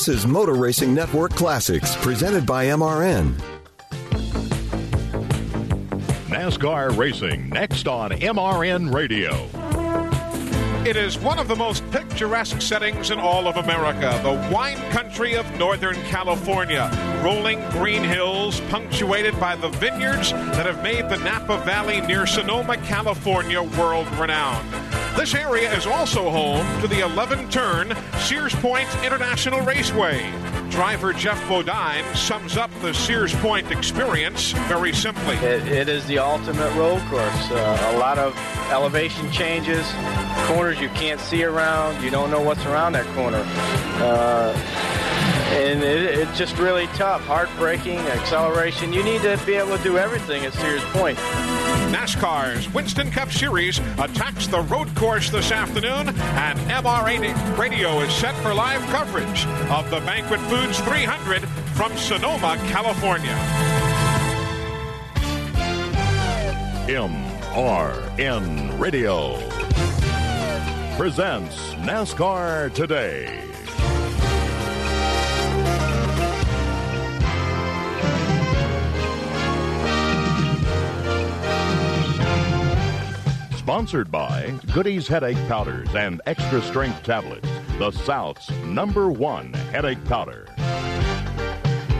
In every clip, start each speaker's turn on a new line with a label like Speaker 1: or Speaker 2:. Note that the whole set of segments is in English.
Speaker 1: This is Motor Racing Network Classics, presented by MRN.
Speaker 2: NASCAR Racing, next on MRN Radio.
Speaker 3: It is one of the most picturesque settings in all of America, the wine country of Northern California. Rolling green hills punctuated by the vineyards that have made the Napa Valley near Sonoma, California world renowned. This area is also home to the 11 turn Sears Point International Raceway. Driver Geoff Bodine sums up the Sears Point experience very simply.
Speaker 4: it, it is the ultimate road course. Uh, a lot of elevation changes, corners you can't see around, you don't know what's around that corner. Uh, and it, it's just really tough. Heartbreaking, acceleration. You need to be able to do everything at Sears Point.
Speaker 3: NASCAR's Winston Cup Series attacks the road course this afternoon, and MRN Radio is set for live coverage of the Banquet Foods 300 from Sonoma, California.
Speaker 2: MRN Radio presents NASCAR Today. Sponsored by Goody's Headache Powders and Extra Strength Tablets, the South's number one headache powder.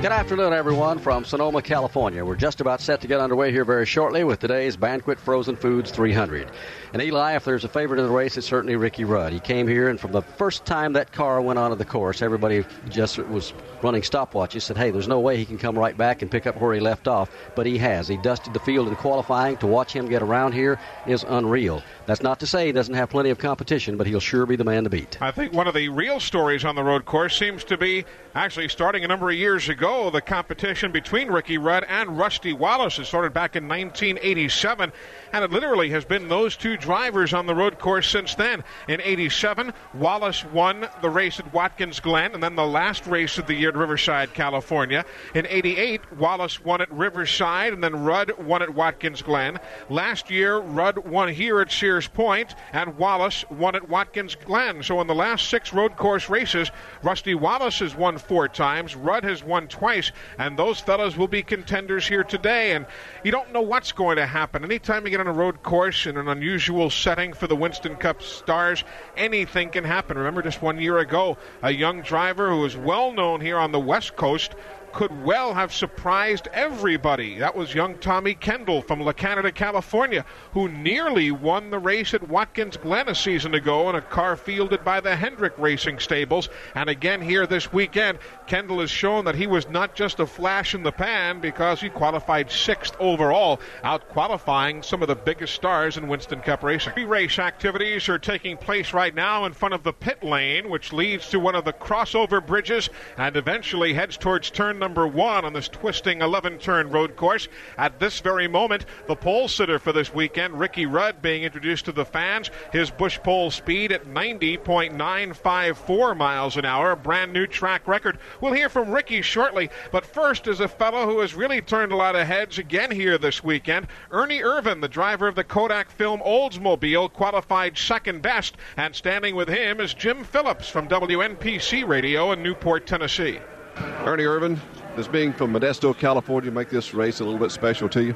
Speaker 5: Good afternoon, everyone, from Sonoma, California. We're just about set to get underway here very shortly with today's Banquet Frozen Foods 300. And Eli, if there's a favorite in the race, it's certainly Ricky Rudd. He came here, and from the first time that car went onto the course, everybody just was running stopwatches. Said, "Hey, there's no way he can come right back and pick up where he left off." But he has. He dusted the field in qualifying. To watch him get around here is unreal. That's not to say he doesn't have plenty of competition, but he'll sure be the man to beat.
Speaker 3: I think one of the real stories on the road course seems to be actually starting a number of years ago. The competition between Ricky Rudd and Rusty Wallace. It started back in 1987, and it literally has been those two drivers on the road course since then. In 87, Wallace won the race at Watkins Glen, and then the last race of the year at Riverside, California. In 88, Wallace won at Riverside, and then Rudd won at Watkins Glen. Last year, Rudd won here at Sears Point, and Wallace won at Watkins Glen. So in the last six road course races, Rusty Wallace has won four times, Rudd has won twice, and those fellows will be contenders here today. And you don't know what's going to happen. Anytime you get on a road course in an unusual setting for the Winston Cup stars, anything can happen. Remember, just one year ago, a young driver who is well known here on the West Coast could well have surprised everybody. That was young Tommy Kendall from La Canada, California, who nearly won the race at Watkins Glen a season ago in a car fielded by the Hendrick Racing Stables. And again here this weekend, Kendall has shown that he was not just a flash in the pan because he qualified sixth overall, out qualifying some of the biggest stars in Winston Cup racing. Three race activities are taking place right now in front of the pit lane, which leads to one of the crossover bridges and eventually heads towards turn number one on this twisting 11 turn road course. At this very moment, the pole sitter for this weekend, Ricky Rudd, being introduced to the fans. His Busch pole speed at 90.954 miles an hour, a brand new track record. We'll hear from Ricky shortly, but first is a fellow who has really turned a lot of heads again here this weekend. Ernie Irvan, the driver of the Kodak Film Oldsmobile, qualified second best, and standing with him is Jim Phillips from WNPC Radio in Newport, Tennessee.
Speaker 6: Ernie Irvan, does being from Modesto, California, make this race a little bit special to you?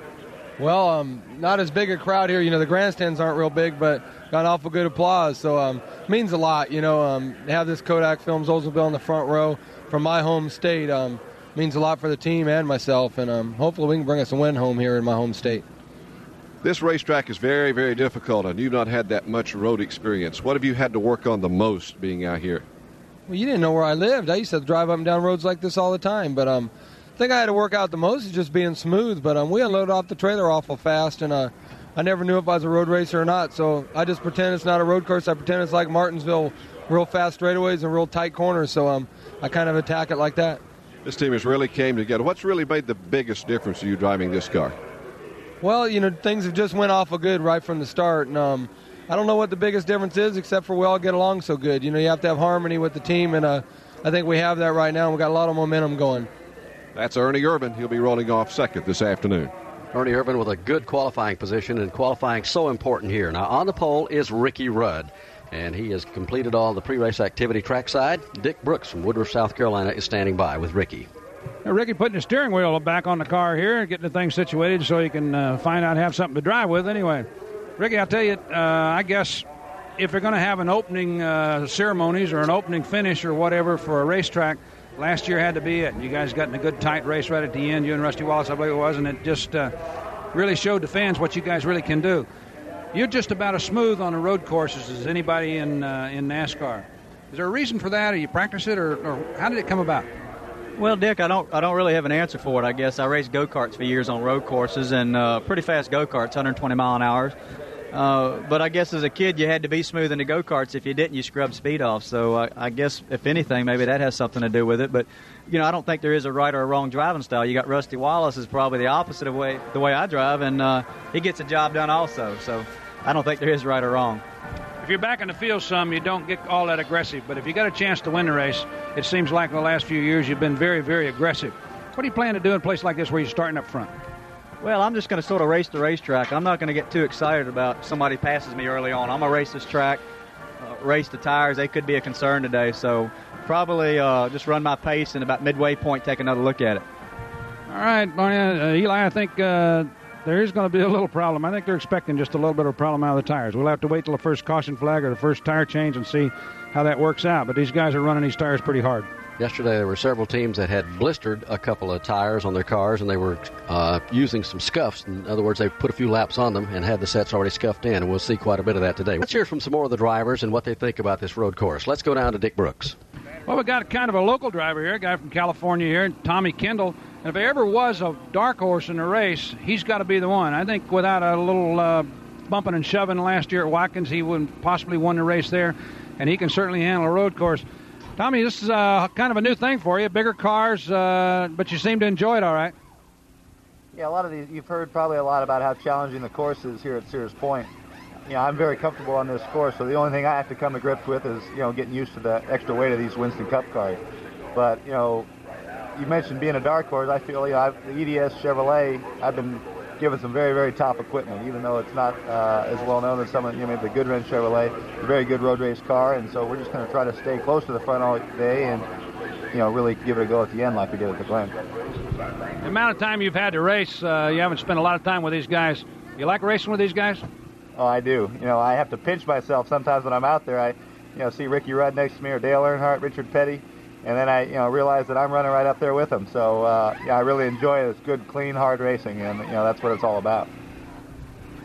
Speaker 7: Well, um, not as big a crowd here. You know, the grandstands aren't real big, but got an awful good applause. So um, means a lot. You know, um, to have this Kodak Films Oldsmobile in the front row from my home state um, means a lot for the team and myself. And um, hopefully we can bring us a win home here in my home state.
Speaker 6: This racetrack is very, very difficult, and you've not had that much road experience. What have you had to work on the most being out here?
Speaker 7: Well, you didn't know where I lived. I used to drive up and down roads like this all the time. But um, I think I had to work out the most is just being smooth. But um, we unloaded off the trailer awful fast, and uh, I never knew if I was a road racer or not. So I just pretend it's not a road course. I pretend it's like Martinsville, real fast straightaways and real tight corners. So um, I kind of attack it like that.
Speaker 6: This team has really came together. What's really made the biggest difference to you driving this car?
Speaker 7: Well, you know, things have just went awful good right from the start, and um, I don't know what the biggest difference is, except for we all get along so good. You know, you have to have harmony with the team, and uh, I think we have that right now. We've got a lot of momentum going.
Speaker 6: That's Ernie Irvan. He'll be rolling off second this afternoon.
Speaker 5: Ernie Irvan with a good qualifying position, and qualifying so important here. Now, on the pole is Ricky Rudd. and he has completed all the pre-race activity trackside. Dick Brooks from Woodruff, South Carolina, is standing by with Ricky.
Speaker 8: Now, Ricky putting the steering wheel back on the car here, getting the thing situated so he can uh, find out have something to drive with. Anyway, Ricky, I'll tell you, uh, I guess if they're going to have an opening uh, ceremonies or an opening finish or whatever for a racetrack, last year had to be it. You guys got in a good tight race right at the end. You and Rusty Wallace, I believe it was, and it just uh, really showed the fans what you guys really can do. You're just about as smooth on the road courses as anybody in uh, in NASCAR. Is there a reason for that? Or you practice it, or, or how did it come about?
Speaker 9: Well, Dick, I don't I don't really have an answer for it. I guess I raced go karts for years on road courses and uh, pretty fast go karts, 120 mile an hour. Uh, but I guess as a kid, you had to be smooth in the go karts. If you didn't, you scrubbed speed off. So I, I guess if anything, maybe that has something to do with it. But you know, I don't think there is a right or a wrong driving style. You got Rusty Wallace is probably the opposite of way the way I drive, and uh, he gets a job done also. So I don't think there is right or wrong.
Speaker 8: If you're back in the field some, you don't get all that aggressive. But if you got a chance to win the race, it seems like in the last few years you've been very, very aggressive. What do you plan to do in a place like this where you're starting up front?
Speaker 9: Well, I'm just going to sort of race the racetrack. I'm not going to get too excited about somebody passes me early on. I'm going to race this track, uh, race the tires. They could be a concern today. So probably uh, just run my pace and about midway point take another look at it.
Speaker 8: All right, Barney, uh, Eli, I think uh, there is going to be a little problem. I think they're expecting just a little bit of a problem out of the tires. We'll have to wait till the first caution flag or the first tire change and see how that works out. But these guys are running these tires pretty hard.
Speaker 5: Yesterday, there were several teams that had blistered a couple of tires on their cars, and they were uh, using some scuffs. In other words, they put a few laps on them and had the sets already scuffed in, and we'll see quite a bit of that today. Let's hear from some more of the drivers and what they think about this road course. Let's go down to Dick Brooks.
Speaker 8: Well, we got kind of a local driver here, a guy from California here, Tommy Kendall. And if there ever was a dark horse in the race, he's got to be the one. I think without a little uh, bumping and shoving last year at Watkins, he would possibly won the race there, and he can certainly handle a road course. Tommy, this is uh, kind of a new thing for you. Bigger cars, uh, but you seem to enjoy it all right.
Speaker 10: Yeah, a lot of these, you've heard probably a lot about how challenging the course is here at Sears Point. You know, I'm very comfortable on this course, so the only thing I have to come to grips with is, you know, getting used to the extra weight of these Winston Cup cars. But, you know, you mentioned being a dark horse. I feel, you know, I've, the EDS Chevrolet, I've been given some very, very top equipment, even though it's not uh, as well known as some of, you know, the Goodwrench Chevrolet, a very good road race car. And so we're just going to try to stay close to the front all day and, you know, really give it a go at the end like we did at the Glen.
Speaker 8: The amount of time you've had to race, uh, you haven't spent a lot of time with these guys. You like racing with these guys?
Speaker 10: Oh, I do. You know, I have to pinch myself sometimes when I'm out there. I, you know, see Ricky Rudd next to me or Dale Earnhardt, Richard Petty, and then I, you know, realize that I'm running right up there with them. So, uh, yeah, I really enjoy it. It's good, clean, hard racing, and you know, that's what it's all about.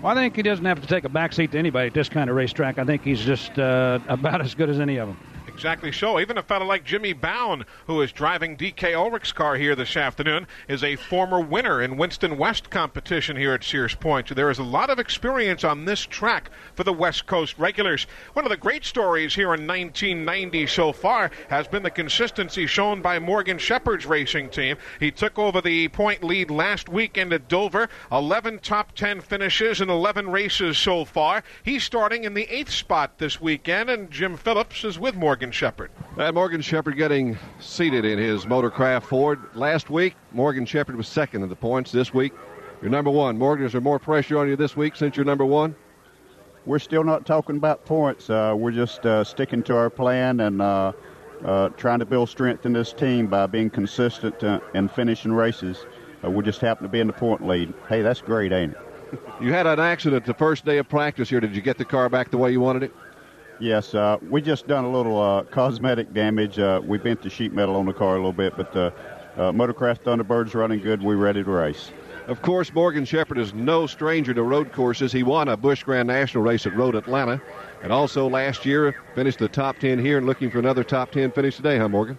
Speaker 8: Well, I think he doesn't have to take a backseat to anybody at this kind of racetrack. I think he's just uh, about as good as any of them.
Speaker 3: Exactly so. Even a fellow like Jimmy Bowen, who is driving DK Ulrich's car here this afternoon, is a former winner in Winston West competition here at Sears Point. So there is a lot of experience on this track for the West Coast regulars. One of the great stories here in 1990 so far has been the consistency shown by Morgan Shepherd's racing team. He took over the point lead last weekend at Dover, 11 top 10 finishes in 11 races so far. He's starting in the eighth spot this weekend, and Jim Phillips is with Morgan Shepherd.
Speaker 6: And Morgan Shepherd getting seated in his Motorcraft Ford. Last week, Morgan Shepherd was second in the points. This week, you're number one. Morgan, is there more pressure on you this week since you're number one?
Speaker 11: We're still not talking about points. Uh, we're just uh, sticking to our plan and uh, uh trying to build strength in this team by being consistent uh, and finishing races. Uh, we just happen to be in the point lead. Hey, that's great, ain't it?
Speaker 6: You had an accident the first day of practice here. Did you get the car back the way you wanted it?
Speaker 11: Yes, uh, we just done a little uh, cosmetic damage. Uh, we bent the sheet metal on the car a little bit, but the uh, Motorcraft Thunderbird's running good. We're ready to race.
Speaker 6: Of course, Morgan Shepherd is no stranger to road courses. He won a Busch Grand National race at Road Atlanta, and also last year finished the top 10 here and looking for another top 10 finish today, huh, Morgan?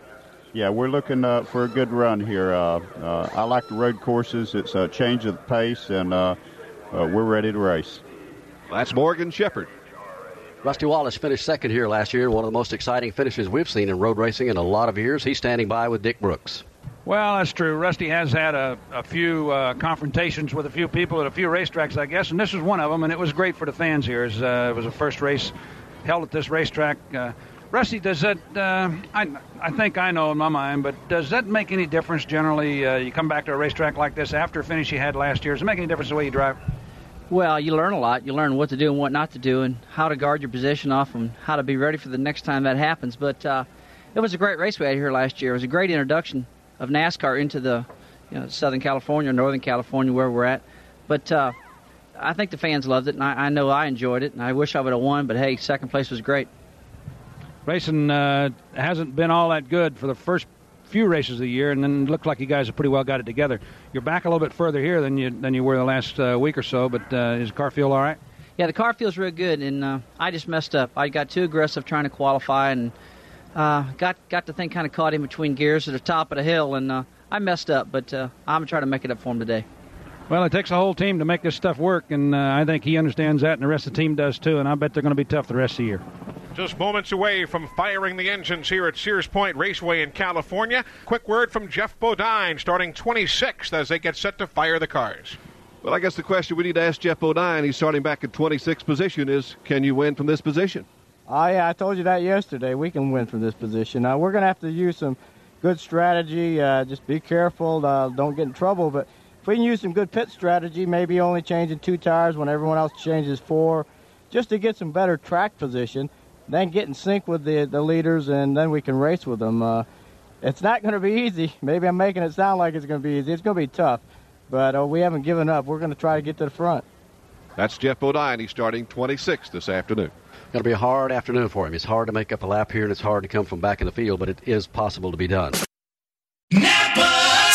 Speaker 11: Yeah, we're looking uh, for a good run here. Uh, I like the road courses. It's a change of pace, and we're ready to race.
Speaker 6: That's Morgan Shepherd.
Speaker 5: Rusty Wallace finished second here last year, one of the most exciting finishes we've seen in road racing in a lot of years. He's standing by with Dick Brooks.
Speaker 8: Well, that's true. Rusty has had a, a few uh, confrontations with a few people at a few racetracks, I guess, and this was one of them, and it was great for the fans here. As, uh, it was the first race held at this racetrack. Uh, Rusty, does that, uh, I, I think I know in my mind, but does that make any difference generally? Uh, you come back to a racetrack like this after a finish you had last year, does it make any difference the way you drive?
Speaker 12: Well, you learn a lot. You learn what to do and what not to do, and how to guard your position off, and how to be ready for the next time that happens. But uh, it was a great race we had here last year. It was a great introduction of NASCAR into the you know, Southern California, Northern California, where we're at. But uh, I think the fans loved it, and I, I know I enjoyed it, and I wish I would have won. But hey, second place was great.
Speaker 8: Racing uh, hasn't been all that good for the first few races of the year, and then it looked like you guys have pretty well got it together. You're back a little bit further here than you than you were the last uh, week or so, but uh, is the car feel all right?
Speaker 12: Yeah, the car feels real good, and uh, I just messed up. I got too aggressive trying to qualify, and uh, got got the thing kind of caught in between gears at the top of the hill, and uh, I messed up. But uh, I'm trying to make it up for him today.
Speaker 8: Well, it takes a whole team to make this stuff work, and uh, I think he understands that, and the rest of the team does too. And I bet they're going to be tough the rest of the year.
Speaker 3: Just moments away from firing the engines here at Sears Point Raceway in California. Quick word from Geoff Bodine, starting 26th as they get set to fire the cars.
Speaker 6: Well, I guess the question we need to ask Geoff Bodine, he's starting back at 26th position, is can you win from this position?
Speaker 4: Oh, yeah, I told you that yesterday. We can win from this position. Now, we're going to have to use some good strategy. Uh, just be careful, uh, don't get in trouble. But if we can use some good pit strategy, maybe only changing two tires when everyone else changes four, just to get some better track position, then get in sync with the, the leaders, and then we can race with them. Uh, it's not going to be easy. Maybe I'm making it sound like it's going to be easy. It's going to be tough, but uh, we haven't given up. We're going to try to get to the front.
Speaker 6: That's Geoff Bodine. He's starting 26 this afternoon.
Speaker 5: It's going to be a hard afternoon for him. It's hard to make up a lap here, and it's hard to come from back in the field, but it is possible to be done.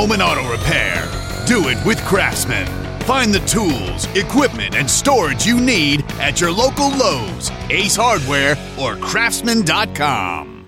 Speaker 13: Home and auto repair, do it with Craftsman. Find the tools, equipment, and storage you need at your local Lowe's, Ace Hardware, or Craftsman.com.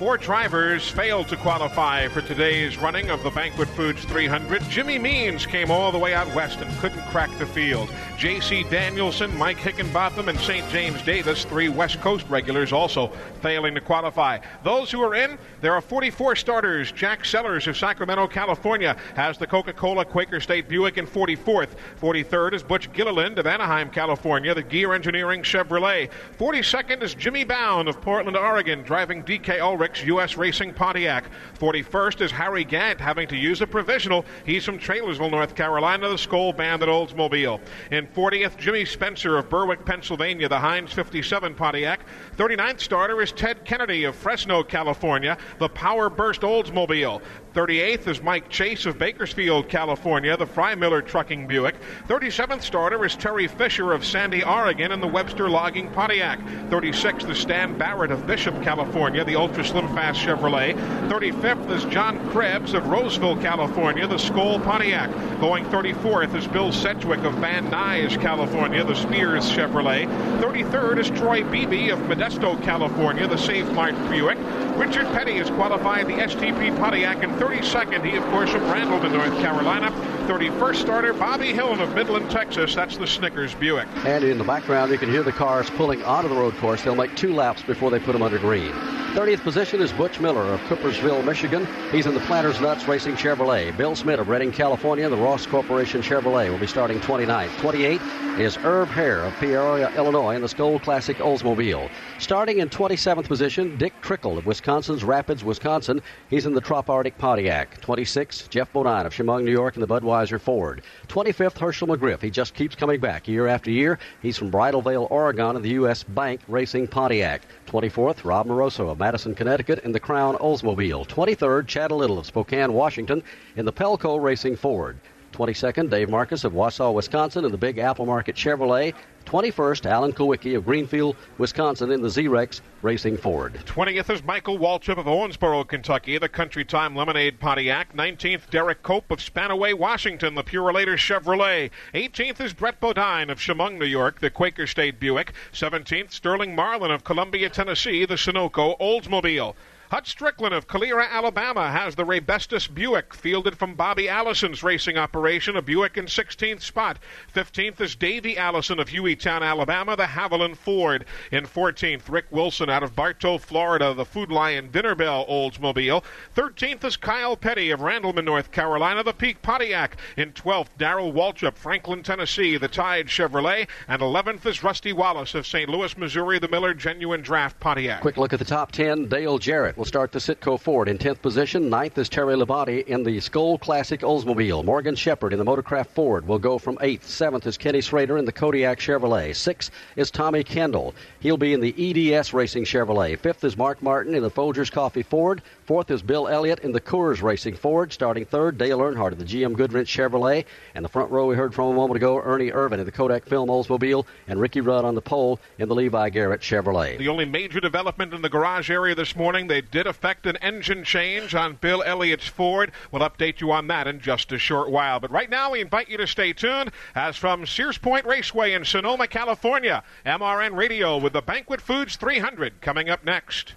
Speaker 3: Four drivers failed to qualify for today's running of the Banquet Foods 300. Jimmy Means came all the way out west and couldn't crack the field. J.C. Danielson, Mike Hickenbotham, and St. James Davis, three West Coast regulars, also failing to qualify. Those who are in, there are 44 starters. Jack Sellers of Sacramento, California, has the Coca Cola Quaker State Buick in 44th. 43rd is Butch Gilliland of Anaheim, California, the Gear Engineering Chevrolet. 42nd is Jimmy Bound of Portland, Oregon, driving DK Ulrich's U.S. Racing Pontiac. 41st is Harry Gant, having to use a provisional. He's from Taylorsville, North Carolina, the Skoal Bandit Oldsmobile. In 40th, Jimmy Spencer of Berwick, Pennsylvania, the Heinz 57 Pontiac. 39th starter is Ted Kennedy of Fresno, California, the Power Burst Oldsmobile. 38th is Mike Chase of Bakersfield, California, the Fry Miller Trucking Buick. 37th starter is Terry Fisher of Sandy, Oregon, in the Webster Logging Pontiac. 36th is Stan Barrett of Bishop, California, the Ultra Slim Fast Chevrolet. 35th is John Krebs of Roseville, California, the Skoal Pontiac. Going 34th is Bill Sedgwick of Van Nuys, California, the Spears Chevrolet. 33rd is Troy Beebe of Modesto, California, the Save Mart Buick. Richard Petty has qualified the STP Pontiac in 32nd. He, of course, from Randleman, North Carolina. 31st starter, Bobby Hillin of Midland, Texas. That's the Snickers Buick.
Speaker 5: And in the background, you can hear the cars pulling onto the road course. They'll make two laps before they put them under green. 30th position is Butch Miller of Coopersville, Michigan. He's in the Planters Nuts Racing Chevrolet. Bill Smith of Redding, California, the Ross Corporation Chevrolet will be starting 29th. 28th is Herb Hare of Peoria, Illinois, in the Skoal Classic Oldsmobile. Starting in 27th position, Dick Trickle of Wisconsin's Rapids, Wisconsin. He's in the Trop Arctic Pontiac. 26, Geoff Bodine of Chemung, New York, in the Budweiser Ford. 25th, Hershel McGriff. He just keeps coming back year after year. He's from Bridal Veil, Oregon, in the U.S. Bank Racing Pontiac. 24th, Rob Moroso of Madison, Connecticut, in the Crown Oldsmobile. 23rd, Chad Little of Spokane, Washington, in the Pelco Racing Ford. 22nd, Dave Marcis of Wausau, Wisconsin, in the Big Apple Market Chevrolet. 21st, Alan Kulwicki of Greenfield, Wisconsin, in the Zerex Racing Ford.
Speaker 3: 20th is Michael Waltrip of Owensboro, Kentucky, the Country Time Lemonade Pontiac. 19th, Derek Cope of Spanaway, Washington, the Purolator Chevrolet. 18th is Brett Bodine of Chemung, New York, the Quaker State Buick. 17th, Sterling Marlin of Columbia, Tennessee, the Sunoco Oldsmobile. Hut Strickland of Calera, Alabama has the Raybestos Buick, fielded from Bobby Allison's racing operation, a Buick in 16th spot. 15th is Davey Allison of Hueytown, Alabama, the Havoline Ford. In 14th, Rick Wilson out of Bartow, Florida, the Food Lion Dinner Bell Oldsmobile. 13th is Kyle Petty of Randleman, North Carolina, the Peak Pontiac. In 12th, Darrell Waltrip, Franklin, Tennessee, the Tide Chevrolet. And 11th is Rusty Wallace of St. Louis, Missouri, the Miller Genuine Draft Pontiac.
Speaker 5: Quick look at the top 10. Dale Jarrett will start the Citgo Ford in 10th position. Ninth is Terry Labonte in the Skoal Classic Oldsmobile. Morgan Shepherd in the Motorcraft Ford will go from 8th. 7th is Kenny Schrader in the Kodiak Chevrolet. 6th is Tommy Kendall. He'll be in the EDS Racing Chevrolet. 5th is Mark Martin in the Folgers Coffee Ford. 4th is Bill Elliott in the Coors Racing Ford. Starting 3rd, Dale Earnhardt in the GM Goodwrench Chevrolet. And the front row we heard from a moment ago, Ernie Irvan in the Kodak Film Oldsmobile. And Ricky Rudd on the pole in the Levi Garrett Chevrolet.
Speaker 3: The only major development in the garage area this morning, they did affect an engine change on Bill Elliott's Ford. We'll update you on that in just a short while. But right now, we invite you to stay tuned as from Sears Point Raceway in Sonoma, California, MRN Radio with the Banquet Foods 300 coming up next.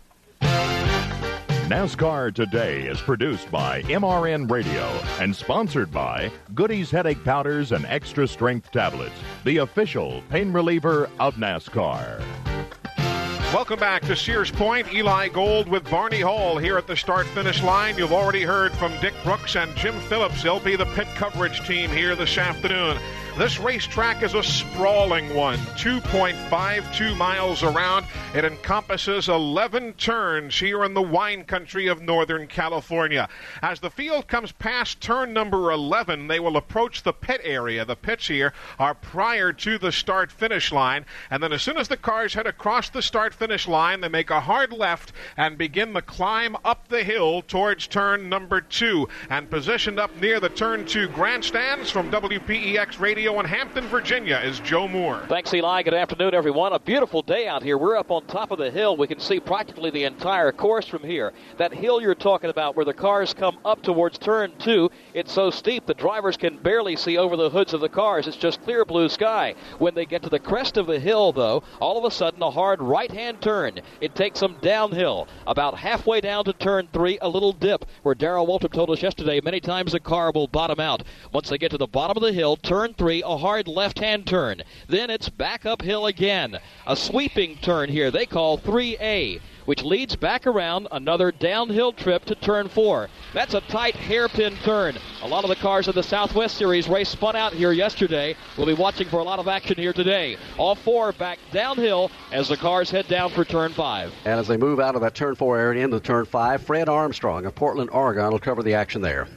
Speaker 2: NASCAR Today is produced by MRN Radio and sponsored by Goody's Headache Powders and Extra Strength Tablets, the official pain reliever of NASCAR.
Speaker 3: Welcome back to Sears Point. Eli Gold with Barney Hall here at the start finish line. You've already heard from Dick Brooks and Jim Phillips. They'll be the pit coverage team here this afternoon. This racetrack is a sprawling one, 2.52 miles around. It encompasses 11 turns here in the wine country of Northern California. As the field comes past turn number 11, they will approach the pit area. The pits here are prior to the start finish line. And then as soon as the cars head across the start finish line, they make a hard left and begin the climb up the hill towards turn number two. And positioned up near the turn two grandstands from WPEX Radio in Hampton, Virginia, is Joe Moore.
Speaker 14: Thanks, Eli. Good afternoon, everyone. A beautiful day out here. We're up on top of the hill. We can see practically the entire course from here. That hill you're talking about, where the cars come up towards turn two, it's so steep the drivers can barely see over the hoods of the cars. It's just clear blue sky. When they get to the crest of the hill, though, all of a sudden a hard right hand turn. It takes them downhill. About halfway down to turn three, a little dip, where Darrell Waltrip told us yesterday many times the car will bottom out. Once they get to the bottom of the hill, turn three, a hard left hand turn. Then it's back uphill again. A sweeping turn here they call 3A which leads back around another downhill trip to turn four. That's a tight hairpin turn. A lot of the cars in the Southwest Series race spun out here yesterday. We'll be watching for a lot of action here today. All four back downhill as the cars head down for turn five.
Speaker 5: And as they move out of that turn four area into turn five, Fred Armstrong of Portland, Oregon will cover the action there.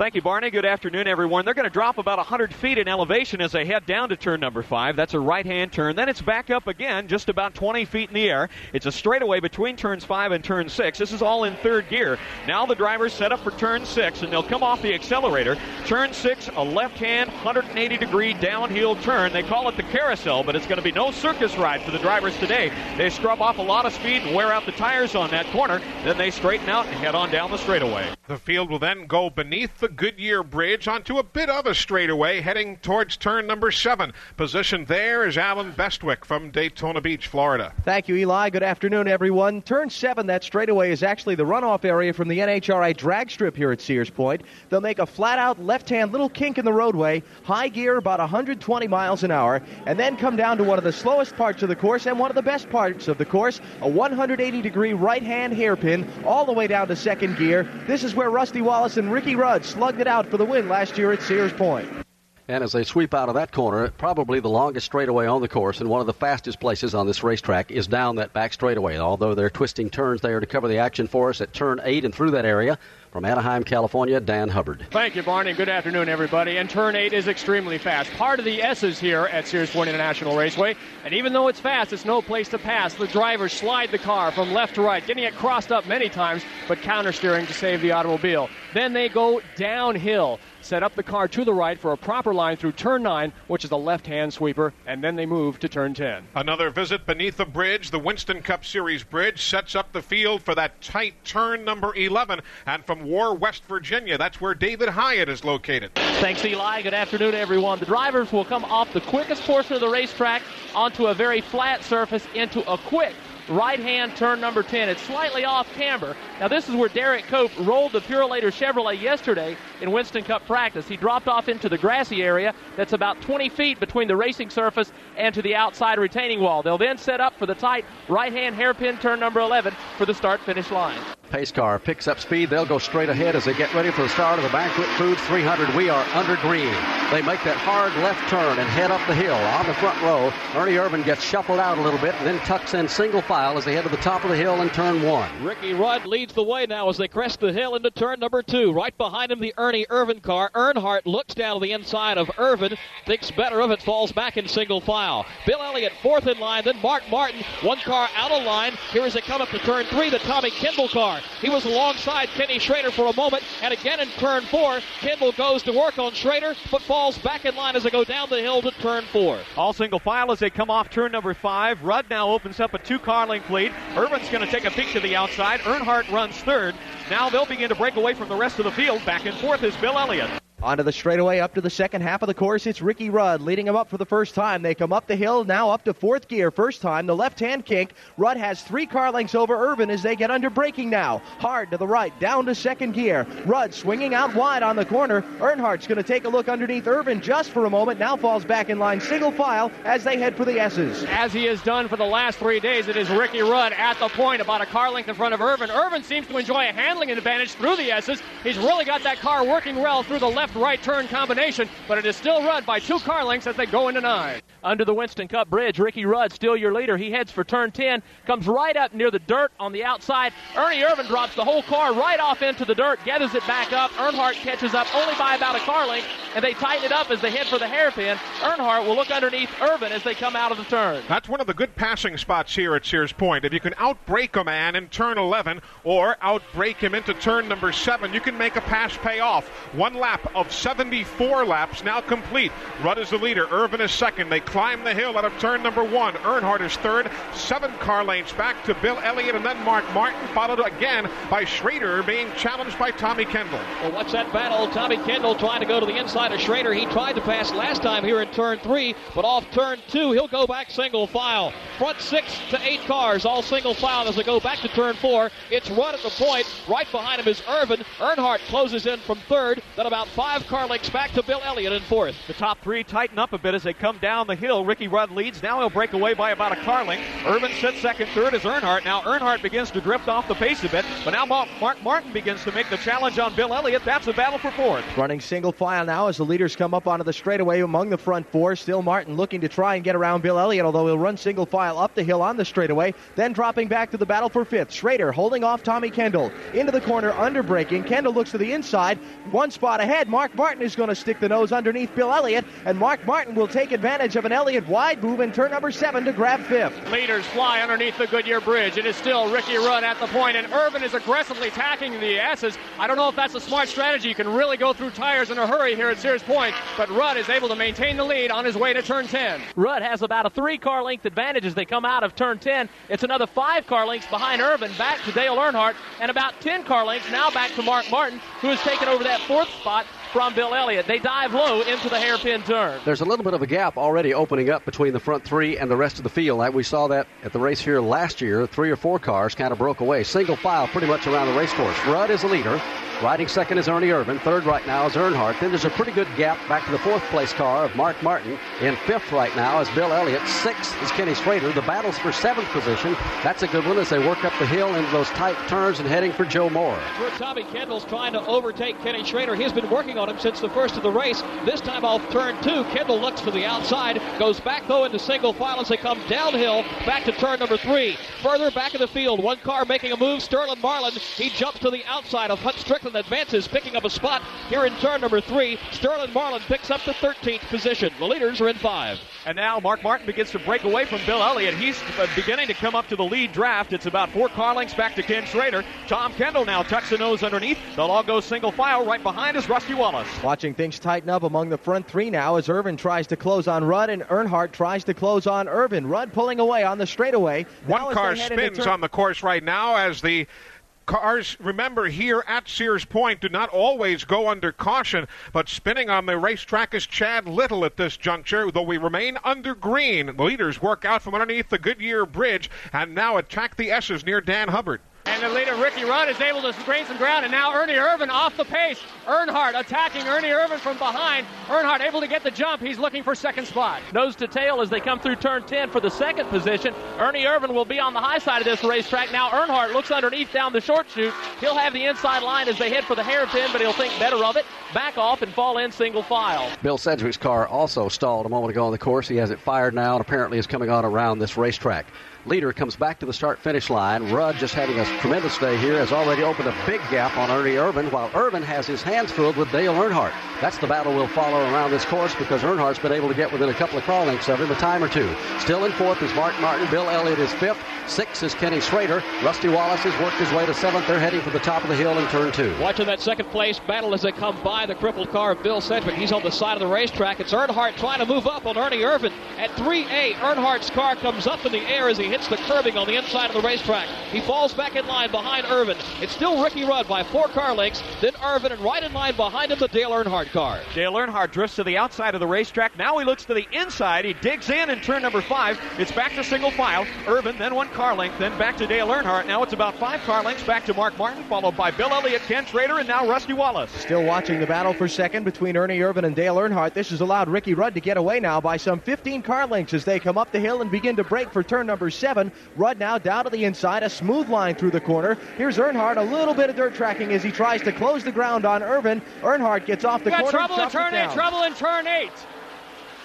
Speaker 15: Thank you, Barney. Good afternoon, everyone. They're going to drop about 100 feet in elevation as they head down to turn number five. That's a right hand turn. Then it's back up again, just about 20 feet in the air. It's a straightaway between turns five and turn six. This is all in third gear. Now the drivers set up for turn six, and they'll come off the accelerator. Turn six, a left hand, 180 degree downhill turn. They call it the carousel, but it's going to be no circus ride for the drivers today. They scrub off a lot of speed and wear out the tires on that corner. Then they straighten out and head on down the straightaway.
Speaker 3: The field will then go beneath the Goodyear Bridge onto a bit of a straightaway heading towards turn number seven. Positioned there is Allen Bestwick from Daytona Beach, Florida.
Speaker 16: Thank you, Eli. Good afternoon, everyone. Turn seven, that straightaway is actually the runoff area from the NHRA drag strip here at Sears Point. They'll make a flat out left hand little kink in the roadway, high gear about 120 miles an hour, and then come down to one of the slowest parts of the course and one of the best parts of the course, a 180 degree right hand hairpin all the way down to second gear. This is where Rusty Wallace and Ricky Rudd slugged it out for the win last year at Sears Point.
Speaker 5: And as they sweep out of that corner, probably the longest straightaway on the course and one of the fastest places on this racetrack is down that back straightaway. Although they're twisting turns there to cover the action for us at turn eight and through that area. From Anaheim, California, Dan Hubbard.
Speaker 17: Thank you, Barney. Good afternoon, everybody. And turn eight is extremely fast. Part of the S's here at Sears Point International Raceway. And even though it's fast, it's no place to pass. The drivers slide the car from left to right, getting it crossed up many times, but counter steering to save the automobile. Then they go downhill, set up the car to the right for a proper line through turn 9, which is a left hand sweeper, and then they move to turn 10.
Speaker 3: Another visit beneath the bridge, the Winston Cup Series bridge, sets up the field for that tight turn number 11. And from War, West Virginia, that's where David Hyatt is located.
Speaker 17: Thanks, Eli. Good afternoon, everyone. The drivers will come off the quickest portion of the racetrack onto a very flat surface into a quick right hand turn number 10. It's slightly off camber. Now, this is where Derek Cope rolled the Purolator Chevrolet yesterday in Winston Cup practice. He dropped off into the grassy area that's about 20 feet between the racing surface and to the outside retaining wall. They'll then set up for the tight right hand hairpin turn number 11 for the start finish line.
Speaker 5: Pace car picks up speed. They'll go straight ahead as they get ready for the start of the Banquet Food 300. We are under green. They make that hard left turn and head up the hill on the front row. Ernie Irvan gets shuffled out a little bit and then tucks in single file as they head to the top of the hill in turn one.
Speaker 14: Ricky Rudd leads the way now as they crest the hill into turn number two. Right behind him, the Ernie Irvan car. Earnhardt looks down to the inside of Irvan, thinks better of it, falls back in single file. Bill Elliott fourth in line, then Mark Martin, one car out of line. Here as they come up to turn three, the Tommy Kendall car. He was alongside Kenny Schrader for a moment, and again in turn four, Kendall goes to work on Schrader, but falls back in line as they go down the hill to turn four.
Speaker 15: All single file as they come off turn number five. Rudd now opens up a two car length lead. Irvan's going to take a peek to the outside. Earnhardt runs third. Now they'll begin to break away from the rest of the field. Back and forth is Bill Elliott.
Speaker 16: Onto the straightaway up to the second half of the course. It's Ricky Rudd leading him up for the first time. They come up the hill now up to fourth gear. First time, the left hand kink. Rudd has three car lengths over Irvan as they get under braking now. Hard to the right, down to second gear. Rudd swinging out wide on the corner. Earnhardt's going to take a look underneath Irvan just for a moment. Now falls back in line single file as they head for the S's.
Speaker 17: As he has done for the last three days, it is Ricky Rudd at the point, about a car length in front of Irvan. Irvan seems to enjoy a handling advantage through the S's. He's really got that car working well through the left-right turn combination, but it is still Rudd by two car lengths as they go into nine. Under the Winston Cup Bridge, Ricky Rudd, still your leader. He heads for turn 10, comes right up near the dirt on the outside. Ernie Irvan drops the whole car right off into the dirt, gathers it back up. Earnhardt catches up only by about a car length, and they tighten it up as they head for the hairpin. Earnhardt will look underneath Irvan as they come out of the turn.
Speaker 3: That's one of the good passing spots here at Sears Point. If you can outbreak a man in turn 11 or outbreak him into turn number 7, you can make a pass pay off. One lap of 74 laps now complete. Rudd is the leader. Irvan is second. They climb the hill out of turn number 1. Earnhardt is third. Seven car lengths back to Bill Elliott and then Mark Martin, followed again by Schrader being challenged by Tommy Kendall.
Speaker 14: Well, what's that battle? Tommy Kendall trying to go to the inside of Schrader. He tried to pass last time here in turn three, but off turn two, he'll go back single file. Front six to eight cars, all single file as they go back to turn four. It's Rudd at the point. Right behind him is Irvan. Earnhardt closes in from third, then about five car lengths back to Bill Elliott in fourth.
Speaker 15: The top three tighten up a bit as they come down the hill. Ricky Rudd leads. Now he'll break away by about a car length. Irvan sits second. Third is Earnhardt. Now Earnhardt begins to drift off the pace a bit, but now Mark Martin begins to make the challenge on Bill Elliott. That's a battle for fourth.
Speaker 16: Running single file now as the leaders come up onto the straightaway among the front four. Still Martin looking to try and get around Bill Elliott, although he'll run single file up the hill on the straightaway, then dropping back to the battle for fifth. Schrader holding off Tommy Kendall. Into the corner, under braking. Kendall looks to the inside. One spot ahead. Mark Martin is going to stick the nose underneath Bill Elliott, and Mark Martin will take advantage of an Elliott wide move in turn number seven to grab fifth.
Speaker 17: Leaders fly underneath the Goodyear Bridge. It is still Ricky Rudd at the point, and Irvan is aggressively tacking the S's. I don't know if that's a smart strategy. You can really go through tires in a hurry here at Sears Point, but Rudd is able to maintain the lead on his way to turn 10. Rudd has about a three car length advantage as they come out of turn 10. It's another five car lengths behind Irvan, back to Dale Earnhardt, and about 10 car lengths now back to Mark Martin, who has taken over that fourth spot from Bill Elliott. They dive low into the hairpin turn.
Speaker 5: There's a little bit of a gap already opening up between the front three and the rest of the field. Like we saw that at the race here last year. Three or four cars kind of broke away. Single file pretty much around the race course. Rudd is the leader. Riding second is Ernie Irvan. Third right now is Earnhardt. Then there's a pretty good gap back to the fourth place car of Mark Martin. In fifth right now is Bill Elliott. Sixth is Kenny Schrader. The battle's for seventh position. That's a good one as they work up the hill into those tight turns and heading for Joe Moore.
Speaker 14: Where Tommy Kendall's trying to overtake Kenny Schrader. He's been working on him since the first of the race. This time off turn two. Kendall looks to the outside, goes back though into single file as they come downhill back to turn number three. Further back in the field, one car making a move. Sterling Marlin. He jumps to the outside of Hut Strickland, advances, picking up a spot here in turn number three. Sterling Marlin picks up the 13th position. The leaders are in five.
Speaker 15: And now Mark Martin begins to break away from Bill Elliott. He's uh, beginning to come up to the lead draft. It's about four car lengths back to Ken Schrader. Tom Kendall now tucks the nose underneath. They'll all go single file. Right behind is Rusty Wallace.
Speaker 16: Watching things tighten up among the front three now as Irvan tries to close on Rudd and Earnhardt tries to close on Irvan. Rudd pulling away on the straightaway.
Speaker 3: One
Speaker 16: as
Speaker 3: car
Speaker 16: they head into
Speaker 3: spins
Speaker 16: turn-
Speaker 3: on the course right now as the cars, remember here at Sears Point, do not always go under caution, but spinning on the racetrack is Chad Little at this juncture, though we remain under green. The leaders work out from underneath the Goodyear Bridge and now attack the S's near Dan Hubbard.
Speaker 17: And the leader, Ricky Rudd, is able to gain some ground. And now Ernie Irvan off the pace. Earnhardt attacking Ernie Irvan from behind. Earnhardt able to get the jump. He's looking for second spot.
Speaker 18: Nose to tail as they come through turn 10 for the second position. Ernie Irvan will be on the high side of this racetrack. Now Earnhardt looks underneath down the short chute. He'll have the inside line as they head for the hairpin, but he'll think better of it, back off, and fall in single file.
Speaker 5: Bill Sedgwick's car also stalled a moment ago on the course. He has it fired now and apparently is coming on around this racetrack. Leader comes back to the start finish line. Rudd, just having a tremendous day here, has already opened a big gap on Ernie Irvan, while Irvan has his hands filled with Dale Earnhardt. That's the battle we'll follow around this course because Earnhardt's been able to get within a couple of car lengths of him a time or two. Still in fourth is Mark Martin. Bill Elliott is fifth. Sixth is Kenny Schrader. Rusty Wallace has worked his way to seventh. They're heading for the top of the hill in turn two.
Speaker 14: Watching that second place battle as they come by the crippled car of Bill Sedgwick. He's on the side of the racetrack. It's Earnhardt trying to move up on Ernie Irvan. At 3A, Earnhardt's car comes up in the air as he hits the curbing on the inside of the racetrack. He falls back in line behind Irvan. It's still Ricky Rudd by four car lengths, then Irvan, and right in line behind him, the Dale Earnhardt car.
Speaker 15: Dale Earnhardt drifts to the outside of the racetrack. Now he looks to the inside. He digs in in turn number five. It's back to single file. Irvan, then one car length, then back to Dale Earnhardt. Now it's about five car lengths back to Mark Martin, followed by Bill Elliott, Ken Schrader, and now Rusty Wallace.
Speaker 16: Still watching the battle for second between Ernie Irvan and Dale Earnhardt. This has allowed Ricky Rudd to get away now by some 15 car lengths as they come up the hill and begin to break for turn number seven. Rudd now down to the inside, a smooth line through the corner. Here's Earnhardt, a little bit of dirt tracking as he tries to close the ground on Irvan. Earnhardt gets off the corner.
Speaker 17: trouble in turn eight. Trouble in turn eight.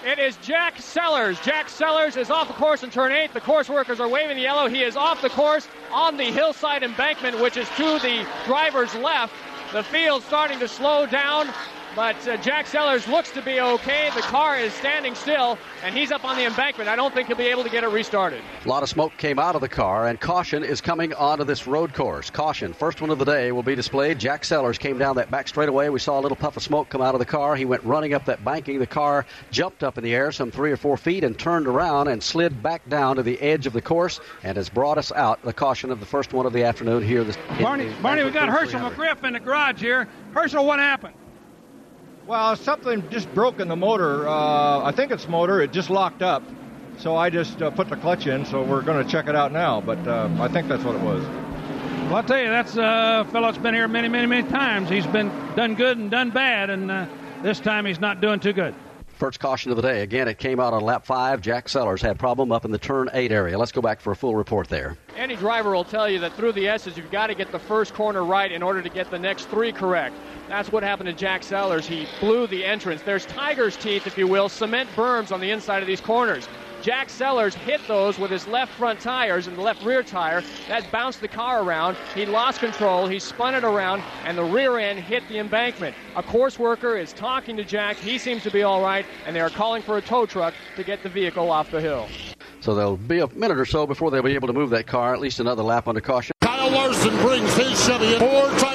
Speaker 17: It is Jack Sellers. Jack Sellers is off the course in turn eight. The course workers are waving the yellow. He is off the course on the hillside embankment, which is to the driver's left. The field starting to slow down, but uh, Jack Sellers looks to be okay. The car is standing still, and he's up on the embankment. I don't think he'll be able to get it restarted.
Speaker 5: A lot of smoke came out of the car, and caution is coming onto this road course. Caution, first one of the day, will be displayed. Jack Sellers came down that back straightaway. We saw a little puff of smoke come out of the car. He went running up that banking. The car jumped up in the air some three or four feet and turned around and slid back down to the edge of the course and has brought us out the caution of the first one of the afternoon here. This,
Speaker 8: Barney, Barney, we got Hershel McGriff in the garage here. Hershel, what happened?
Speaker 19: Well, something just broke in the motor. Uh, I think it's motor. It just locked up. So I just uh, put the clutch in. So we're going to check it out now. But uh, I think that's what it was.
Speaker 8: Well, I'll tell you, that's a fellow that's been here many, many, many times. He's been done good and done bad, and uh, this time he's not doing too good.
Speaker 5: First caution of the day. Again, it came out on lap five. Jack Sellers had problem up in the turn eight area. Let's go back for a full report there.
Speaker 17: Any driver will tell you that through the S's, you've got to get the first corner right in order to get the next three correct. That's what happened to Jack Sellers. He blew the entrance. There's tiger's teeth, if you will, cement berms on the inside of these corners. Jack Sellers hit those with his left front tires and the left rear tire. That bounced the car around. He lost control. He spun it around, and the rear end hit the embankment. A course worker is talking to Jack. He seems to be all right, and they are calling for a tow truck to get the vehicle off the hill.
Speaker 5: So there'll be a minute or so before they'll be able to move that car, at least another lap under caution.
Speaker 20: Kyle Larson brings his Chevy in four tires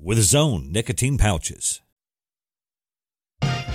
Speaker 21: with his own nicotine pouches.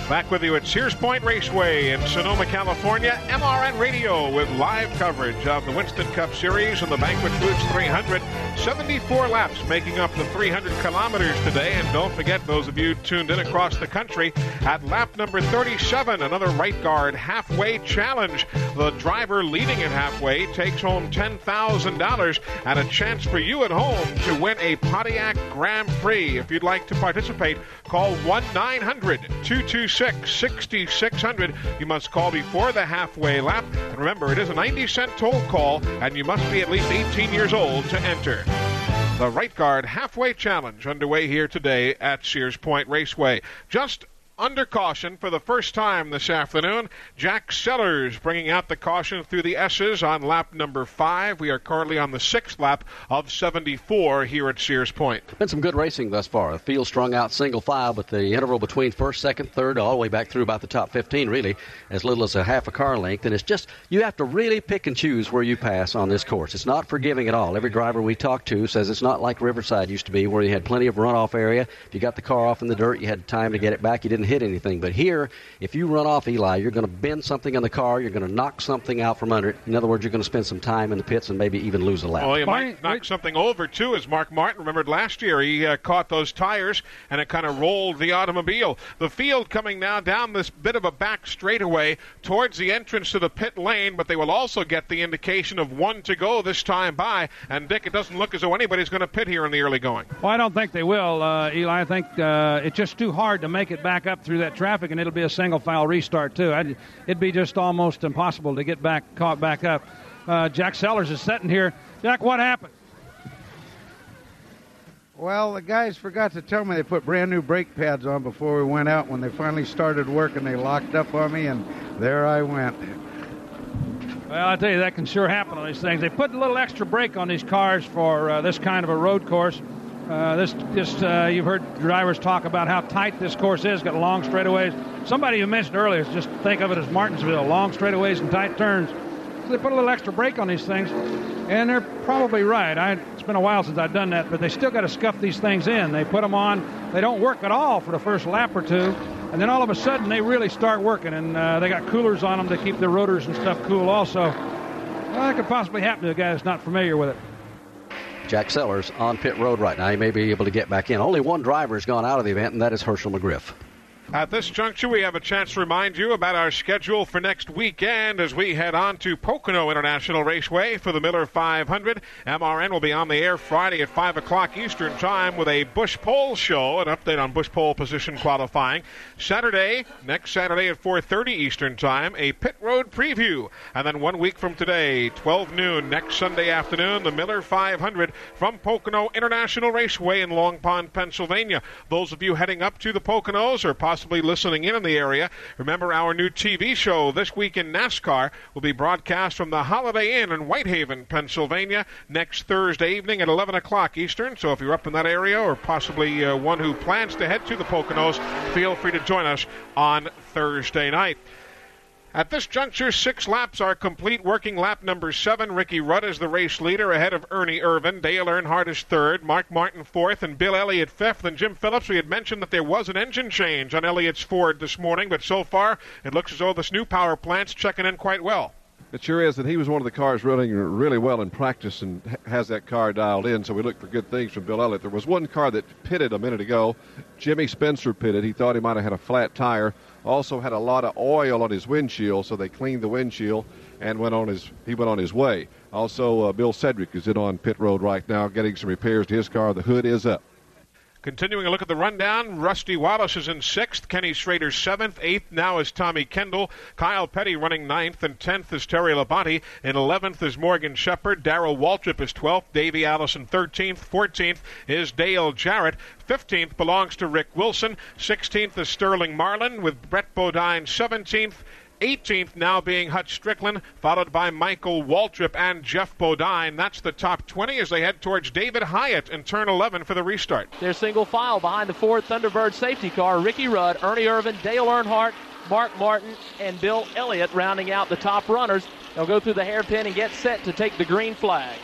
Speaker 3: Back with you at Sears Point Raceway in Sonoma, California. MRN Radio with live coverage of the Winston Cup Series and the Banquet Foods 300. 74 laps making up the 300 kilometers today. And don't forget, those of you tuned in across the country, at lap number 37, another right guard halfway challenge. The driver leading at halfway takes home $10,000 and a chance for you at home to win a Pontiac Grand Prix. If you'd like to participate, call 1 900 226 6600. You must call before the halfway lap. And remember, it is a 90 cent toll call, and you must be at least 18 years old to enter. The Right Guard Halfway Challenge underway here today at Sears Point Raceway. Just under caution for the first time this afternoon. Jack Sellers bringing out the caution through the S's on lap number five. We are currently on the sixth lap of 74 here at Sears Point.
Speaker 5: Been some good racing thus far. The field strung out single file, but the interval between first, second, third, all the way back through about the top 15, really, as little as a half a car length. And it's just, you have to really pick and choose where you pass on this course. It's not forgiving at all. Every driver we talk to says it's not like Riverside used to be, where you had plenty of runoff area. If you got the car off in the dirt, you had time to get it back. You didn't hit anything. But here, if you run off Eli, you're going to bend something in the car. You're going to knock something out from under it. In other words, you're going to spend some time in the pits and maybe even lose a lap.
Speaker 3: Well, you might knock something over too, as Mark Martin remembered last year. He uh, caught those tires and it kind of rolled the automobile. The field coming now down this bit of a back straightaway towards the entrance to the pit lane, but they will also get the indication of one to go this time by. And Dick, it doesn't look as though anybody's going to pit here in the early going.
Speaker 8: Well, I don't think they will, uh, Eli. I think uh, it's just too hard to make it back up through that traffic, and it'll be a single file restart too. I'd, it'd be just almost impossible to get back caught back up. Uh, Jack Sellers is sitting here. Jack, what happened?
Speaker 22: Well, the guys forgot to tell me they put brand new brake pads on before we went out. When they finally started working, they locked up on me, and there I went.
Speaker 8: Well, I tell you, that can sure happen on these things. They put a little extra brake on these cars for uh, this kind of a road course. Uh, this, this, uh, you've heard drivers talk about how tight this course is. Got long straightaways. Somebody who mentioned earlier, just think of it as Martinsville, long straightaways and tight turns. So they put a little extra brake on these things, and they're probably right. I, it's been a while since I've done that, but they still got to scuff these things in. They put them on. They don't work at all for the first lap or two, and then all of a sudden they really start working, and uh, they got coolers on them to keep the rotors and stuff cool. Also, well, that could possibly happen to a guy that's not familiar with it.
Speaker 5: Jack Sellers on pit road right now. He may be able to get back in. Only one driver has gone out of the event, and that is Hershel McGriff.
Speaker 3: At this juncture, we have a chance to remind you about our schedule for next weekend as we head on to Pocono International Raceway for the Miller 500. MRN will be on the air Friday at 5 o'clock Eastern Time with a Busch Pole show, an update on Busch Pole position qualifying. Saturday, next Saturday at 4.30 Eastern Time, a pit road preview. And then one week from today, 12 noon, next Sunday afternoon, the Miller 500 from Pocono International Raceway in Long Pond, Pennsylvania. Those of you heading up to the Poconos or possibly listening in in the area, remember our new TV show this week in NASCAR will be broadcast from the Holiday Inn in Whitehaven, Pennsylvania, next Thursday evening at 11 o'clock Eastern. So if you're up in that area or possibly uh, one who plans to head to the Poconos, feel free to join us on Thursday night. At this juncture, six laps are complete. Working lap number seven, Ricky Rudd is the race leader ahead of Ernie Irvan. Dale Earnhardt is third, Mark Martin fourth, and Bill Elliott fifth. And Jim Phillips, we had mentioned that there was an engine change on Elliott's Ford this morning, but so far it looks as though this new power plant's checking in quite well.
Speaker 6: It sure is that he was one of the cars running really well in practice and has that car dialed in. So we look for good things from Bill Elliott. There was one car that pitted a minute ago. Jimmy Spencer pitted. He thought he might have had a flat tire. Also had a lot of oil on his windshield, so they cleaned the windshield and went on his he went on his way. Also, uh, Bill Sedgwick is in on pit road right now, getting some repairs to his car. The hood is up.
Speaker 3: Continuing a look at the rundown, Rusty Wallace is in sixth, Kenny Schrader seventh, eighth now is Tommy Kendall, Kyle Petty running ninth, and tenth is Terry Labonte. In eleventh is Morgan Shepherd, Darrell Waltrip is twelfth, Davey Allison thirteenth, fourteenth is Dale Jarrett, fifteenth belongs to Rick Wilson, sixteenth is Sterling Marlin with Brett Bodine seventeenth. 18th now being Hut Strickland, followed by Michael Waltrip and Geoff Bodine. That's the top 20 as they head towards David Hyatt in turn 11 for the restart.
Speaker 18: They're single file behind the Ford Thunderbird safety car. Ricky Rudd, Ernie Irvan, Dale Earnhardt, Mark Martin, and Bill Elliott rounding out the top runners. They'll go through the hairpin and get set to take the green flag.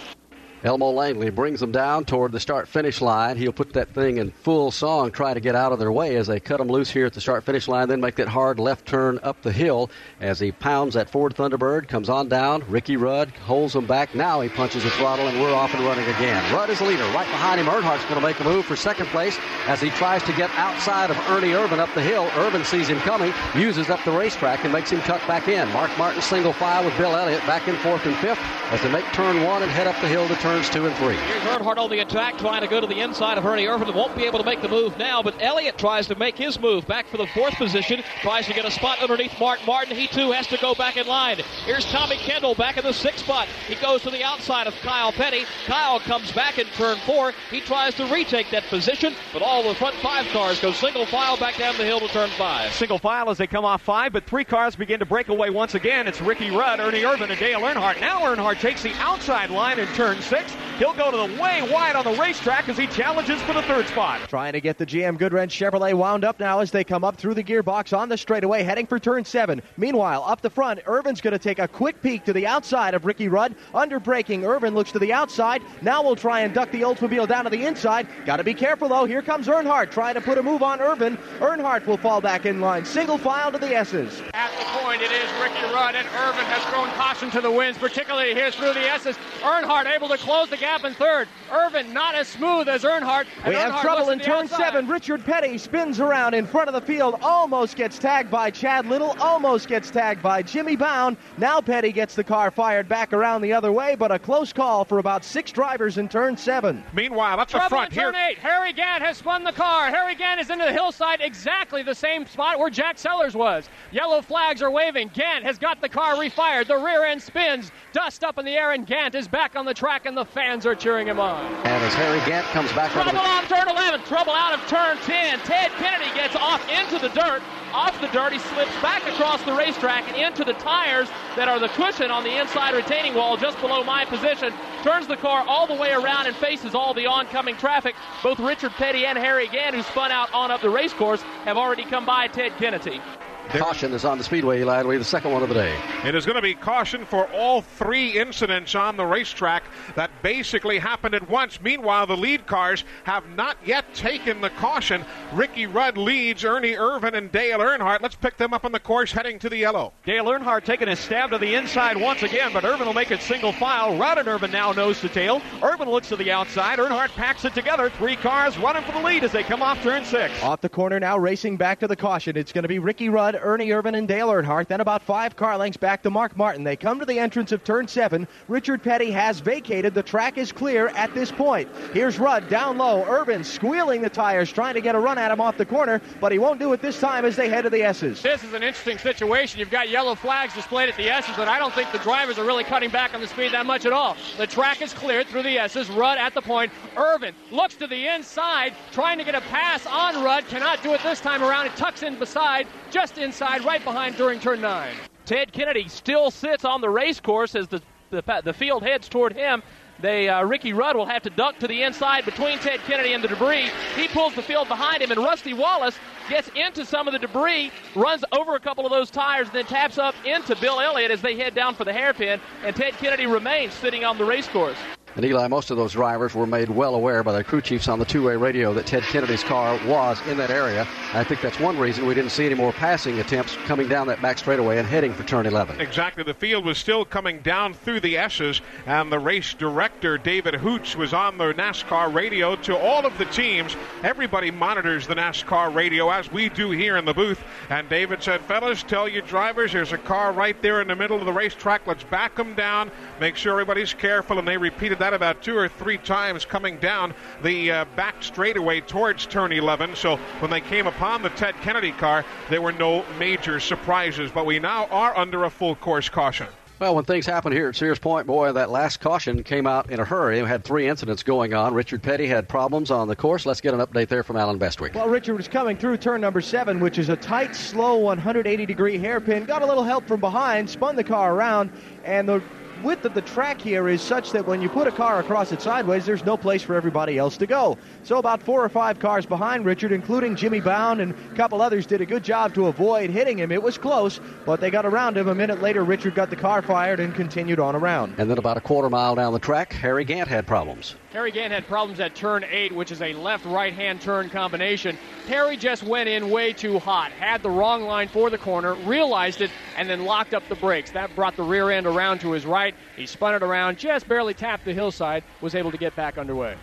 Speaker 5: Elmo Langley brings them down toward the start finish line. He'll put that thing in full song, try to get out of their way as they cut them loose here at the start finish line, then make that hard left turn up the hill as he pounds that Ford Thunderbird, comes on down. Ricky Rudd holds him back. Now he punches the throttle, and we're off and running again. Rudd is the leader. Right behind him, Earnhardt's going to make a move for second place as he tries to get outside of Ernie Irvan up the hill. Irvan sees him coming, uses up the racetrack, and makes him cut back in. Mark Martin single file with Bill Elliott back in fourth and fifth as they make turn one and head up the hill to turns two and three.
Speaker 14: Here's Earnhardt on the attack, trying to go to the inside of Ernie Irvan. Won't be able to make the move now, but Elliott tries to make his move back for the fourth position. Tries to get a spot underneath Mark Martin. He too has to go back in line. Here's Tommy Kendall back in the sixth spot. He goes to the outside of Kyle Petty. Kyle comes back in turn four. He tries to retake that position, but all the front five cars go single file back down the hill to turn five.
Speaker 15: Single file as they come off five, but three cars begin to break away once again. It's Ricky Rudd, Ernie Irvan, and Dale Earnhardt. Now Earnhardt takes the outside line in turn six. He'll go to the way wide on the racetrack as he challenges for the third spot.
Speaker 16: Trying to get the GM Goodwrench Chevrolet wound up now as they come up through the gearbox on the straightaway, heading for turn seven. Meanwhile, up the front, Irvan's going to take a quick peek to the outside of Ricky Rudd. Under braking, Irvan looks to the outside. Now we'll try and duck the Oldsmobile down to the inside. Got to be careful though. Here comes Earnhardt trying to put a move on Irvan. Earnhardt will fall back in line. Single file to the S's.
Speaker 17: At the point, it is Ricky Rudd, and Irvan has thrown caution to the winds, particularly here through the S's. Earnhardt able to close the gap in third. Irvan not as smooth as Earnhardt. and
Speaker 16: We have trouble in turn
Speaker 17: outside.
Speaker 16: seven. Richard Petty spins around in front of the field, almost gets tagged by Chad Little, almost gets tagged by Jimmy Bound. Now Petty gets the car fired back around the other way, but a close call for about six drivers in turn seven.
Speaker 3: Meanwhile, up the
Speaker 17: Trouble
Speaker 3: front
Speaker 17: in turn
Speaker 3: here.
Speaker 17: eight. Harry Gant has spun the car. Harry Gant is into the hillside, exactly the same spot where Jack Sellers was. Yellow flags are waving. Gant has got the car refired. The rear end spins. Dust up in the air, and Gant is back on the track, in the fans are cheering him on.
Speaker 5: And as Harry Gant comes back
Speaker 18: Trouble
Speaker 5: the
Speaker 18: on turn 11. Trouble out of turn 10. Ted Kennedy gets off into the dirt. Off the dirt, he slips back across the racetrack and into the tires that are the cushion on the inside retaining wall just below my position. Turns the car all the way around and faces all the oncoming traffic. Both Richard Petty and Harry Gant, who spun out on up the race course, have already come by Ted Kennedy.
Speaker 5: Caution is on the speedway, Eli. Lee, the second one of the day.
Speaker 3: It is going to be caution for all three incidents on the racetrack that basically happened at once. Meanwhile, the lead cars have not yet taken the caution. Ricky Rudd leads Ernie Irvan and Dale Earnhardt. Let's pick them up on the course heading to the yellow.
Speaker 15: Dale Earnhardt taking a stab to the inside once again, but Irvan will make it single file. Rudd and Irvan now nose to tail. Irvan looks to the outside. Earnhardt packs it together. Three cars running for the lead as they come off turn six.
Speaker 16: Off the corner now, racing back to the caution. It's going to be Ricky Rudd, Ernie Irvan, and Dale Earnhardt. Then about five car lengths back to Mark Martin. They come to the entrance of turn seven. Richard Petty has vacated. The track is clear at this point. Here's Rudd down low. Irvan squealing the tires, trying to get a run at him off the corner, but he won't do it this time as they head to the S's.
Speaker 17: This is an interesting situation. You've got yellow flags displayed at the S's, but I don't think the drivers are really cutting back on the speed that much at all. The track is cleared through the S's. Rudd at the point. Irvan looks to the inside, trying to get a pass on Rudd. Cannot do it this time around. It tucks in beside, just inside, right behind during turn nine.
Speaker 18: Ted Kennedy still sits on the race course as the, the, the field heads toward him. They, uh, Ricky Rudd will have to duck to the inside between Ted Kennedy and the debris. He pulls the field behind him, and Rusty Wallace gets into some of the debris, runs over a couple of those tires, and then taps up into Bill Elliott as they head down for the hairpin. And Ted Kennedy remains sitting on the race course.
Speaker 5: And Eli, most of those drivers were made well aware by their crew chiefs on the two-way radio that Ted Kennedy's car was in that area. I think that's one reason we didn't see any more passing attempts coming down that back straightaway and heading for turn 11.
Speaker 3: Exactly. The field was still coming down through the S's, and the race director, David Hoots, was on the NASCAR radio to all of the teams. Everybody monitors the NASCAR radio, as we do here in the booth. And David said, Fellas, tell your drivers there's a car right there in the middle of the racetrack. Let's back them down, make sure everybody's careful. And they repeated that about two or three times coming down the uh, back straightaway towards turn 11. So when they came upon the Ted Kennedy car, there were no major surprises. But we now are under a full course caution.
Speaker 5: Well, when things happen here at Sears Point, boy, that last caution came out in a hurry. We had three incidents going on. Richard Petty had problems on the course. Let's get an update there from Allen Bestwick.
Speaker 16: Well, Richard was coming through turn number seven, which is a tight, slow 180 degree hairpin. Got a little help from behind, spun the car around, and the width of the track here is such that when you put a car across it sideways, there's no place for everybody else to go. So about four or five cars behind Richard, including Jimmy Bound and a couple others, did a good job to avoid hitting him. It was close, but they got around him. A minute later, Richard got the car fired and continued on around.
Speaker 5: And then about a quarter mile down the track, Harry Gant had problems.
Speaker 17: Harry Gant had problems at turn 8, which is a left right hand turn combination. Harry just went in way too hot, had the wrong line for the corner, realized it, and then locked up the brakes. That brought the rear end around to his right. He spun it around, just barely tapped the hillside, was able to get back underway.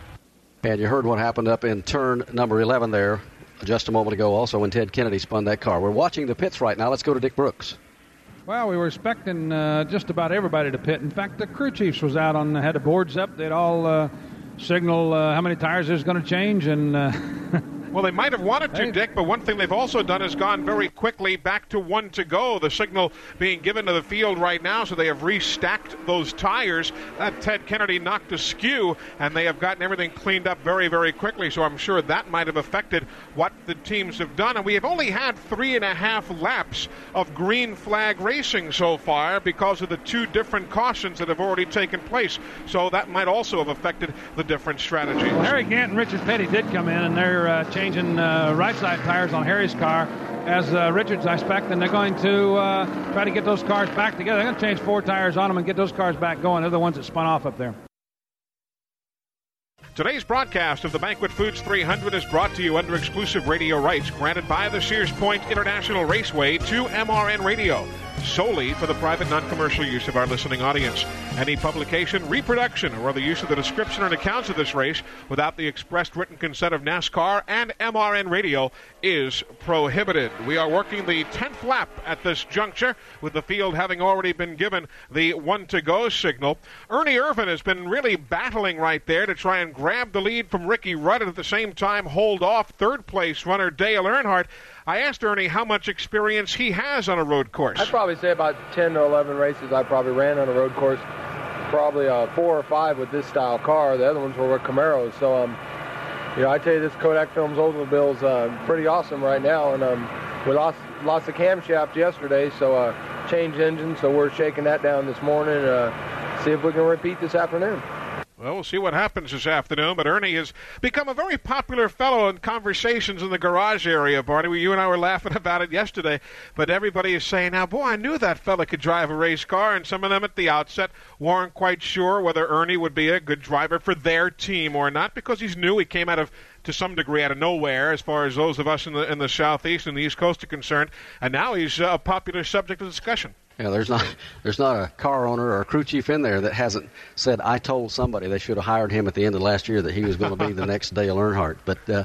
Speaker 5: And you heard what happened up in turn number 11 there just a moment ago, also when Ted Kennedy spun that car. We're watching the pits right now. Let's go to Dick Brooks.
Speaker 8: Well, we were expecting uh, just about everybody to pit. In fact, the crew chiefs was out on had the boards up. They'd all uh, signal uh, how many tires is going to change, and uh,
Speaker 3: Well, they might have wanted to, Dick, but one thing they've also done is gone very quickly back to one to go. The signal being given to the field right now, so they have restacked those tires. That Ted Kennedy knocked askew, and they have gotten everything cleaned up very, very quickly. So I'm sure that might have affected what the teams have done. And we have only had three and a half laps of green flag racing so far because of the two different cautions that have already taken place. So that might also have affected the different strategies.
Speaker 8: Harry Gant and Richard Petty did come in, and they're uh, changing uh, right side tires on Harry's car as uh, Richards, I expect, and they're going to uh, try to get those cars back together. They're going to change four tires on them and get those cars back going. They're the ones that spun off up there.
Speaker 3: Today's broadcast of the Banquet Foods 300 is brought to you under exclusive radio rights granted by the Sears Point International Raceway to MRN Radio, solely for the private non-commercial use of our listening audience. Any publication, reproduction, or other use of the description and accounts of this race without the expressed written consent of NASCAR and MRN Radio is prohibited. We are working the 10th lap at this juncture, with the field having already been given the one to go signal. Ernie Irvan has been really battling right there to try and grab the lead from Ricky Rudd and at the same time hold off third place runner Dale Earnhardt. I asked Ernie how much experience he has on a road course.
Speaker 23: I'd probably say about 10 to 11 races I probably ran on a road course. Probably uh, four or five with this style car. The other ones were with Camaros. So, um, you know, I tell you, this Kodak Films Oldsmobile is uh, pretty awesome right now. And um, we lost lost the camshaft yesterday, so uh, changed engine. So we're shaking that down this morning. Uh, see if we can repeat this afternoon.
Speaker 3: Well, we'll see what happens this afternoon. But Ernie has become a very popular fellow in conversations in the garage area, Barney. You and I were laughing about it yesterday. But everybody is saying, now, boy, I knew that fella could drive a race car. And some of them at the outset weren't quite sure whether Ernie would be a good driver for their team or not because he's new. He came out of to some degree out of nowhere as far as those of us in the in the southeast and the east coast are concerned and now he's a popular subject of discussion
Speaker 5: Yeah, there's not there's not a car owner or a crew chief in there that hasn't said I told somebody they should have hired him at the end of last year that he was going to be the next Dale Earnhardt. But uh,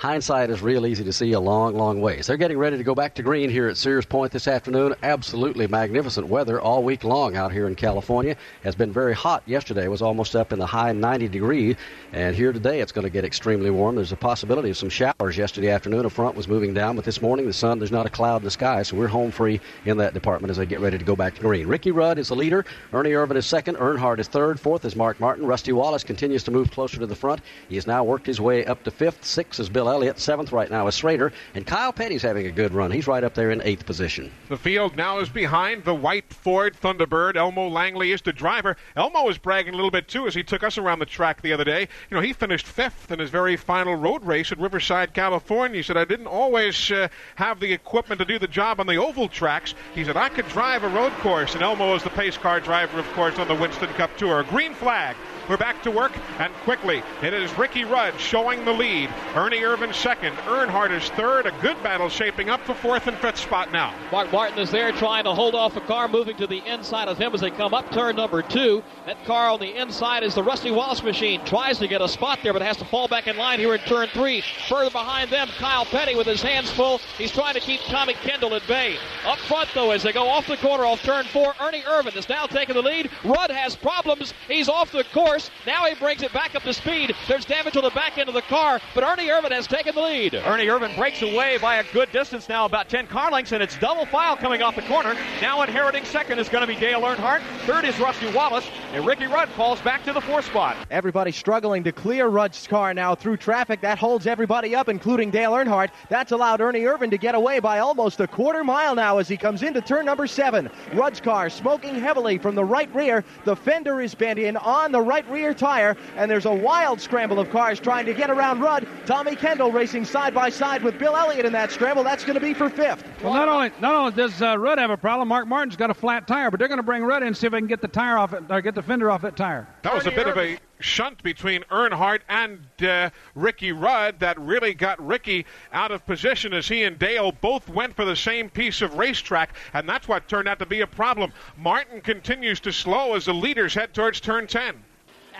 Speaker 5: hindsight is real easy to see a long, long ways. They're getting ready to go back to green here at Sears Point this afternoon. Absolutely magnificent weather all week long out here in California. Has been very hot. Yesterday was almost up in the high 90 degree, and here today it's going to get extremely warm. There's a possibility of some showers yesterday afternoon. A front was moving down, but this morning the sun there's not a cloud in the sky, so we're home free in that department as they get ready to go back to green. Ricky Rudd is the leader. Ernie Irvan is second. Earnhardt is third. Fourth is Mark Martin. Rusty Wallace continues to move closer to the front. He has now worked his way up to fifth. Sixth is Bill Elliott. Seventh right now is Schrader. And Kyle Petty's having a good run. He's right up there in eighth position.
Speaker 3: The field now is behind the white Ford Thunderbird. Elmo Langley is the driver. Elmo was bragging a little bit too as he took us around the track the other day. You know, he finished fifth in his very final road race at Riverside, California. He said, I didn't always uh, have the equipment to do the job on the oval tracks. He said, I could drive a road course. And Elmo is the pace car driver, of course, on the Winston Cup Tour. Green flag. We're back to work, and quickly, it is Ricky Rudd showing the lead. Ernie Irvan second. Earnhardt is third. A good battle shaping up for fourth and fifth spot now.
Speaker 14: Mark Martin is there trying to hold off a car moving to the inside of him as they come up turn number two. That car on the inside is the Rusty Wallace machine. Tries to get a spot there, but has to fall back in line here in turn three. Further behind them, Kyle Petty with his hands full. He's trying to keep Tommy Kendall at bay. Up front, though, as they go off the corner off turn four, Ernie Irvan is now taking the lead. Rudd has problems. He's off the course. Now he brings it back up to speed. There's damage on the back end of the car, but Ernie Irvan has taken the lead.
Speaker 15: Ernie Irvan breaks away by a good distance now, about 10 car lengths, and it's double file coming off the corner. Now inheriting second is going to be Dale Earnhardt. Third is Rusty Wallace. and Ricky Rudd falls back to the fourth spot.
Speaker 16: Everybody struggling to clear Rudd's car now through traffic. That holds everybody up, including Dale Earnhardt. That's allowed Ernie Irvan to get away by almost a quarter mile now as he comes into turn number seven. Rudd's car smoking heavily from the right rear. The fender is bent in on the right rear tire, and there's a wild scramble of cars trying to get around Rudd. Tommy Kendall racing side by side with Bill Elliott in that scramble. That's going to be for fifth.
Speaker 8: Well, not only not only does uh, Rudd have a problem, Mark Martin's got a flat tire, but they're going to bring Rudd in and see if they can get the tire off it, or get the fender off that tire.
Speaker 3: That was a bit of a shunt between Earnhardt and uh, Ricky Rudd that really got Ricky out of position as he and Dale both went for the same piece of racetrack, and that's what turned out to be a problem. Martin continues to slow as the leaders head towards turn 10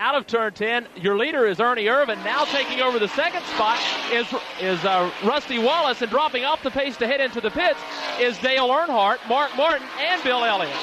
Speaker 18: out of turn 10. Your leader is Ernie Irvan. Now taking over the second spot is is uh, Rusty Wallace, and dropping off the pace to head into the pits is Dale Earnhardt, Mark Martin, and Bill Elliott.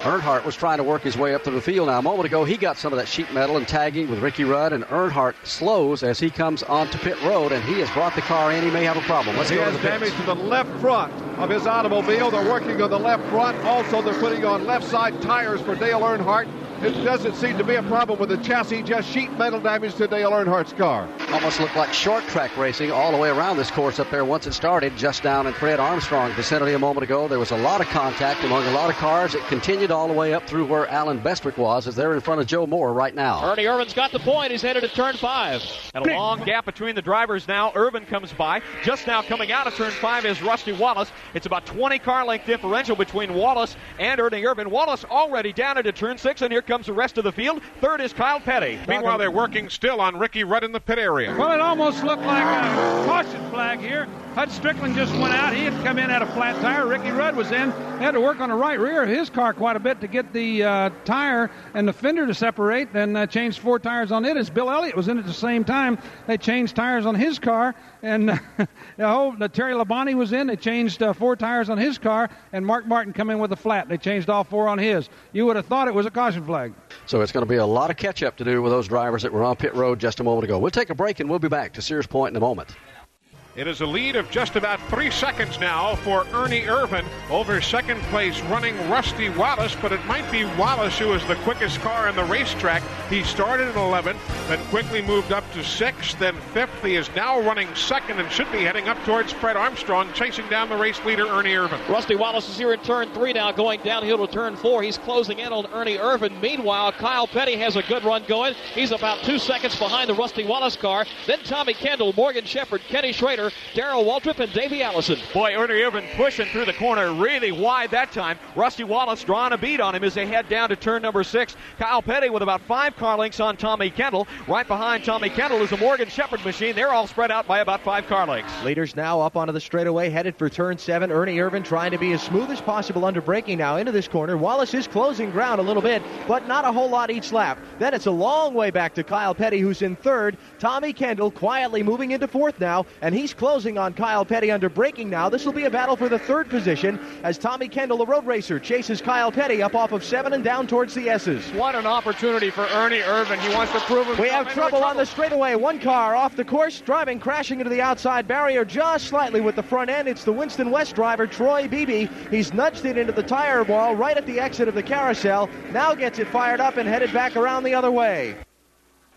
Speaker 5: Earnhardt was trying to work his way up to the field. Now, a moment ago, he got some of that sheet metal and tagging with Ricky Rudd, and Earnhardt slows as he comes onto pit road, and he has brought the car in. He may have a problem. Let's
Speaker 6: he
Speaker 5: go
Speaker 6: has
Speaker 5: to the
Speaker 6: damage
Speaker 5: pits.
Speaker 6: to the left front of his automobile. They're working on the left front. Also, they're putting on left side tires for Dale Earnhardt. It doesn't seem to be a problem with the chassis, just sheet metal damage to Dale Earnhardt's car.
Speaker 5: Almost looked like short track racing all the way around this course up there once it started, just down in Fred Armstrong vicinity a moment ago. There was a lot of contact among a lot of cars. It continued all the way up through where Allen Bestwick was, as they're in front of Joe Moore right now.
Speaker 18: Ernie Irvan's got the point. He's headed to turn five.
Speaker 15: And a long gap between the drivers now. Irvan comes by. Just now coming out of turn five is Rusty Wallace. It's about 20 car length differential between Wallace and Ernie Irvan. Wallace already down into turn six, and here comes the rest of the field. Third is Kyle Petty.
Speaker 3: Meanwhile, they're working still on Ricky Rudd in the pit area.
Speaker 8: Well, it almost looked like a caution flag here. Hut Strickland just went out. He had come in at a flat tire. Ricky Rudd was in. Had to work on the right rear of his car quite a bit to get the uh, tire and the fender to separate. Then uh, changed four tires on it. As Bill Elliott was in at the same time, they changed tires on his car. And uh, the whole the Terry Labonte was in. They changed uh, four tires on his car. And Mark Martin come in with a flat. They changed all four on his. You would have thought it was a caution flag.
Speaker 5: So it's going to be a lot of catch up to do with those drivers that were on pit road just a moment ago. We'll take a break and we'll be back to Sears Point in a moment.
Speaker 3: It is a lead of just about three seconds now for Ernie Irvan over second place running Rusty Wallace, but it might be Wallace who is the quickest car in the racetrack. He started at 11th, then quickly moved up to 6th, then 5th. He is now running second and should be heading up towards Fred Armstrong, chasing down the race leader Ernie Irvan.
Speaker 18: Rusty Wallace is here in turn three now, going downhill to turn four. He's closing in on Ernie Irvan. Meanwhile, Kyle Petty has a good run going. He's about two seconds behind the Rusty Wallace car. Then Tommy Kendall, Morgan Shepherd, Kenny Schrader, Darrell Waltrip, and Davey Allison.
Speaker 15: Boy, Ernie Irvan pushing through the corner really wide that time. Rusty Wallace drawing a beat on him as they head down to turn number six. Kyle Petty with about five car lengths on Tommy Kendall. Right behind Tommy Kendall is a Morgan Shepherd machine. They're all spread out by about five car lengths.
Speaker 16: Leaders now up onto the straightaway, headed for turn seven. Ernie Irvan trying to be as smooth as possible under braking now into this corner. Wallace is closing ground a little bit, but not a whole lot each lap. Then it's a long way back to Kyle Petty, who's in third. Tommy Kendall quietly moving into fourth now, and he's closing on Kyle Petty under braking now. This will be a battle for the third position as Tommy Kendall, a road racer, chases Kyle Petty up off of seven and down towards the S's.
Speaker 17: What an opportunity for Ernie Irvan. He wants to prove himself.
Speaker 16: We have
Speaker 17: into
Speaker 16: trouble on the straightaway. One car off the course, driving, crashing into the outside barrier just slightly with the front end. It's the Winston West driver, Troy Beebe. He's nudged it into the tire wall right at the exit of the carousel. Now gets it fired up and headed back around the other way.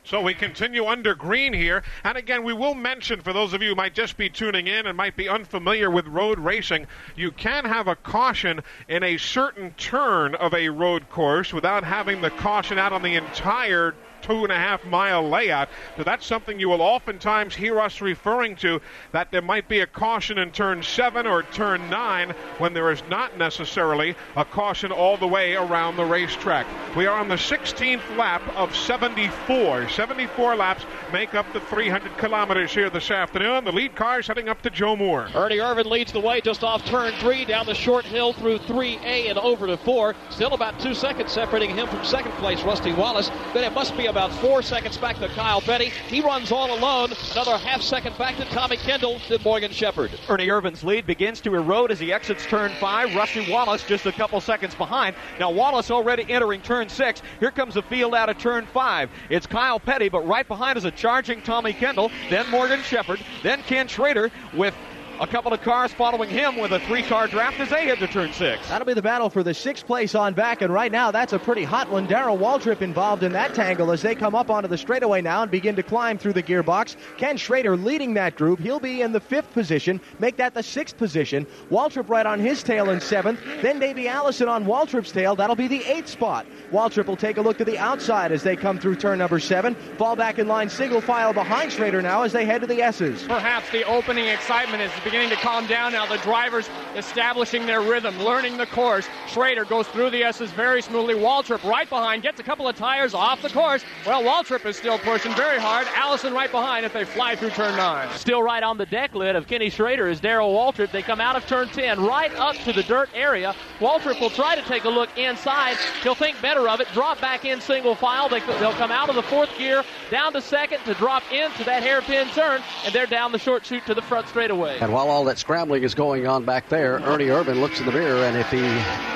Speaker 3: So we continue under green here. And again, we will mention for those of you who might just be tuning in and might be unfamiliar with road racing, you can have a caution in a certain turn of a road course without having the caution out on the entire two and a half mile layout. So that's something you will oftentimes hear us referring to that there might be a caution in turn seven or turn nine when there is not necessarily a caution all the way around the racetrack. We are on the 16th lap of 74. 74 laps make up the 300 kilometers here this afternoon. The lead car is heading up to Joe Moore.
Speaker 18: Ernie Irvan leads the way just off turn three, down the short hill through 3A and over to four. Still about two seconds separating him from second place, Rusty Wallace. Then it must be about four seconds back to Kyle Petty. He runs all alone. Another half second back to Tommy Kendall, then Morgan Shepherd.
Speaker 15: Ernie Irvan's lead begins to erode as he exits turn five. Rusty Wallace just a couple seconds behind. Now Wallace already entering turn six. Here comes the field out of turn five. It's Kyle Petty, but right behind is a charging Tommy Kendall, then Morgan Shepherd, then Ken Schrader with a couple of cars following him with a three-car draft as they head to turn six.
Speaker 16: That'll be the battle for the sixth place on back, and right now that's a pretty hot one. Darrell Waltrip involved in that tangle as they come up onto the straightaway now and begin to climb through the gearbox. Ken Schrader leading that group. He'll be in the fifth position, make that the sixth position. Waltrip right on his tail in seventh. Then Davey Allison on Waltrip's tail. That'll be the eighth spot. Waltrip will take a look to the outside as they come through turn number seven. Fall back in line, single file behind Schrader now as they head to the S's.
Speaker 17: Perhaps the opening excitement is beginning to calm down now. The drivers establishing their rhythm, learning the course. Schrader goes through the S's very smoothly. Waltrip right behind, gets a couple of tires off the course. Well, Waltrip is still pushing very hard. Allison right behind if they fly through turn nine.
Speaker 18: Still right on the deck lid of Kenny Schrader is Darrell Waltrip. They come out of turn 10 right up to the dirt area. Waltrip will try to take a look inside. He'll think better of it, drop back in single file. They, they'll come out of the fourth gear, down to second to drop into that hairpin turn, and they're down the short chute to the front straightaway.
Speaker 5: And while all that scrambling is going on back there, Ernie Irvan looks in the mirror, and if he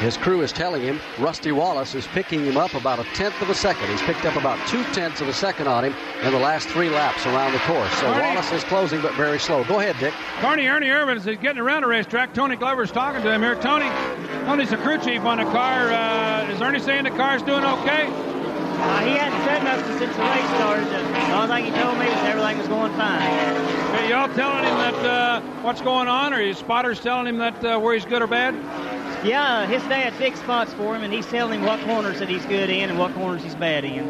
Speaker 5: his crew is telling him, Rusty Wallace is picking him up about a tenth of a second. He's picked up about two tenths of a second on him in the last three laps around the course. So
Speaker 8: Ernie.
Speaker 5: Wallace is closing, but very slow. Go ahead, Dick.
Speaker 8: Carney Ernie Irvan is getting around the racetrack. Tony Glover's talking to him here. Tony, Tony's the crew chief on the car. Uh, is Ernie saying the car's doing okay?
Speaker 24: Uh, he hadn't said nothing since the race started. The only thing he told me was everything was going fine.
Speaker 8: Are y'all telling him that uh, what's going on, or his spotters telling him that uh, where he's good or bad?
Speaker 24: Yeah, his dad fixed spots for him, and he's telling him what corners that he's good in and what corners he's bad in.
Speaker 8: He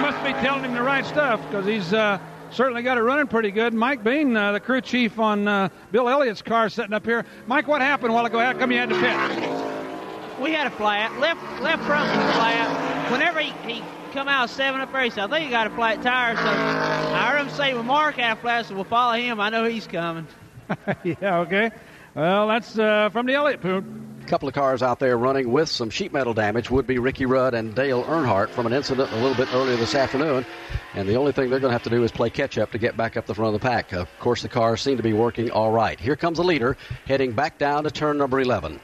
Speaker 8: must be telling him the right stuff because he's uh, certainly got it running pretty good. Mike Beam, uh, the crew chief on uh, Bill Elliott's car, sitting up here. Mike, what happened a while ago? How come you had to pit?
Speaker 24: We had a flat, left left front was flat. Whenever he, he come out seven up there, he said, I think he got a flat tire. So I heard him say, well, Mark had a flat, so we'll follow him. I know he's coming.
Speaker 8: yeah, okay. Well, that's uh, from the Elliott pool.
Speaker 5: A couple of cars out there running with some sheet metal damage would be Ricky Rudd and Dale Earnhardt from an incident a little bit earlier this afternoon. And the only thing they're going to have to do is play catch up to get back up the front of the pack. Of course, the cars seem to be working all right. Here comes the leader heading back down to turn number 11.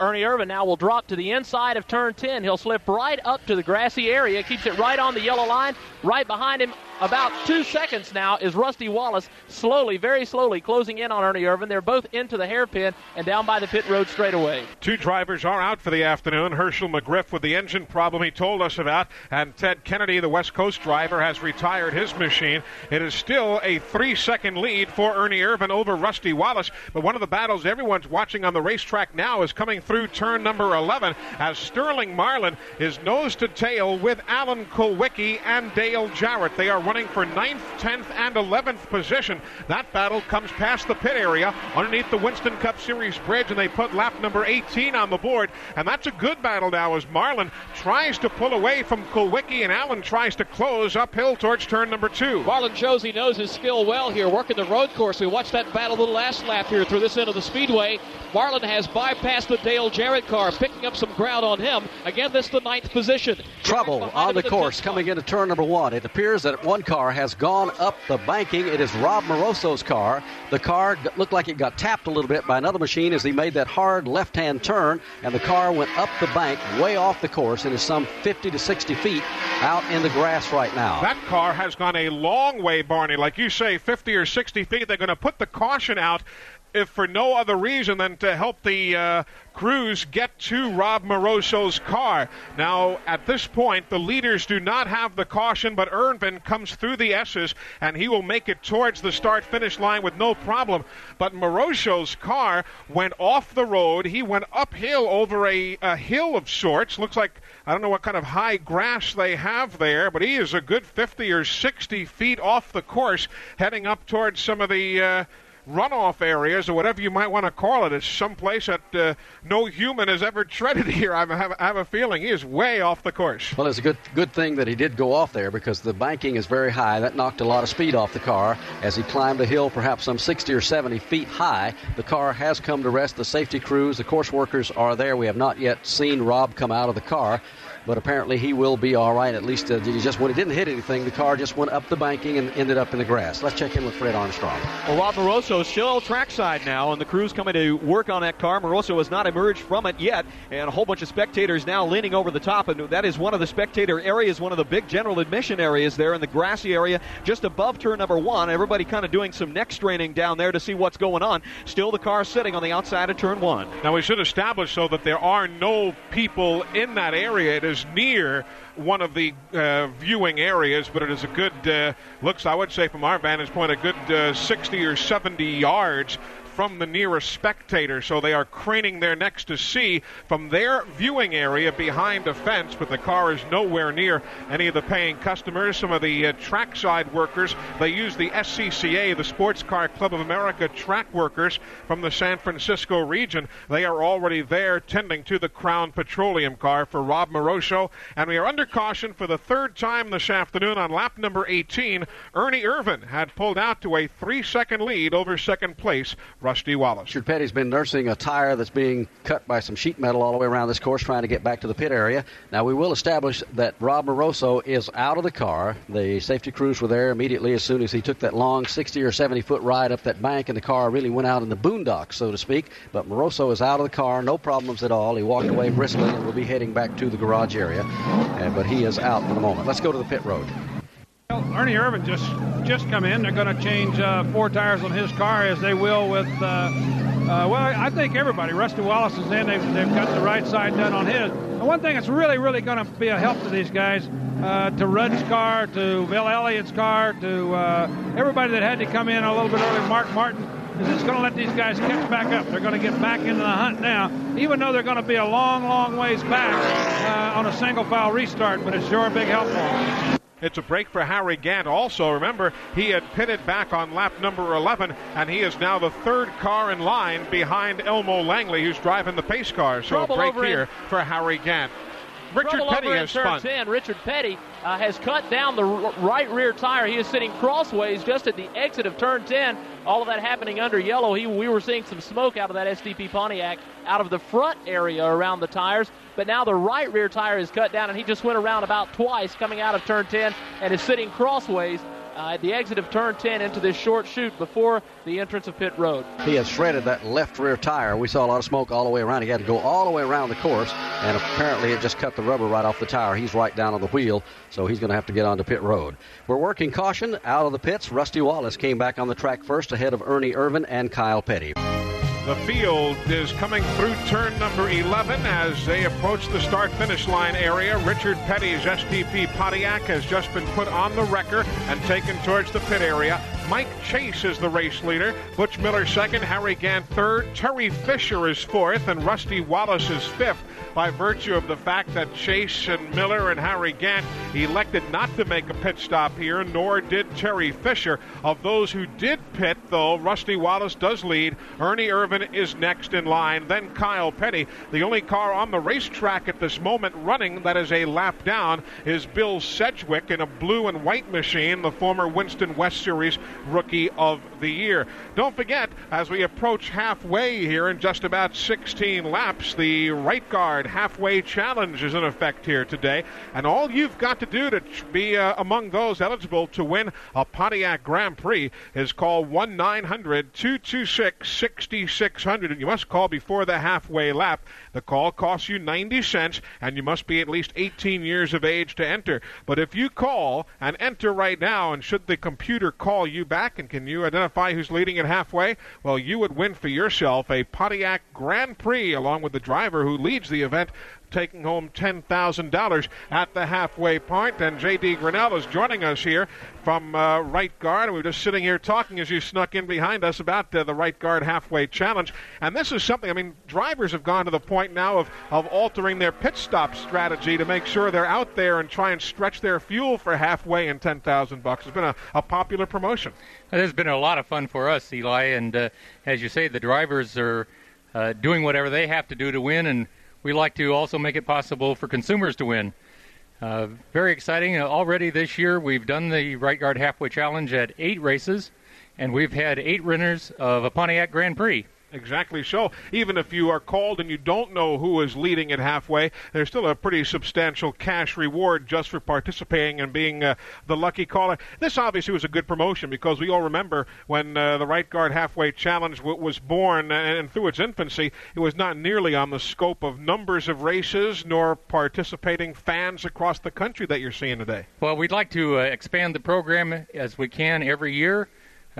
Speaker 18: Ernie Irvan now will drop to the inside of turn 10. He'll slip right up to the grassy area, keeps it right on the yellow line. Right behind him, about two seconds now, is Rusty Wallace, slowly, very slowly closing in on Ernie Irvan. They're both into the hairpin and down by the pit road straightaway.
Speaker 3: Two drivers are out for the afternoon. Hershel McGriff with the engine problem he told us about, and Ted Kennedy, the West Coast driver, has retired his machine. It is still a three second lead for Ernie Irvan over Rusty Wallace. But one of the battles everyone's watching on the racetrack now is coming through turn number 11 as Sterling Marlin is nose to tail with Alan Kulwicki and Dale Jarrett. They are running for 9th, 10th, and 11th position. That battle comes past the pit area underneath the Winston Cup Series bridge, and they put lap number 18 on the board. And that's a good battle now as Marlin tries to pull away from Kulwicki, and Allen tries to close uphill towards turn number two.
Speaker 14: Marlin shows he knows his skill well here, working the road course. We watched that battle the last lap here through this end of the speedway. Marlin has bypassed the Dale Jarrett car, picking up some ground on him. Again, this is the ninth position.
Speaker 5: Trouble on the course coming into turn number one. It appears that one car has gone up the banking. It is Rob Moroso's car. The car looked like it got tapped a little bit by another machine as he made that hard left hand turn, and the car went up the bank way off the course and is some 50 to 60 feet out in the grass right now.
Speaker 3: That car has gone a long way, Barney. Like you say, 50 or 60 feet. They're going to put the caution out if for no other reason than to help the uh, crews get to Rob Moroso's car. Now, at this point, the leaders do not have the caution, but Irvan comes through the S's and he will make it towards the start finish line with no problem. But Moroso's car went off the road. He went uphill over a, a hill of sorts. Looks like I don't know what kind of high grass they have there, but he is a good 50 or 60 feet off the course, heading up towards some of the. Uh, runoff areas or whatever you might want to call it. It's someplace that uh, no human has ever treaded here. I have, I have a feeling he is way off the course.
Speaker 5: Well, it's a good good thing that he did go off there because the banking is very high. That knocked a lot of speed off the car as he climbed a hill, perhaps some 60 or 70 feet high. The car has come to rest. The safety crews, the course workers are there. We have not yet seen Rob come out of the car. But apparently he will be all right. At least uh, he just when he didn't hit anything, the car just went up the banking and ended up in the grass. Let's check in with Fred Armstrong.
Speaker 15: Well, Rob Moroso still trackside now, and the crew's coming to work on that car. Moroso has not emerged from it yet, and a whole bunch of spectators now leaning over the top, and that is one of the spectator areas, one of the big general admission areas there in the grassy area just above turn number one. Everybody kind of doing some neck straining down there to see what's going on. Still, the car sitting on the outside of turn one.
Speaker 3: Now, we should establish, so that there are no people in that area. It is near one of the uh, viewing areas, but it is a good, uh, looks, I would say, from our vantage point, a good uh, 60 or 70 yards from the nearest spectator, so they are craning their necks to see from their viewing area behind a fence, but the car is nowhere near any of the paying customers. Some of the uh, trackside workers, they use the SCCA, the Sports Car Club of America track workers from the San Francisco region. They are already there tending to the Crown Petroleum car for Rob Moroso, and we are under caution for the third time this afternoon on lap number 18. Ernie Irvan had pulled out to a three second lead over second place. Rusty Wallace.
Speaker 5: Richard Petty's been nursing a tire that's being cut by some sheet metal all the way around this course, trying to get back to the pit area. Now, we will establish that Rob Moroso is out of the car. The safety crews were there immediately as soon as he took that long 60 or 70 foot ride up that bank, and the car really went out in the boondocks, so to speak. But Moroso is out of the car, no problems at all. He walked away briskly and will be heading back to the garage area, but he is out for the moment. Let's go to the pit road.
Speaker 8: Well, Ernie Irvan just just come in. They're going to change uh, four tires on his car as they will with. Uh, uh, well, I think everybody. Rusty Wallace is in. They've, they've got the right side done on his. The one thing that's really, really going to be a help to these guys, uh, to Rudd's car, to Bill Elliott's car, to uh, everybody that had to come in a little bit early, Mark Martin, is it's going to let these guys catch back up. They're going to get back into the hunt now, even though they're going to be a long, long ways back uh, on a single file restart. But it's sure a big help for them.
Speaker 3: It's a break for Harry Gant. Also, remember, he had pitted back on lap number 11, and he is now the third car in line behind Elmo Langley, who's driving the pace car. So
Speaker 18: Trouble
Speaker 3: a break
Speaker 18: over in-
Speaker 3: here for Harry Gant. Richard Petty has spun.
Speaker 18: 10. Richard Petty uh, has cut down the r- right rear tire. He is sitting crossways just at the exit of turn 10. All of that happening under yellow. He, we were seeing some smoke out of that STP Pontiac out of the front area around the tires. But now the right rear tire is cut down, and he just went around about twice coming out of turn 10 and is sitting crossways uh, at the exit of turn 10 into this short chute before the entrance of pit road.
Speaker 5: He has shredded that left rear tire. We saw a lot of smoke all the way around. He had to go all the way around the course, and apparently it just cut the rubber right off the tire. He's right down on the wheel, so he's going to have to get onto pit road. We're working caution out of the pits. Rusty Wallace came back on the track first ahead of Ernie Irvan and Kyle Petty.
Speaker 3: The field is coming through turn number 11 as they approach the start finish line area. Richard Petty's STP Pontiac has just been put on the wrecker and taken towards the pit area. Mike Chase is the race leader. Butch Miller second, Harry Gant third, Terry Fisher is fourth, and Rusty Wallace is fifth by virtue of the fact that Chase and Miller and Harry Gant elected not to make a pit stop here, nor did Terry Fisher. Of those who did pit, though, Rusty Wallace does lead. Ernie Irvan is next in line, then Kyle Petty. The only car on the racetrack at this moment running that is a lap down is Bill Sedgwick in a blue and white machine, the former Winston West Series Rookie of the Year. Don't forget, as we approach halfway here in just about 16 laps, the right guard halfway challenge is in effect here today. And all you've got to do to be uh, among those eligible to win a Pontiac Grand Prix is call 1 900 226 6600. And you must call before the halfway lap. The call costs you 90 cents, and you must be at least 18 years of age to enter. But if you call and enter right now, and should the computer call you back, and can you identify who's leading at halfway? Well, you would win for yourself a Pontiac Grand Prix along with the driver who leads the event. Taking home $10,000 at the halfway point. And J.D. Grinnell is joining us here from uh, right guard. We were just sitting here talking as you snuck in behind us about uh, the right guard halfway challenge. And this is something, I mean, drivers have gone to the point now of, of altering their pit stop strategy to make sure they're out there and try and stretch their fuel for halfway and 10000 bucks. It's been a, a popular promotion.
Speaker 25: It has been a lot of fun for us, Eli, and uh, as you say, the drivers are uh, doing whatever they have to do to win, and we like to also make it possible for consumers to win. Uh, very exciting. Uh, already this year, we've done the Right Guard Halfway Challenge at eight races, and we've had eight winners of a Pontiac Grand Prix.
Speaker 3: Exactly so. Even if you are called and you don't know who is leading at halfway, there's still a pretty substantial cash reward just for participating and being uh, the lucky caller. This obviously was a good promotion because we all remember when uh, the Right Guard Halfway Challenge w- was born and through its infancy, it was not nearly on the scope of numbers of races nor participating fans across the country that you're seeing today.
Speaker 25: Well, we'd like to uh, expand the program as we can every year.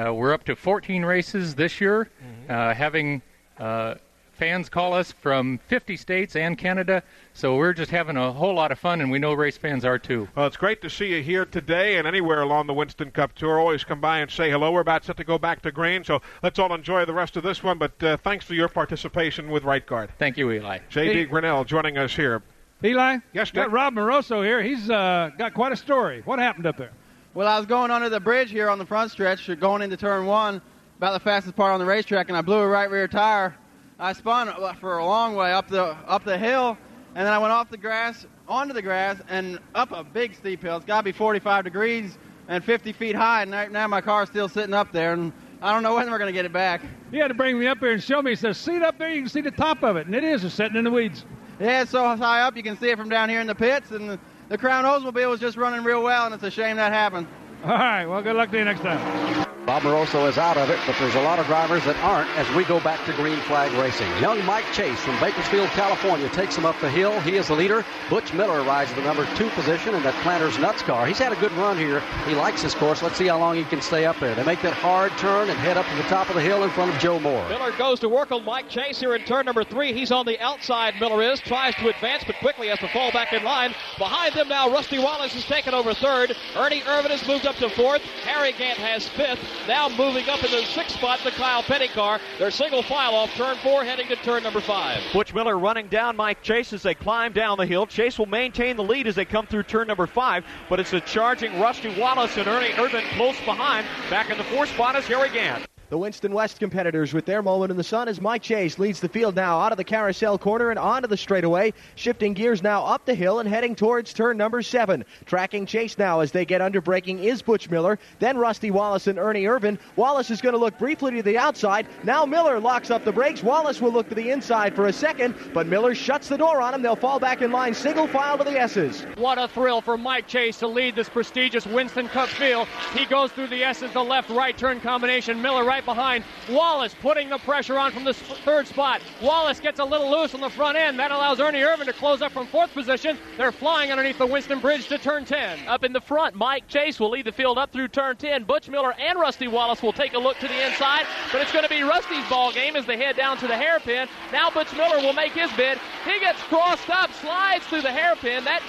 Speaker 25: Uh, we're up to 14 races this year, uh, having uh, fans call us from 50 states and Canada. So we're just having a whole lot of fun, and we know race fans are too.
Speaker 3: Well, it's great to see you here today and anywhere along the Winston Cup Tour. Always come by and say hello. We're about set to go back to green, so let's all enjoy the rest of this one. But uh, thanks for your participation with Right Guard.
Speaker 25: Thank you, Eli.
Speaker 3: J.D.
Speaker 8: Hey.
Speaker 3: Grinnell joining us here.
Speaker 8: Eli?
Speaker 3: Yes,
Speaker 8: Got
Speaker 3: Dick?
Speaker 8: Rob Moroso here. He's uh, got quite a story. What happened up there?
Speaker 26: Well, I was going under the bridge here on the front stretch, going into turn one, about the fastest part on the racetrack, and I blew a right rear tire. I spun uh, for a long way up the up the hill, and then I went off the grass onto the grass and up a big steep hill. It's got to be 45 degrees and 50 feet high, and right now my car's still sitting up there, and I don't know when we're going to get it back.
Speaker 8: He had to bring me up here and show me. He says, "See it up there? You can see the top of it," and it is. It's sitting in the weeds.
Speaker 26: Yeah, it's so high up you can see it from down here in the pits, and the, Crown Oldsmobile was just running real well, and it's a shame that happened.
Speaker 8: All right. Well, good luck to you next time.
Speaker 5: Bob Moroso is out of it, but there's a lot of drivers that aren't as we go back to green flag racing. Young Mike Chase from Bakersfield, California takes him up the hill. He is the leader. Butch Miller rides the number two position in that Planters Nuts car. He's had a good run here. He likes his course. Let's see how long he can stay up there. They make that hard turn and head up to the top of the hill in front of Joe Moore.
Speaker 18: Miller goes to work on Mike Chase here in turn number three. He's on the outside, Miller is. Tries to advance, but quickly has to fall back in line. Behind them now, Rusty Wallace has taken over third. Ernie Irvan has moved up to fourth. Harry Gant has fifth. Now moving up in the sixth spot, the Kyle Petty car. They're single file off turn four, heading to turn number five.
Speaker 15: Butch Miller running down Mike Chase as they climb down the hill. Chase will maintain the lead as they come through turn number five, but it's a charging Rusty Wallace and Ernie Irvan close behind. Back in the fourth spot is Harry Gant.
Speaker 16: The Winston West competitors with their moment in the sun as Mike Chase leads the field now out of the carousel corner and onto the straightaway, shifting gears now up the hill and heading towards turn number seven. Tracking Chase now as they get under braking is Butch Miller, then Rusty Wallace and Ernie Irvan. Wallace is going to look briefly to the outside. Now Miller locks up the brakes. Wallace will look to the inside for a second, but Miller shuts the door on him. They'll fall back in line, single file to the S's.
Speaker 17: What a thrill for Mike Chase to lead this prestigious Winston Cup field. He goes through the S's, the left right turn combination. Miller right behind. Wallace putting the pressure on from the third spot. Wallace gets a little loose on the front end. That allows Ernie Irvan to close up from fourth position. They're flying underneath the Winston Bridge to turn 10.
Speaker 18: Up in the front, Mike Chase will lead the field up through turn 10. Butch Miller and Rusty Wallace will take a look to the inside, but it's going to be Rusty's ball game as they head down to the hairpin. Now Butch Miller will make his bid. He gets crossed up, slides through the hairpin. That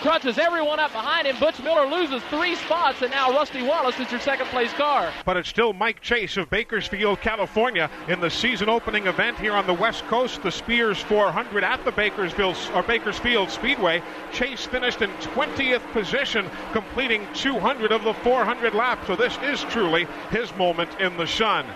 Speaker 18: crunches everyone up behind him. Butch Miller loses three spots, and now Rusty Wallace is your second place car.
Speaker 3: But it's still Mike Chase of Bakersfield, California, in the season opening event here on the West Coast, the Spears 400 at the Bakersfield or Bakersfield Speedway. Chase finished in 20th position, completing 200 of the 400 laps. So this is truly his moment in the sun.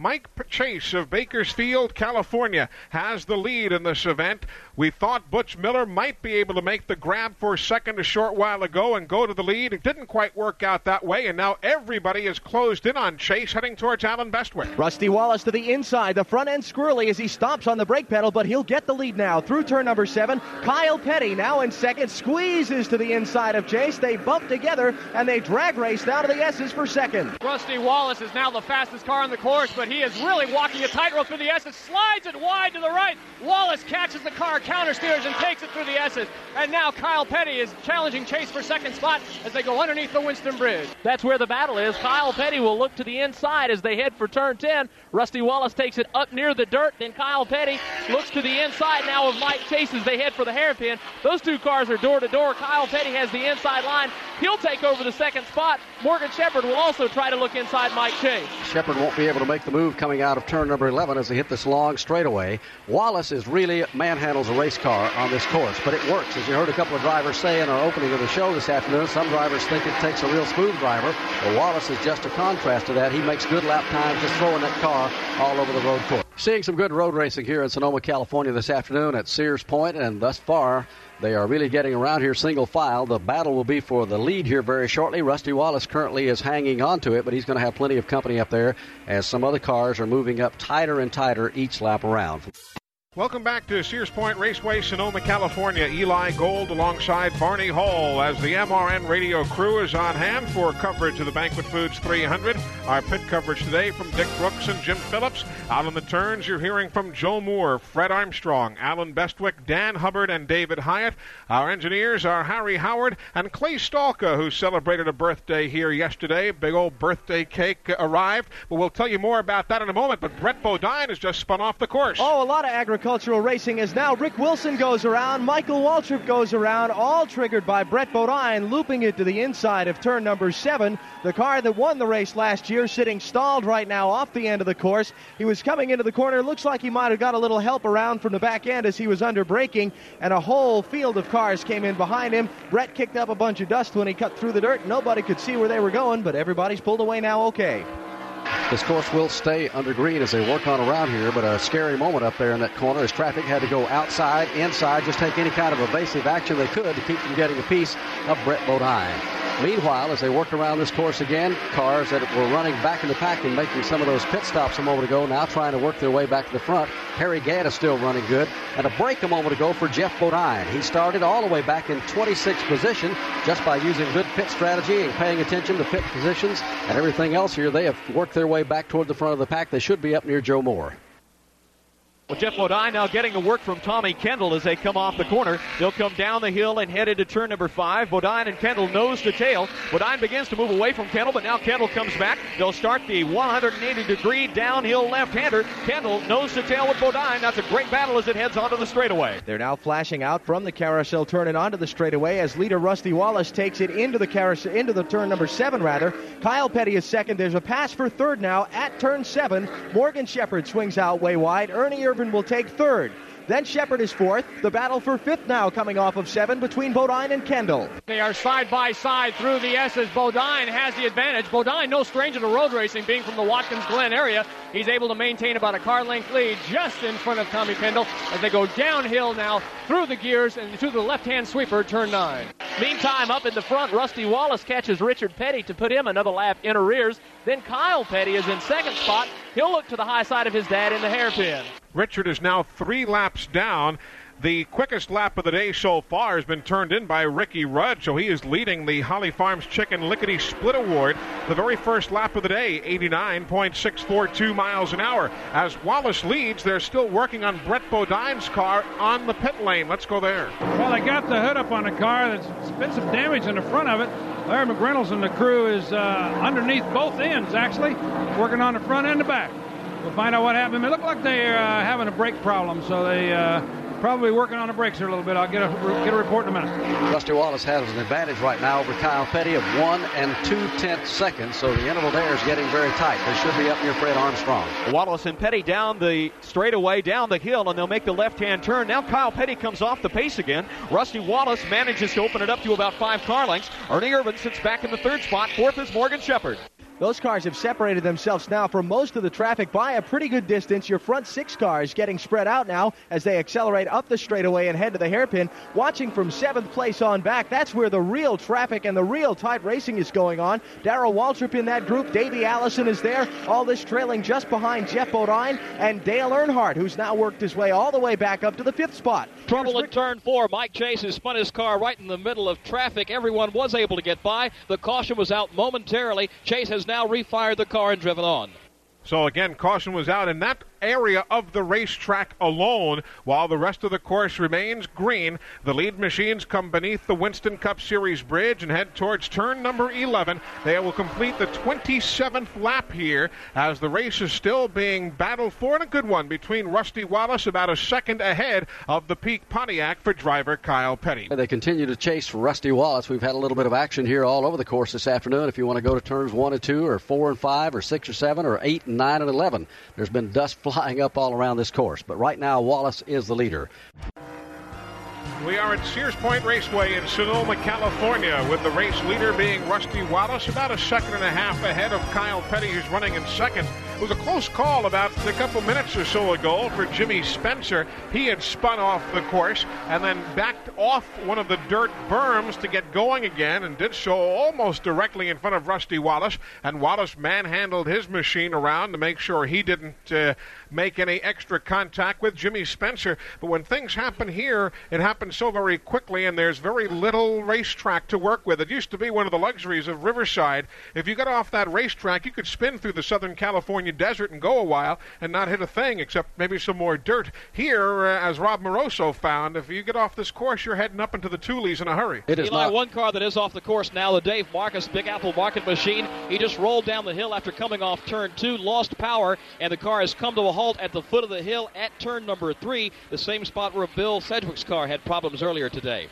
Speaker 3: Mike Chase of Bakersfield, California, has the lead in this event. We thought Butch Miller might be able to make the grab for second a short while ago and go to the lead. It didn't quite work out that way, and now everybody is closed in on Chase, heading towards Allen Bestwick.
Speaker 16: Rusty Wallace to the inside, the front end squirrely as he stomps on the brake pedal, but he'll get the lead now through turn number seven. Kyle Petty now in second, squeezes to the inside of Chase. They bump together and they drag race down to the S's for second.
Speaker 17: Rusty Wallace is now the fastest car on the course, but he is really walking a tightrope through the S's. Slides it wide to the right. Wallace catches the car, counter steers, and takes it through the S's. And now Kyle Petty is challenging Chase for second spot as they go underneath the Winston Bridge.
Speaker 18: That's where the battle is. Kyle Petty will look to the inside as they head for turn 10. Rusty Wallace takes it up near the dirt. Then Kyle Petty looks to the inside now of Mike Chase as they head for the hairpin. Those two cars are door to door. Kyle Petty has the inside line. He'll take over the second spot. Morgan Shepherd will also try to look inside Mike Chase.
Speaker 5: Shepherd won't be able to make the move coming out of turn number 11 as they hit this long straightaway. Wallace is really manhandles a race car on this course, but it works. As you heard a couple of drivers say in our opening of the show this afternoon, some drivers think it takes a real smooth driver. But Wallace is just a contrast to that. He makes good lap times just throwing that car all over the road course. Seeing some good road racing here in Sonoma, California this afternoon at Sears Point, and thus far, They are really getting around here single file. The battle will be for the lead here very shortly. Rusty Wallace currently is hanging on to it, but he's going to have plenty of company up there as some other cars are moving up tighter and tighter each lap around.
Speaker 3: Welcome back to Sears Point Raceway, Sonoma, California. Eli Gold alongside Barney Hall as the MRN radio crew is on hand for coverage of the Banquet Foods 300. Our pit coverage today from Dick Brooks and Jim Phillips. Out on the turns, you're hearing from Joe Moore, Fred Armstrong, Allen Bestwick, Dan Hubbard, and David Hyatt. Our engineers are Harry Howard and Clay Stalka, who celebrated a birthday here yesterday. Big old birthday cake arrived, but we'll tell you more about that in a moment. But Brett Bodine has just spun off the course.
Speaker 16: Oh, a lot of agricultural racing as now Rick Wilson goes around, Michael Waltrip goes around, all triggered by Brett Bodine, looping it to the inside of turn number seven. The car that won the race last year sitting stalled right now off the end of the course. He was coming into the corner. Looks like he might have got a little help around from the back end as he was under braking, and a whole field of cars came in behind him. Brett kicked up a bunch of dust when he cut through the dirt. Nobody could see where they were going, but everybody's pulled away now okay.
Speaker 5: This course will stay under green as they work on around here, but a scary moment up there in that corner as traffic had to go outside, inside, just take any kind of evasive action they could to keep from getting a piece of Brett Bodine. Meanwhile, as they work around this course again, cars that were running back in the pack and making some of those pit stops a moment ago now trying to work their way back to the front. Harry Gant is still running good. And a break a moment ago for Geoff Bodine. He started all the way back in 26th position just by using good pit strategy and paying attention to pit positions and everything else here. They have worked their way back toward the front of the pack. They should be up near Joe Moore.
Speaker 15: Well, Geoff Bodine now getting the work from Tommy Kendall as they come off the corner. They'll come down the hill and head into turn number five. Bodine and Kendall nose to tail. Bodine begins to move away from Kendall, but now Kendall comes back. They'll start the 180 degree downhill left-hander. Kendall nose to tail with Bodine. That's a great battle as it heads onto the straightaway.
Speaker 16: They're now flashing out from the carousel turn and onto the straightaway as leader Rusty Wallace takes it into the carousel into the turn number seven rather. Kyle Petty is second. There's a pass for third now at turn seven. Morgan Shepherd swings out way wide. Ernie Will take third. Then Shepherd is fourth. The battle for fifth now coming off of seven between Bodine and Kendall.
Speaker 17: They are side by side through the S's. Bodine has the advantage. Bodine, no stranger to road racing, being from the Watkins Glen area. He's able to maintain about a car length lead just in front of Tommy Kendall as they go downhill now through the gears and to the left hand sweeper, turn nine.
Speaker 18: Meantime, up in the front, Rusty Wallace catches Richard Petty to put him another lap in arrears. Then Kyle Petty is in second spot. He'll look to the high side of his dad in the hairpin.
Speaker 3: Richard is now three laps down. The quickest lap of the day so far has been turned in by Ricky Rudd, so he is leading the Holly Farms Chicken Lickety Split Award. The very first lap of the day, 89.642 miles an hour. As Wallace leads, they're still working on Brett Bodine's car on the pit lane. Let's go there.
Speaker 8: Well, they got the hood up on the car. that's been some damage in the front of it. Larry McReynolds and the crew is uh, underneath both ends, actually, working on the front and the back. We'll find out what happened. It looked like they're uh, having a brake problem, so they uh, probably working on the brakes here a little bit. I'll get a get a report in a minute.
Speaker 5: Rusty Wallace has an advantage right now over Kyle Petty of one and two tenths seconds, so the interval there is getting very tight. They should be up near Fred Armstrong.
Speaker 15: Wallace and Petty down the straightaway, down the hill, and they'll make the left-hand turn. Now Kyle Petty comes off the pace again. Rusty Wallace manages to open it up to about five car lengths. Ernie Irvan sits back in the third spot. Fourth is Morgan Shepherd.
Speaker 16: Those cars have separated themselves now from most of the traffic by a pretty good distance. Your front six cars getting spread out now as they accelerate up the straightaway and head to the hairpin. Watching from seventh place on back, that's where the real traffic and the real tight racing is going on. Darrell Waltrip in that group. Davey Allison is there. All this trailing just behind Geoff Bodine and Dale Earnhardt, who's now worked his way all the way back up to the fifth spot.
Speaker 14: Trouble in turn four. Mike Chase has spun his car right in the middle of traffic. Everyone was able to get by. The caution was out momentarily. Chase has now refired the car and driven on.
Speaker 3: So again, caution was out in that area of the racetrack alone, while the rest of the course remains green. The lead machines come beneath the Winston Cup Series bridge and head towards turn number 11. They will complete the 27th lap here as the race is still being battled for and a good one between Rusty Wallace about a second ahead of the Peak Pontiac for driver Kyle Petty.
Speaker 5: They continue to chase Rusty Wallace. We've had a little bit of action here all over the course this afternoon. If you want to go to turns one and two, or four and five, or six or seven, or eight and nine and eleven, there's been dust flying up all around this course. But right now, Wallace is the leader.
Speaker 3: We are at Sears Point Raceway in Sonoma, California, with the race leader being Rusty Wallace, about a second and a half ahead of Kyle Petty, who's running in second. It was a close call about a couple minutes or so ago for Jimmy Spencer. He had spun off the course and then backed off one of the dirt berms to get going again and did so almost directly in front of Rusty Wallace. And Wallace manhandled his machine around to make sure he didn't uh, make any extra contact with Jimmy Spencer. But when things happen here, it happens so very quickly, and there's very little racetrack to work with. It used to be one of the luxuries of Riverside. If you got off that racetrack, you could spin through the Southern California desert and go a while and not hit a thing except maybe some more dirt. Here, uh, as Rob Moroso found, if you get off this course, you're heading up into the Tules in a hurry.
Speaker 14: It is Eli, not. one car that is off the course now, the Dave Marcis Big Apple Market Machine. He just rolled down the hill after coming off turn two, lost power, and the car has come to a halt at the foot of the hill at turn number three, the same spot where Bill Sedgwick's car had problems earlier today.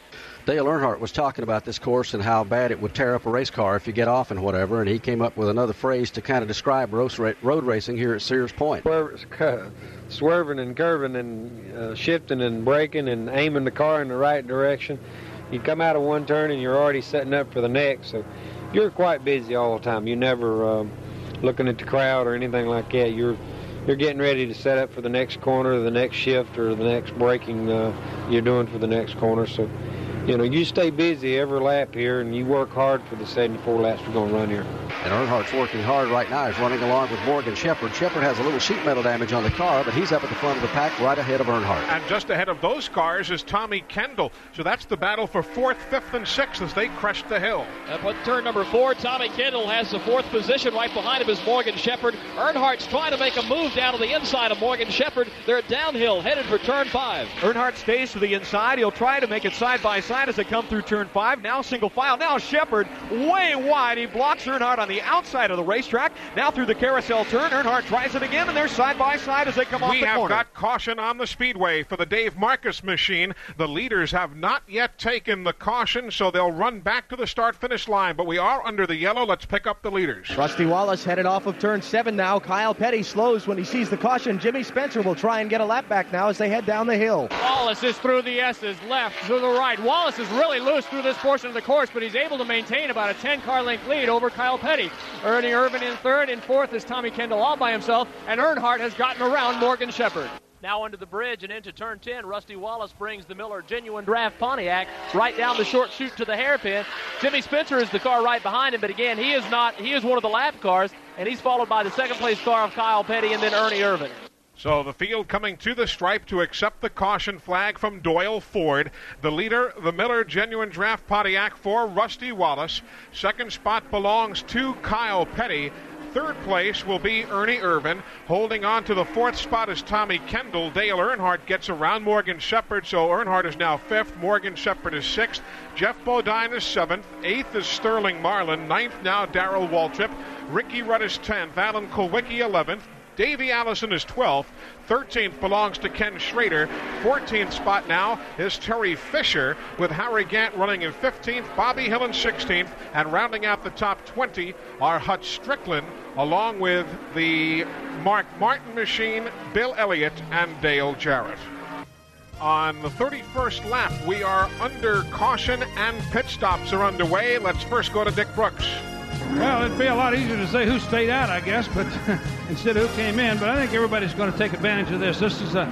Speaker 5: Dale Earnhardt was talking about this course and how bad it would tear up a race car if you get off and whatever, and he came up with another phrase to kind of describe road racing here at Sears Point.
Speaker 27: Swerving and curving and uh, shifting and braking and aiming the car in the right direction. You come out of one turn and you're already setting up for the next, so you're quite busy all the time. You're never um, looking at the crowd or anything like that. You're you're getting ready to set up for the next corner, the next shift, or the next braking uh, you're doing for the next corner. So you know, you stay busy every lap here, and you work hard for the 74 laps we're going to run here.
Speaker 5: And Earnhardt's working hard right now. He's running along with Morgan Shepherd. Shepherd has a little sheet metal damage on the car, but he's up at the front of the pack right ahead of Earnhardt.
Speaker 3: And just ahead of those cars is Tommy Kendall. So that's the battle for fourth, fifth, and sixth as they crest the hill.
Speaker 14: Up on turn number four, Tommy Kendall has the fourth position. Right behind him is Morgan Shepherd. Earnhardt's trying to make a move down to the inside of Morgan Shepherd. They're downhill, headed for turn five.
Speaker 15: Earnhardt stays to the inside. He'll try to make it side by side as they come through turn five. Now single file. Now Shepherd way wide. He blocks Earnhardt on the outside of the racetrack. Now through the carousel turn. Earnhardt tries it again, and they're side by side as they come
Speaker 3: we
Speaker 15: off the
Speaker 3: corner.
Speaker 15: We
Speaker 3: have got caution on the speedway for the Dave Marcis machine. The leaders have not yet taken the caution, so they'll run back to the start finish line. But we are under the yellow. Let's pick up the leaders.
Speaker 16: Rusty Wallace headed off of turn seven now. Kyle Petty slows when he sees the caution. Jimmy Spencer will try and get a lap back now as they head down the hill.
Speaker 17: Wallace is through the S's, left to the right. Wallace is really loose through this portion of the course, but he's able to maintain about a 10 car length lead over Kyle Petty. Ernie Irvan in third, in fourth is Tommy Kendall all by himself, and Earnhardt has gotten around Morgan Shepherd. Now under the bridge and into turn 10, Rusty Wallace brings the Miller Genuine Draft Pontiac right down the short chute to the hairpin. Jimmy Spencer is the car right behind him, but again, he is not. He is one of the lap cars, and he's followed by the second place car of Kyle Petty and then Ernie Irvan.
Speaker 3: So the field coming to the stripe to accept the caution flag from Doyle Ford. The leader, the Miller Genuine Draft Pontiac for Rusty Wallace. Second spot belongs to Kyle Petty. Third place will be Ernie Irvan. Holding on to the fourth spot is Tommy Kendall. Dale Earnhardt gets around Morgan Shepherd, so Earnhardt is now fifth. Morgan Shepherd is sixth. Geoff Bodine is seventh. Eighth is Sterling Marlin. Ninth now Darrell Waltrip. Ricky Rudd is tenth. Alan Kulwicki eleventh. Davey Allison is 12th. 13th belongs to Ken Schrader. 14th spot now is Terry Fisher with Harry Gant running in 15th, Bobby Hill in 16th, and rounding out the top 20 are Hut Strickland, along with the Mark Martin machine, Bill Elliott, and Dale Jarrett. On the 31st lap, we are under caution and pit stops are underway. Let's first go to Dick Brooks.
Speaker 8: Well, it'd be a lot easier to say who stayed out, I guess, but instead of who came in. But I think everybody's going to take advantage of this. This is the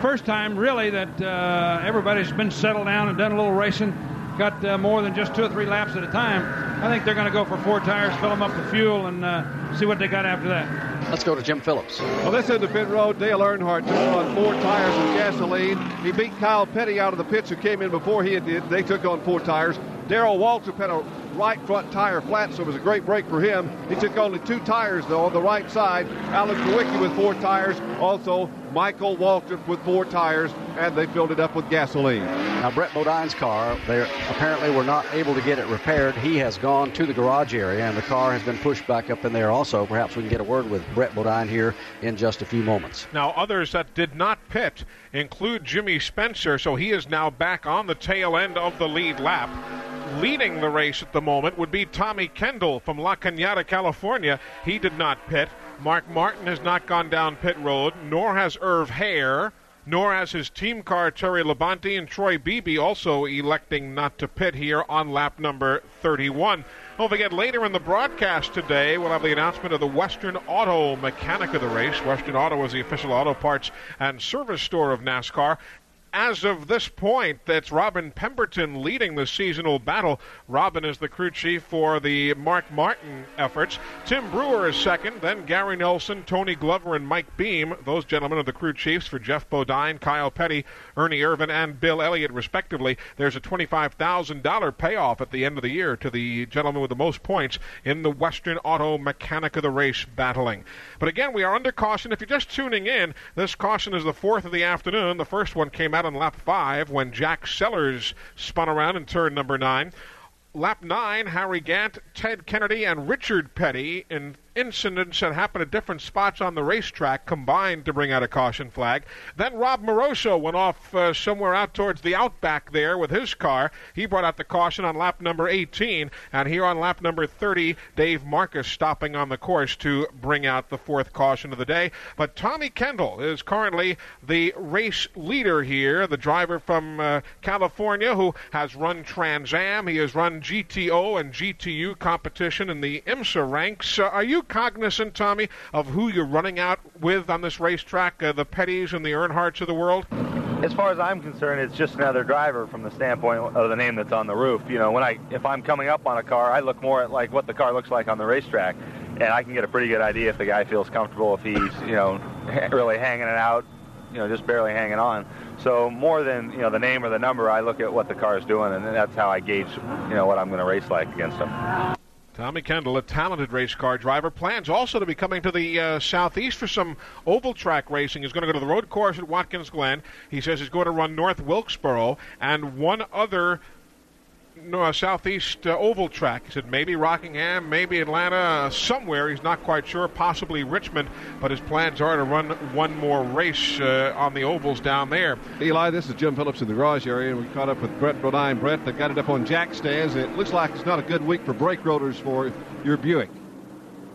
Speaker 8: first time, really, that uh, everybody's been settled down and done a little racing. Got uh, more than just two or three laps at a time. I think they're going to go for four tires, fill them up with fuel, and uh, see what they got after that.
Speaker 5: Let's go to Jim Phillips.
Speaker 6: Well, this is the pit road. Dale Earnhardt took on four tires of gasoline. He beat Kyle Petty out of the pits who came in before he did. They took on four tires. Darrell Waltrip had a right front tire flat, so it was a great break for him. He took only two tires, though, on the right side. Alan Kulwicki with four tires. Also, Michael Waltrip with four tires, and they filled it up with gasoline.
Speaker 5: Now, Brett Bodine's car, they apparently were not able to get it repaired. He has gone to the garage area, and the car has been pushed back up in there also. Perhaps we can get a word with Brett Bodine here in just a few moments.
Speaker 3: Now, others that did not pit include Jimmy Spencer, so he is now back on the tail end of the lead lap leading the race at the moment would be Tommy Kendall from La Cañada, California. He did not pit. Mark Martin has not gone down pit road, nor has Irv Hoerr. nor has his team car Terry Labonte and Troy Beebe also electing not to pit here on lap number 31. Don't forget, later in the broadcast today, we'll have the announcement of the Western Auto mechanic of the race. Western Auto is the official auto parts and service store of NASCAR as of this point, that's Robin Pemberton leading the seasonal battle. Robin is the crew chief for the Mark Martin efforts. Tim Brewer is second, then Gary Nelson, Tony Glover, and Mike Beam. Those gentlemen are the crew chiefs for Geoff Bodine, Kyle Petty, Ernie Irvan, and Bill Elliott, respectively. There's a $25,000 payoff at the end of the year to the gentleman with the most points in the Western Auto Mechanic of the Race battling. But again, we are under caution. If you're just tuning in, this caution is the fourth of the afternoon. The first one came out out on lap five when Jack Sellers spun around in turn number nine. Lap nine, Harry Gant, Ted Kennedy, and Richard Petty in incidents that happened at different spots on the racetrack combined to bring out a caution flag. Then Rob Moroso went off uh, somewhere out towards the outback there with his car. He brought out the caution on lap number 18, and here on lap number 30, Dave Marcis stopping on the course to bring out the fourth caution of the day. But Tommy Kendall is currently the race leader here, the driver from uh, California who has run Trans Am. He has run GTO and GTU competition in the IMSA ranks. Uh, are you cognizant, Tommy, of who you're running out with on this racetrack, uh, the Petties and the Earnhardts of the world?
Speaker 28: As far as I'm concerned, it's just another driver from the standpoint of the name that's on the roof. You know, when I if I'm coming up on a car, I look more at like what the car looks like on the racetrack, and I can get a pretty good idea if the guy feels comfortable, if he's you know really hanging it out, you know, just barely hanging on. So more than you know the name or the number, I look at what the car is doing, and that's how I gauge you know what I'm going to race like against him.
Speaker 3: Tommy Kendall, a talented race car driver, plans also to be coming to the uh, southeast for some oval track racing. He's going to go to the road course at Watkins Glen. He says he's going to run North Wilkesboro and one other uh, southeast uh, oval track. He said maybe Rockingham, maybe Atlanta, uh, somewhere. He's not quite sure. Possibly Richmond, but his plans are to run one more race uh, on the ovals down there.
Speaker 6: Eli, this is Jim Phillips in the garage area, and we caught up with Brett Bodine. Brett, they've got it up on jack stands. It looks like it's not a good week for brake rotors for your Buick.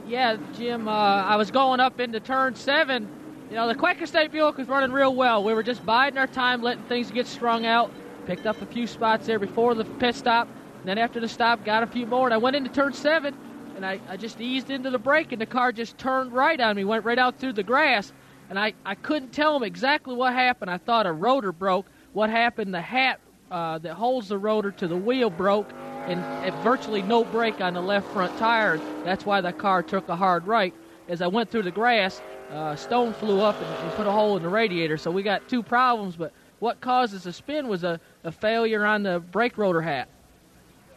Speaker 18: Yeah, Jim. Uh, I was going up into turn seven. You know, the Quaker State Buick was running real well. We were just biding our time, letting things get strung out Picked up a few spots there before the pit stop. then after the stop, got a few more. And I went into turn seven, and I, I just eased into the brake, and the car just turned right on me, went right out through the grass. And I, I couldn't tell him exactly what happened. I thought a rotor broke. What happened, the hat uh, that holds the rotor to the wheel broke, and virtually no brake on the left front tire. That's why the car took a hard right. As I went through the grass, uh, stone flew up and, and put a hole in the radiator. So we got two problems, but what causes the spin was a, a failure on the brake rotor hat.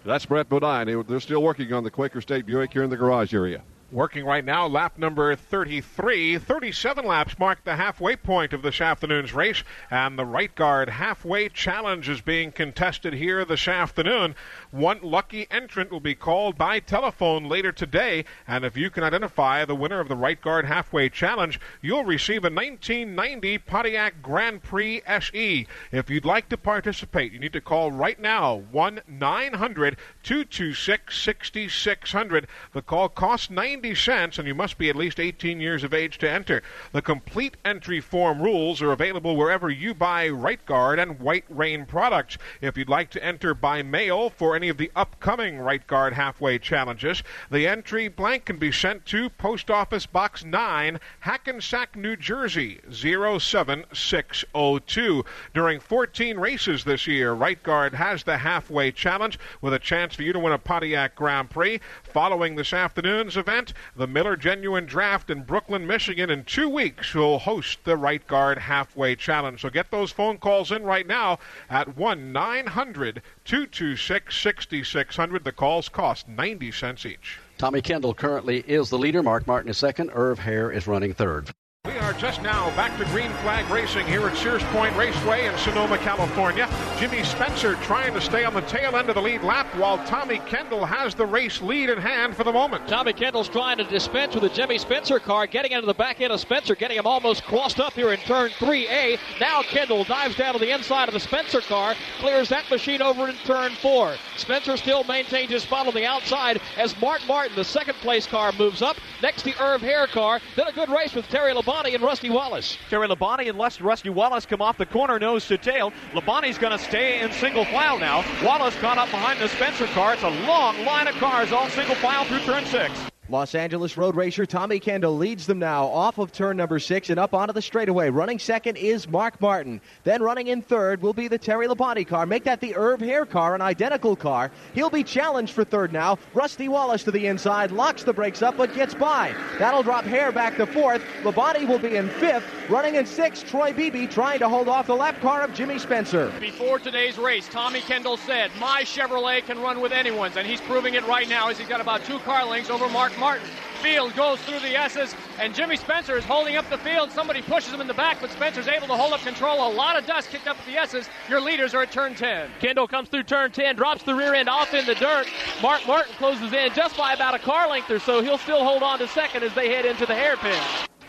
Speaker 6: That's Brett Bodine. They're still working on the Quaker State Buick here in the garage area.
Speaker 3: Working right now, lap number 33. 37 laps mark the halfway point of this afternoon's race, and the right guard halfway challenge is being contested here this afternoon. One lucky entrant will be called by telephone later today, and if you can identify the winner of the right guard halfway challenge, you'll receive a 1990 Pontiac Grand Prix SE. If you'd like to participate, you need to call right now 1 900 226 6600. The call costs 90 90 cents, and you must be at least 18 years of age to enter. The complete entry form rules are available wherever you buy Right Guard and White Rain products. If you'd like to enter by mail for any of the upcoming Right Guard halfway challenges, the entry blank can be sent to Post Office Box 9, Hackensack, New Jersey 07602. During 14 races this year, Right Guard has the halfway challenge with a chance for you to win a Pontiac Grand Prix. Following this afternoon's event, the Miller Genuine Draft in Brooklyn, Michigan in two weeks will host the Right Guard Halfway Challenge. So get those phone calls in right now at 1 900 226 6600. The calls cost 90 cents each.
Speaker 5: Tommy Kendall currently is the leader. Mark Martin is second. Irv Hoerr is running third.
Speaker 3: We are just now back to green flag racing here at Sears Point Raceway in Sonoma, California. Jimmy Spencer trying to stay on the tail end of the lead lap while Tommy Kendall has the race lead in hand for the moment.
Speaker 14: Tommy Kendall's trying to dispense with the Jimmy Spencer car, getting into the back end of Spencer, getting him almost crossed up here in turn 3A. Now Kendall dives down to the inside of the Spencer car, clears that machine over in turn 4. Spencer still maintains his spot on the outside as Mark Martin, the second place car, moves up. Next, the Irv Hoerr car. Then a good race with Terry LeBon Labonte and Rusty Wallace.
Speaker 15: Terry Labonte and Rusty Wallace come off the corner nose to tail. Labonte's going to stay in single file now. Wallace caught up behind the Spencer car. It's a long line of cars, all single file through turn six.
Speaker 16: Los Angeles road racer Tommy Kendall leads them now off of turn number six and up onto the straightaway. Running second is Mark Martin. Then running in third will be the Terry Labonte car. Make that the Herb Hoerr car, an identical car. He'll be challenged for third now. Rusty Wallace to the inside, locks the brakes up, but gets by. That'll drop Hoerr back to fourth. Labonte will be in fifth. Running in sixth, Troy Beebe trying to hold off the lap car of Jimmy Spencer.
Speaker 17: Before today's race, Tommy Kendall said, My Chevrolet can run with anyone's, and he's proving it right now as he's got about two car lengths over Mark Martin. Field goes through the S's, and Jimmy Spencer is holding up the field. Somebody pushes him in the back, but Spencer's able to hold up control. A lot of dust kicked up at the S's. Your leaders are at turn 10.
Speaker 18: Kendall comes through turn 10, drops the rear end off in the dirt. Mark Martin closes in just by about a car length or so. He'll still hold on to second as they head into the hairpin.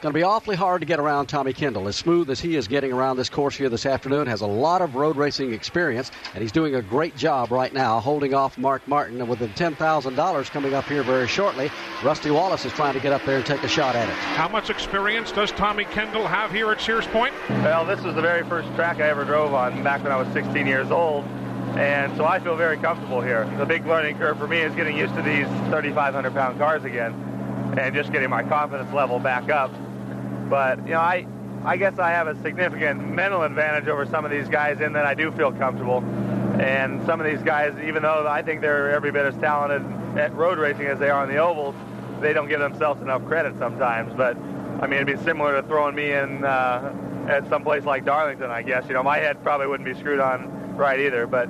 Speaker 5: Going to be awfully hard to get around Tommy Kendall. As smooth as he is getting around this course here this afternoon, has a lot of road racing experience, and he's doing a great job right now holding off Mark Martin. And with the $10,000 coming up here very shortly, Rusty Wallace is trying to get up there and take a shot at it.
Speaker 3: How much experience does Tommy Kendall have here at Sears Point?
Speaker 28: Well, this was the very first track I ever drove on back when I was 16 years old. And so I feel very comfortable here. The big learning curve for me is getting used to these 3,500 pound cars again and just getting my confidence level back up. But, you know, I, I guess I have a significant mental advantage over some of these guys in that I do feel comfortable. And some of these guys, even though I think they're every bit as talented at road racing as they are on the ovals, they don't give themselves enough credit sometimes. But, I mean, it'd be similar to throwing me in uh, at some place like Darlington, I guess. You know, my head probably wouldn't be screwed on right either. But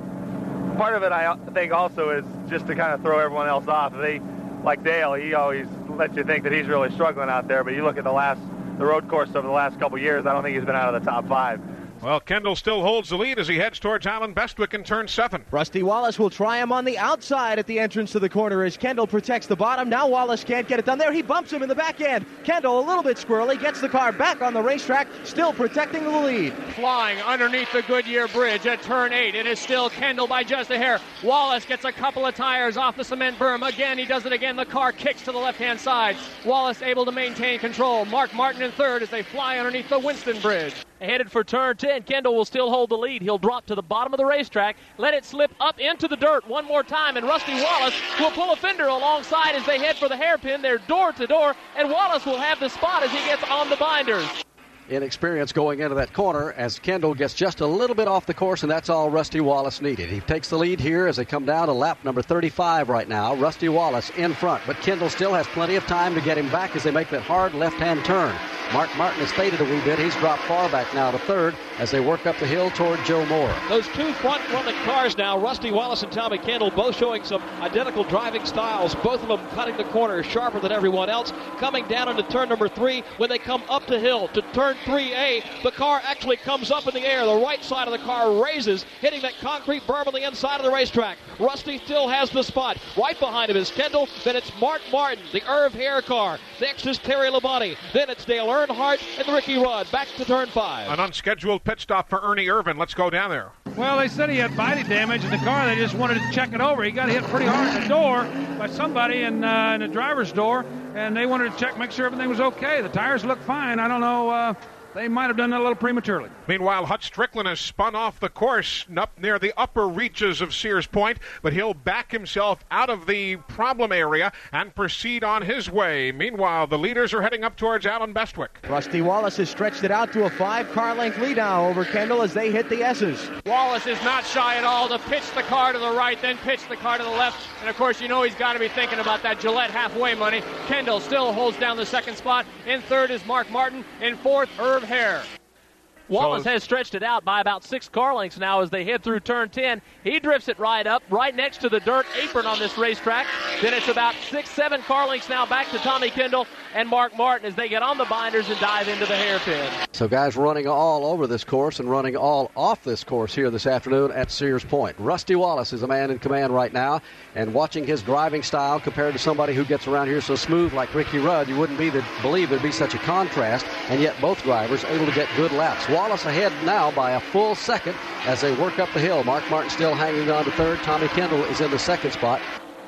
Speaker 28: part of it, I think, also is just to kind of throw everyone else off. They, like Dale, he always lets you think that he's really struggling out there. But you look at the last the road course over the last couple years, I don't think he's been out of the top five.
Speaker 3: Well, Kendall still holds the lead as he heads towards Allen Bestwick in turn seven.
Speaker 16: Rusty Wallace will try him on the outside at the entrance to the corner as Kendall protects the bottom. Now Wallace can't get it done there. He bumps him in the back end. Kendall, a little bit squirrely, gets the car back on the racetrack, still protecting the lead.
Speaker 17: Flying underneath the Goodyear Bridge at turn eight. It is still Kendall by just a hair. Wallace gets a couple of tires off the cement berm. Again, he does it again. The car kicks to the left hand side. Wallace able to maintain control. Mark Martin in third as they fly underneath the Winston Bridge.
Speaker 18: Headed for turn 10, Kendall will still hold the lead. He'll drop to the bottom of the racetrack, let it slip up into the dirt one more time, and Rusty Wallace will pull a fender alongside as they head for the hairpin. They're door to door, and Wallace will have the spot as he gets on the binders
Speaker 5: inexperience going into that corner as Kendall gets just a little bit off the course, and that's all Rusty Wallace needed. He takes the lead here as they come down to lap number 35 right now. Rusty Wallace in front, but Kendall still has plenty of time to get him back as they make that hard left hand turn. Mark Martin has faded a wee bit. He's dropped far back now to third as they work up the hill toward Joe Moore.
Speaker 14: Those two front running cars now, Rusty Wallace and Tommy Kendall, both showing some identical driving styles. Both of them cutting the corner sharper than everyone else. Coming down into turn number three, when they come up the hill to turn 3A, the car actually comes up in the air. The right side of the car raises, hitting that concrete berm on the inside of the racetrack. Rusty still has the spot. Right behind him is Kendall. Then it's Mark Martin, the Irv Hoerr car. Next is Terry Labonte. Then it's Dale Earnhardt and Ricky Rudd. Back to turn five.
Speaker 3: An unscheduled pit stop for Ernie Irvan. Let's go down there.
Speaker 8: Well, they said he had body damage in the car. They just wanted to check it over. He got hit pretty hard in the door by somebody in, uh, in the driver's door, and they wanted to check, make sure everything was okay. The tires look fine. I don't know. Uh, they might have done that a little prematurely.
Speaker 3: Meanwhile, Hut Strickland has spun off the course up near the upper reaches of Sears Point, but he'll back himself out of the problem area and proceed on his way. Meanwhile, the leaders are heading up towards Allen Bestwick.
Speaker 16: Rusty Wallace has stretched it out to a five car length lead now over Kendall as they hit the S's.
Speaker 17: Wallace is not shy at all to pitch the car to the right, then pitch the car to the left. And of course, you know he's got to be thinking about that Gillette halfway money. Kendall still holds down the second spot. In third is Mark Martin. In fourth, Irv Hoerr.
Speaker 18: Wallace has stretched it out by about six car lengths now as they head through turn 10. He drifts it right up, right next to the dirt apron on this racetrack. Then it's about six, seven car lengths now back to Tommy Kendall and Mark Martin as they get on the binders and dive into the hairpin.
Speaker 5: So, guys running all over this course and running all off this course here this afternoon at Sears Point. Rusty Wallace is a man in command right now, and watching his driving style compared to somebody who gets around here so smooth like Ricky Rudd, you wouldn't be the, believe there'd be such a contrast, and yet both drivers able to get good laps. Wallace ahead now by a full second as they work up the hill. Mark Martin still hanging on to third. Tommy Kendall is in the second spot.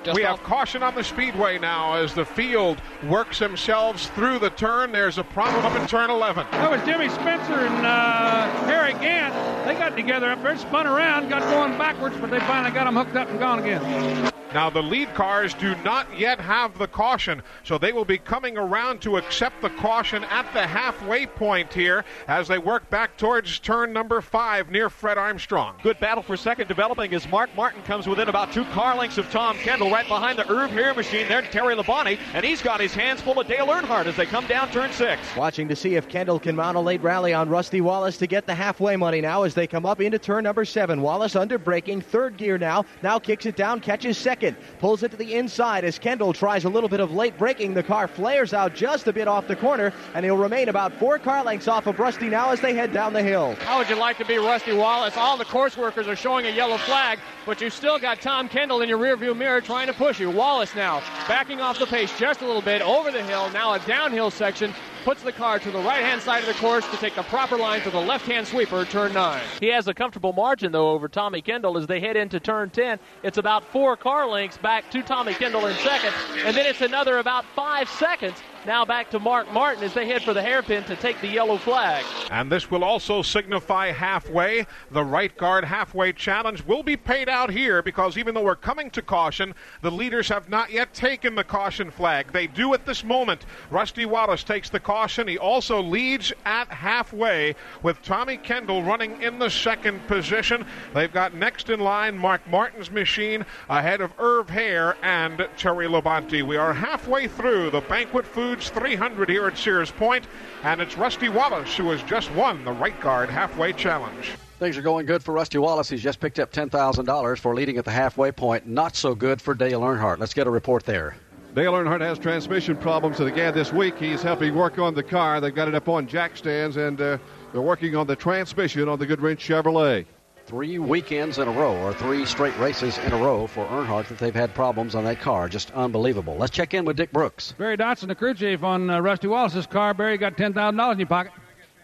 Speaker 15: Just
Speaker 3: we
Speaker 15: off-
Speaker 3: have caution on the speedway now as the field works themselves through the turn. There's a problem up in turn 11.
Speaker 8: That was Jimmy Spencer and uh, Harry Gant. They got together up there, spun around, got going backwards, but they finally got them hooked up and gone again.
Speaker 3: Now, the lead cars do not yet have the caution, so they will be coming around to accept the caution at the halfway point here as they work back towards turn number five near Fred Armstrong.
Speaker 15: Good battle for second developing as Mark Martin comes within about two car lengths of Tom Kendall right behind the Irv Hoerr machine there, Terry Labonte, and he's got his hands full of Dale Earnhardt as they come down turn six.
Speaker 16: Watching to see if Kendall can mount a late rally on Rusty Wallace to get the halfway money now as they come up into turn number seven. Wallace under braking, third gear now. Now kicks it down, catches second, pulls it to the inside as Kendall tries a little bit of late braking. The car flares out just a bit off the corner, and he'll remain about four car lengths off of Rusty now as they head down the hill.
Speaker 17: How would you like to be Rusty Wallace? All the course workers are showing a yellow flag, but you still got Tom Kendall in your rearview mirror trying to push you. Wallace now backing off the pace just a little bit over the hill. Now a downhill section puts the car to the right hand side of the course to take the proper line to the left hand sweeper, turn nine.
Speaker 18: He has a comfortable margin, though, over Tommy Kendall as they head into turn 10. It's about four car lengths back to Tommy Kendall in second, and then it's another about five seconds now back to Mark Martin as they head for the hairpin to take the yellow flag.
Speaker 3: And this will also signify halfway. The right guard halfway challenge will be paid out here because even though we're coming to caution, the leaders have not yet taken the caution flag. They do at this moment. Rusty Wallace takes the caution. He also leads at halfway with Tommy Kendall running in the second position. They've got next in line Mark Martin's machine ahead of Irv Hoerr and Terry Labonte. We are halfway through the Banquet Foods 300 here at Sears Point, and it's Rusty Wallace who has just won the right guard halfway challenge.
Speaker 5: Things are going good for Rusty Wallace. He's just picked up $10,000 for leading at the halfway point. Not so good for Dale Earnhardt. Let's get a report there.
Speaker 6: Dale Earnhardt has transmission problems, and again this week he's helping work on the car. They've got it up on jack stands, and uh, they're working on the transmission on the Goodwrench Chevrolet.
Speaker 5: Three weekends in a row, or three straight races in a row for Earnhardt that they've had problems on that car. Just unbelievable. Let's check in with Dick Brooks.
Speaker 8: Barry Dodson, the crew chief on uh, Rusty Wallace's car. Barry got $10,000 in your pocket.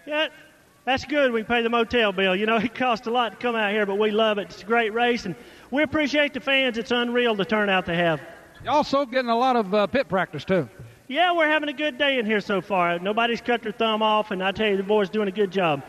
Speaker 29: Yeah, that's good. We pay the motel bill. You know, it costs a lot to come out here, but we love it. It's a great race, and we appreciate the fans. It's unreal the turnout they have.
Speaker 8: Also getting a lot of uh, pit practice, too.
Speaker 29: Yeah, we're having a good day in here so far. Nobody's cut their thumb off, and I tell you, the boys doing a good job.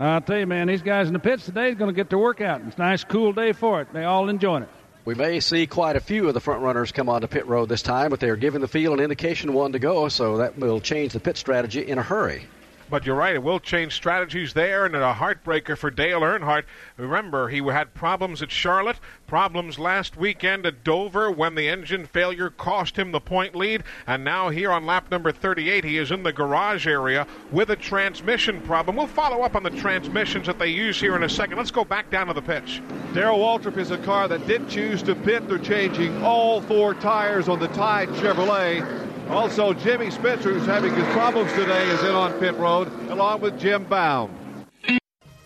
Speaker 8: I'll tell you, man, these guys in the pits today are going to get their workout. It's a nice, cool day for it. They all enjoying it.
Speaker 5: We may see quite a few of the front runners come onto pit road this time, but they are giving the field an indication one to go, so that will change the pit strategy in a hurry.
Speaker 3: But you're right, it will change strategies there, and a heartbreaker for Dale Earnhardt. Remember, he had problems at Charlotte, problems last weekend at Dover when the engine failure cost him the point lead, and now here on lap number 38, he is in the garage area with a transmission problem. We'll follow up on the transmissions that they use here in a second. Let's go back down to the pitch.
Speaker 6: Darrell Waltrip is a car that did choose to pit. They're changing all four tires on the Tide Chevrolet. Also, Jimmy Spencer, who's having his problems today, is in on pit road, along with Jim Baum.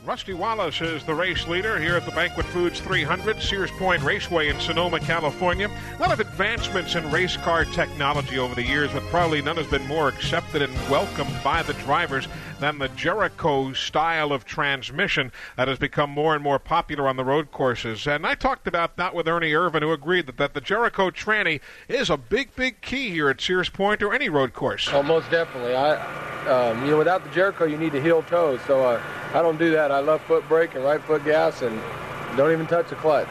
Speaker 3: Rusty Wallace is the race leader here at the Banquet Foods 300, Sears Point Raceway in Sonoma, California. A lot of advancements in race car technology over the years, but probably none has been more accepted and welcomed by the drivers than the Jerico style of transmission that has become more and more popular on the road courses. And I talked about that with Ernie Irvan, who agreed that, that the Jerico tranny is a big, big key here at Sears Point or any road course.
Speaker 23: Oh, most definitely. I, um, you know, without the Jerico, you need to heel toe. So uh, I don't do that. I love foot brake and right foot gas, and don't even touch the clutch.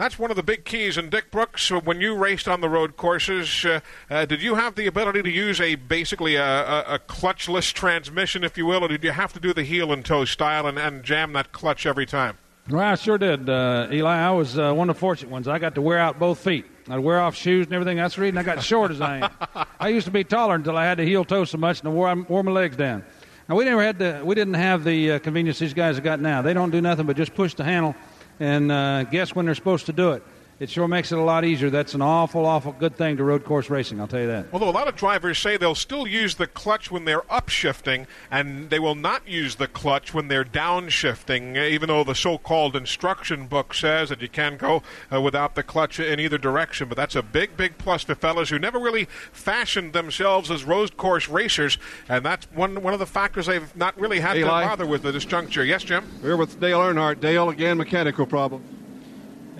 Speaker 3: That's one of the big keys. And Dick Brooks, when you raced on the road courses, uh, uh, did you have the ability to use a basically a, a, a, clutchless transmission, if you will, or did you have to do the heel and toe style and, and jam that clutch every time?
Speaker 8: Well, I sure did, uh, Eli. I was uh, one of the fortunate ones. I got to wear out both feet. I'd wear off shoes and everything. That's the reason I got short as I am. I used to be taller until I had to heel toe so much and I wore, wore my legs down. Now we never had the we didn't have the uh, convenience these guys have got now. They don't do nothing but just push the handle and uh, guess when they're supposed to do it. It sure makes it a lot easier. That's an awful, awful good thing to road course racing. I'll tell you that.
Speaker 3: Although a lot of drivers say they'll still use the clutch when they're upshifting, and they will not use the clutch when they're downshifting, even though the so-called instruction book says that you can go uh, without the clutch in either direction. But that's a big, big plus for fellas who never really fashioned themselves as road course racers, and that's one one of the factors they've not really had
Speaker 6: Eli?
Speaker 3: to bother with at this juncture. Yes, Jim.
Speaker 6: We're with Dale Earnhardt. Dale, again, mechanical problem.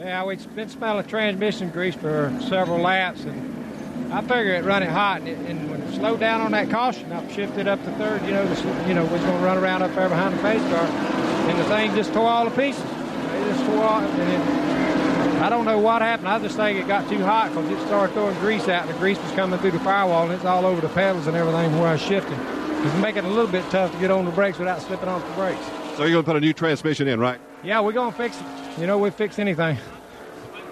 Speaker 30: Yeah, we've been smelling transmission grease for several laps, and I figure it run it hot. And, it, and when it slowed down on that caution, I shifted up to third. You know, the, you know, was going to run around up there behind the pace car, and the thing just tore all to pieces. It just tore off, and it, I don't know what happened. I just think it got too hot because it started throwing grease out, and the grease was coming through the firewall, and it's all over the pedals and everything where I was shifting. It's making it a little bit tough to get on the brakes without slipping off the brakes.
Speaker 6: So you're going to put a new transmission in, right?
Speaker 30: Yeah, we're going to fix it. You know, we fix anything.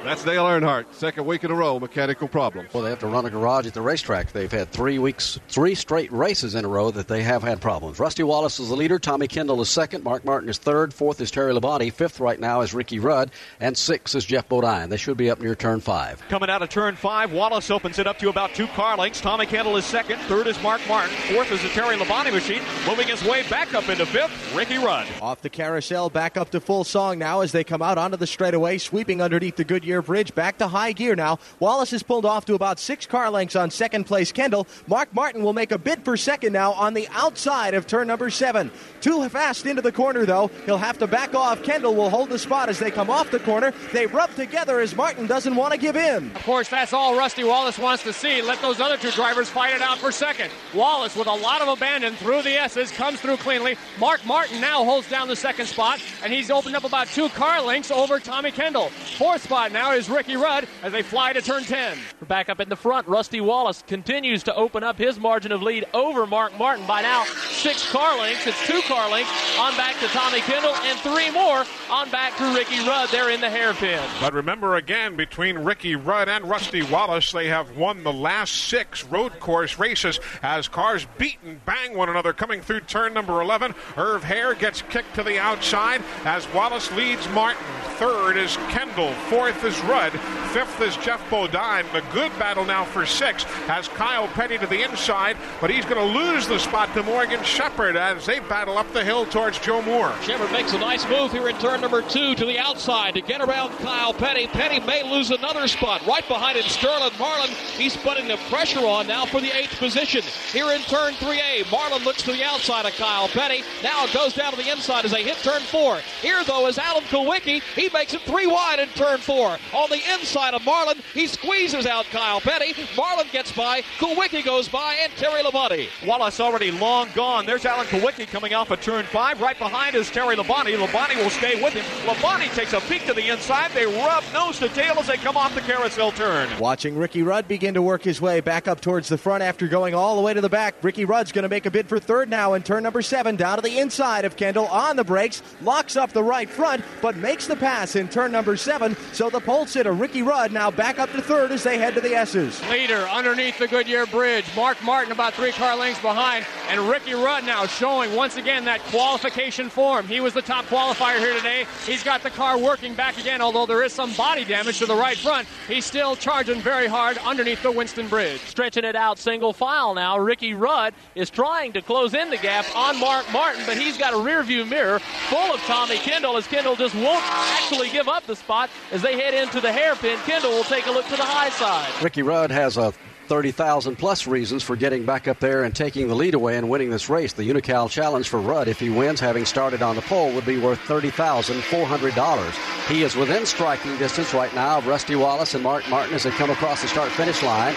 Speaker 6: That's Dale Earnhardt, second week in a row, mechanical problems.
Speaker 5: Well, they have to run a garage at the racetrack. They've had three weeks, three straight races in a row that they have had problems. Rusty Wallace is the leader. Tommy Kendall is second. Mark Martin is third. Fourth is Terry Labonte. Fifth right now is Ricky Rudd. And sixth is Geoff Bodine. They should be up near turn five.
Speaker 15: Coming out of turn five, Wallace opens it up to about two car lengths. Tommy Kendall is second. Third is Mark Martin. Fourth is the Terry Labonte machine. Moving his way back up into fifth, Ricky Rudd.
Speaker 16: Off the carousel, back up to full song now as they come out onto the straightaway, sweeping underneath the Goodyear Bridge, back to high gear now. Wallace is pulled off to about six car lengths on second place Kendall. Mark Martin will make a bid for second now on the outside of turn number seven. Too fast into the corner, though. He'll have to back off. Kendall will hold the spot as they come off the corner. They rub together as Martin doesn't want to give in.
Speaker 17: Of course, that's all Rusty Wallace wants to see. Let those other two drivers fight it out for second. Wallace, with a lot of abandon through the S's, comes through cleanly. Mark Martin now holds down the second spot, and he's opened up about two car lengths over Tommy Kendall. Fourth spot now is Ricky Rudd as they fly to turn 10.
Speaker 18: Back up in the front, Rusty Wallace continues to open up his margin of lead over Mark Martin by now six car lengths. It's two car lengths on back to Tommy Kendall and three more on back to Ricky Rudd. They're in the hairpin.
Speaker 3: But remember again, between Ricky Rudd and Rusty Wallace, they have won the last six road course races as cars beat and bang one another coming through turn number 11. Irv Hoerr gets kicked to the outside as Wallace leads Martin. Third is Kendall. Fourth is Rudd. Fifth is Geoff Bodine. A good battle now for six has Kyle Petty to the inside, but he's going to lose the spot to Morgan Shepherd as they battle up the hill towards Joe Moore.
Speaker 14: Shepherd makes a nice move here in turn number two to the outside to get around Kyle Petty. Petty may lose another spot. Right behind him, Sterling Marlin. He's putting the pressure on now for the eighth position. Here in turn 3A, Marlin looks to the outside of Kyle Petty. Now it goes down to the inside as they hit turn four. Here, though, is Alan Kulwicki. He makes it three wide in turn four. On the inside of Marlin, he squeezes out Kyle Petty. Marlin gets by. Kulwicki goes by, and Terry Labonte.
Speaker 15: Wallace already long gone. There's Alan Kulwicki coming off of turn five. Right behind is Terry Labonte. Labonte will stay with him. Labonte takes a peek to the inside. They rub nose to tail as they come off the carousel turn.
Speaker 16: Watching Ricky Rudd begin to work his way back up towards the front after going all the way to the back. Ricky Rudd's going to make a bid for third now in turn number seven, down to the inside of Kendall on the brakes, locks up the right front, but makes the pass in turn number seven. So the pole sitter, Ricky Rudd, now back up to third as they head to the S's.
Speaker 17: Leader underneath the Goodyear Bridge. Mark Martin about three car lengths behind, and Ricky Rudd now showing once again that qualification form. He was the top qualifier here today. He's got the car working back again, although there is some body damage to the right front. He's still charging very hard underneath the Winston Bridge.
Speaker 18: Stretching it out single file now. Ricky Rudd is trying to close in the gap on Mark Martin, but he's got a rear view mirror full of Tommy Kendall as Kendall just won't actually give up the spot as they head into the hairpin. Kendall will take a look to the high side.
Speaker 5: Ricky Rudd has a 30,000 plus reasons for getting back up there and taking the lead away and winning this race. The Unocal Challenge for Rudd, if he wins, having started on the pole, would be worth $30,400. He is within striking distance right now of Rusty Wallace and Mark Martin as they come across the start finish line.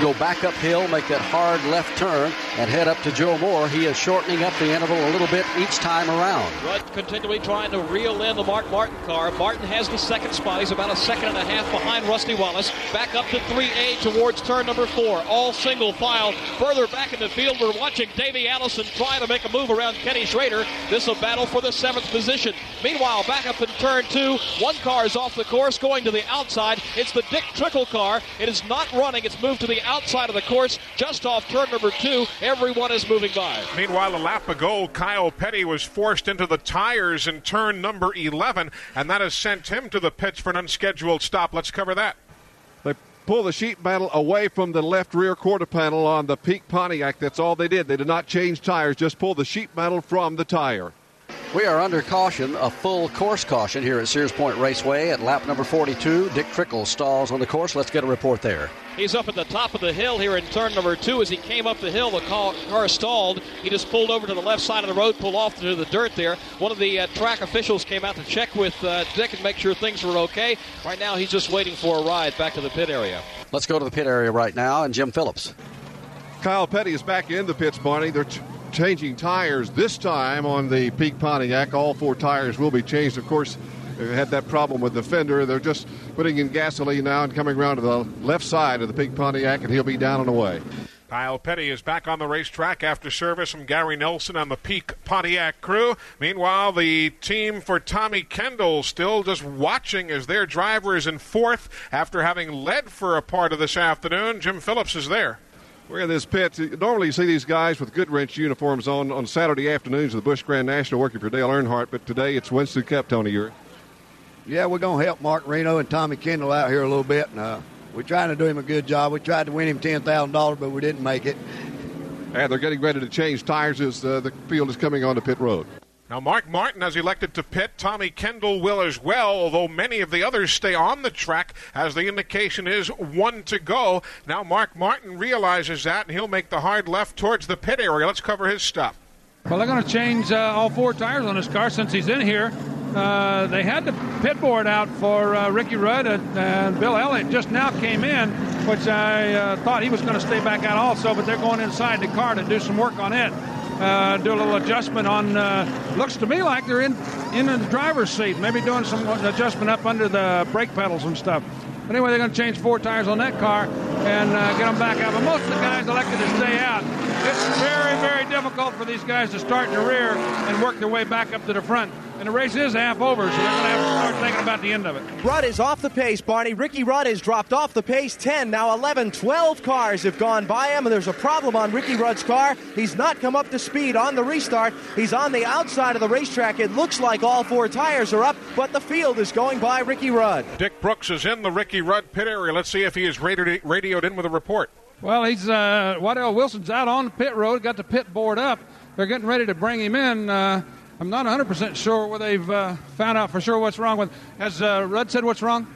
Speaker 5: Go back uphill, make that hard left turn, and head up to Joe Moore. He is shortening up the interval a little bit each time around.
Speaker 14: Rudd continually trying to reel in the Mark Martin car. Martin has the second spot. He's about a second and a half behind Rusty Wallace. Back up to 3A towards turn number four. All single file. Further back in the field, we're watching Davey Allison try to make a move around Kenny Schrader. This is a battle for the seventh position. Meanwhile, back up in turn two, one car is off the course going to the outside. It's the Dick Trickle car. It is not running. It's moved to the outside of the course, just off turn number two. Everyone is moving by.
Speaker 3: Meanwhile, a lap ago, Kyle Petty was forced into the tires in turn number 11, and that has sent him to the pits for an unscheduled stop. Let's cover that.
Speaker 6: Pull the sheet metal away from the left rear quarter panel on the Peak Pontiac. That's all they did. They did not change tires, just pull the sheet metal from the tire.
Speaker 5: We are under caution, a full course caution here at Sears Point Raceway at lap number 42. Dick Trickle stalls on the course. Let's get a report there.
Speaker 14: He's up at the top of the hill here in turn number two. As he came up the hill, the car, stalled. He just pulled over to the left side of the road, pulled off to the dirt there. One of the uh, track officials came out to check with uh, Dick and make sure things were okay. Right now, he's just waiting for a ride back to the pit area.
Speaker 5: Let's go to the pit area right now, and Jim Phillips.
Speaker 6: Kyle Petty is back in the pits, Barney. They're t- changing tires this time on the Peak Pontiac. All four tires will be changed. Of course, they had that problem with the fender. They're just putting in gasoline now and coming around to the left side of the Peak Pontiac, and he'll be down and away.
Speaker 3: Kyle Petty is back on the racetrack after service from Gary Nelson on the Peak Pontiac crew. Meanwhile, the team for Tommy Kendall still just watching as their driver is in fourth after having led for a part of this afternoon. Jim Phillips is there.
Speaker 6: We're in this pit. Normally, you see these guys with Goodwrench uniforms on on Saturday afternoons of the Busch Grand National working for Dale Earnhardt, but today it's Winston Cup, Tony Eury.
Speaker 31: Yeah, we're going to help Mark Reno and Tommy Kendall out here a little bit. And, uh, we're trying to do him a good job. We tried to win him $10,000, but we didn't make it.
Speaker 6: And they're getting ready to change tires as uh, the field is coming onto pit road.
Speaker 3: Now, Mark Martin has elected to pit. Tommy Kendall will as well, although many of the others stay on the track, as the indication is one to go. Now, Mark Martin realizes that, and he'll make the hard left towards the pit area. Let's cover his stuff.
Speaker 8: Well, they're going to change uh, all four tires on this car since he's in here. Uh, they had the pit board out for uh, Ricky Rudd, and, and, Bill Elliott just now came in, which I uh, thought he was going to stay back out also, but they're going inside the car to do some work on it. Uh, do a little adjustment on. Uh, looks to me like they're in in the driver's seat, maybe doing some adjustment up under the brake pedals and stuff. But anyway, they're going to change four tires on that car and uh, get them back out. But most of the guys elected to stay out. It's very, very difficult for these guys to start in the rear and work their way back up to the front. And the race is half over, so they're going to have to start thinking about the end of it.
Speaker 16: Rudd is off the pace, Barney. Ricky Rudd has dropped off the pace 10. Now 11, 12 cars have gone by him, and there's a problem on Ricky Rudd's car. He's not come up to speed on the restart. He's on the outside of the racetrack. It looks like all four tires are up, but the field is going by Ricky Rudd.
Speaker 3: Dick Brooks is in the Ricky Rudd pit area. Let's see if he is radioed, radioed in with a report.
Speaker 8: Well, he's uh, Waddell Wilson's out on the pit road, got the pit board up. They're getting ready to bring him in. Uh, I'm not 100% sure where they've uh, found out for sure what's wrong with. Has uh, Rudd said what's wrong?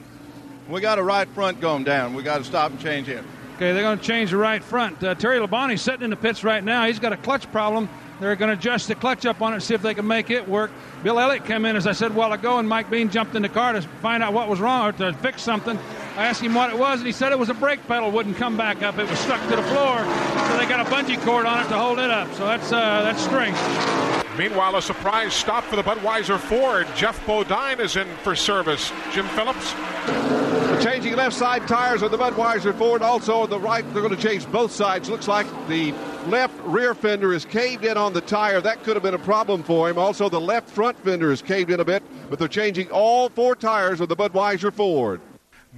Speaker 32: We got a right front going down. We got to stop and change it.
Speaker 8: Okay, they're going to change the right front. Uh, Terry Labonte's sitting in the pits right now. He's got a clutch problem. They're going to adjust the clutch up on it, see if they can make it work. Bill Elliott came in, as I said a while ago, and Mike Beam jumped in the car to find out what was wrong or to fix something. I asked him what it was, and he said it was a brake pedal wouldn't come back up. It was stuck to the floor, so they got a bungee cord on it to hold it up. So that's uh, that's strange.
Speaker 3: Meanwhile, a surprise stop for the Budweiser Ford. Geoff Bodine is in for service. Jim Phillips.
Speaker 6: Changing left side tires on the Budweiser Ford. Also on the right, they're going to change both sides. Looks like the left rear fender is caved in on the tire. That could have been a problem for him. Also, the left front fender is caved in a bit, but they're changing all four tires of the Budweiser Ford.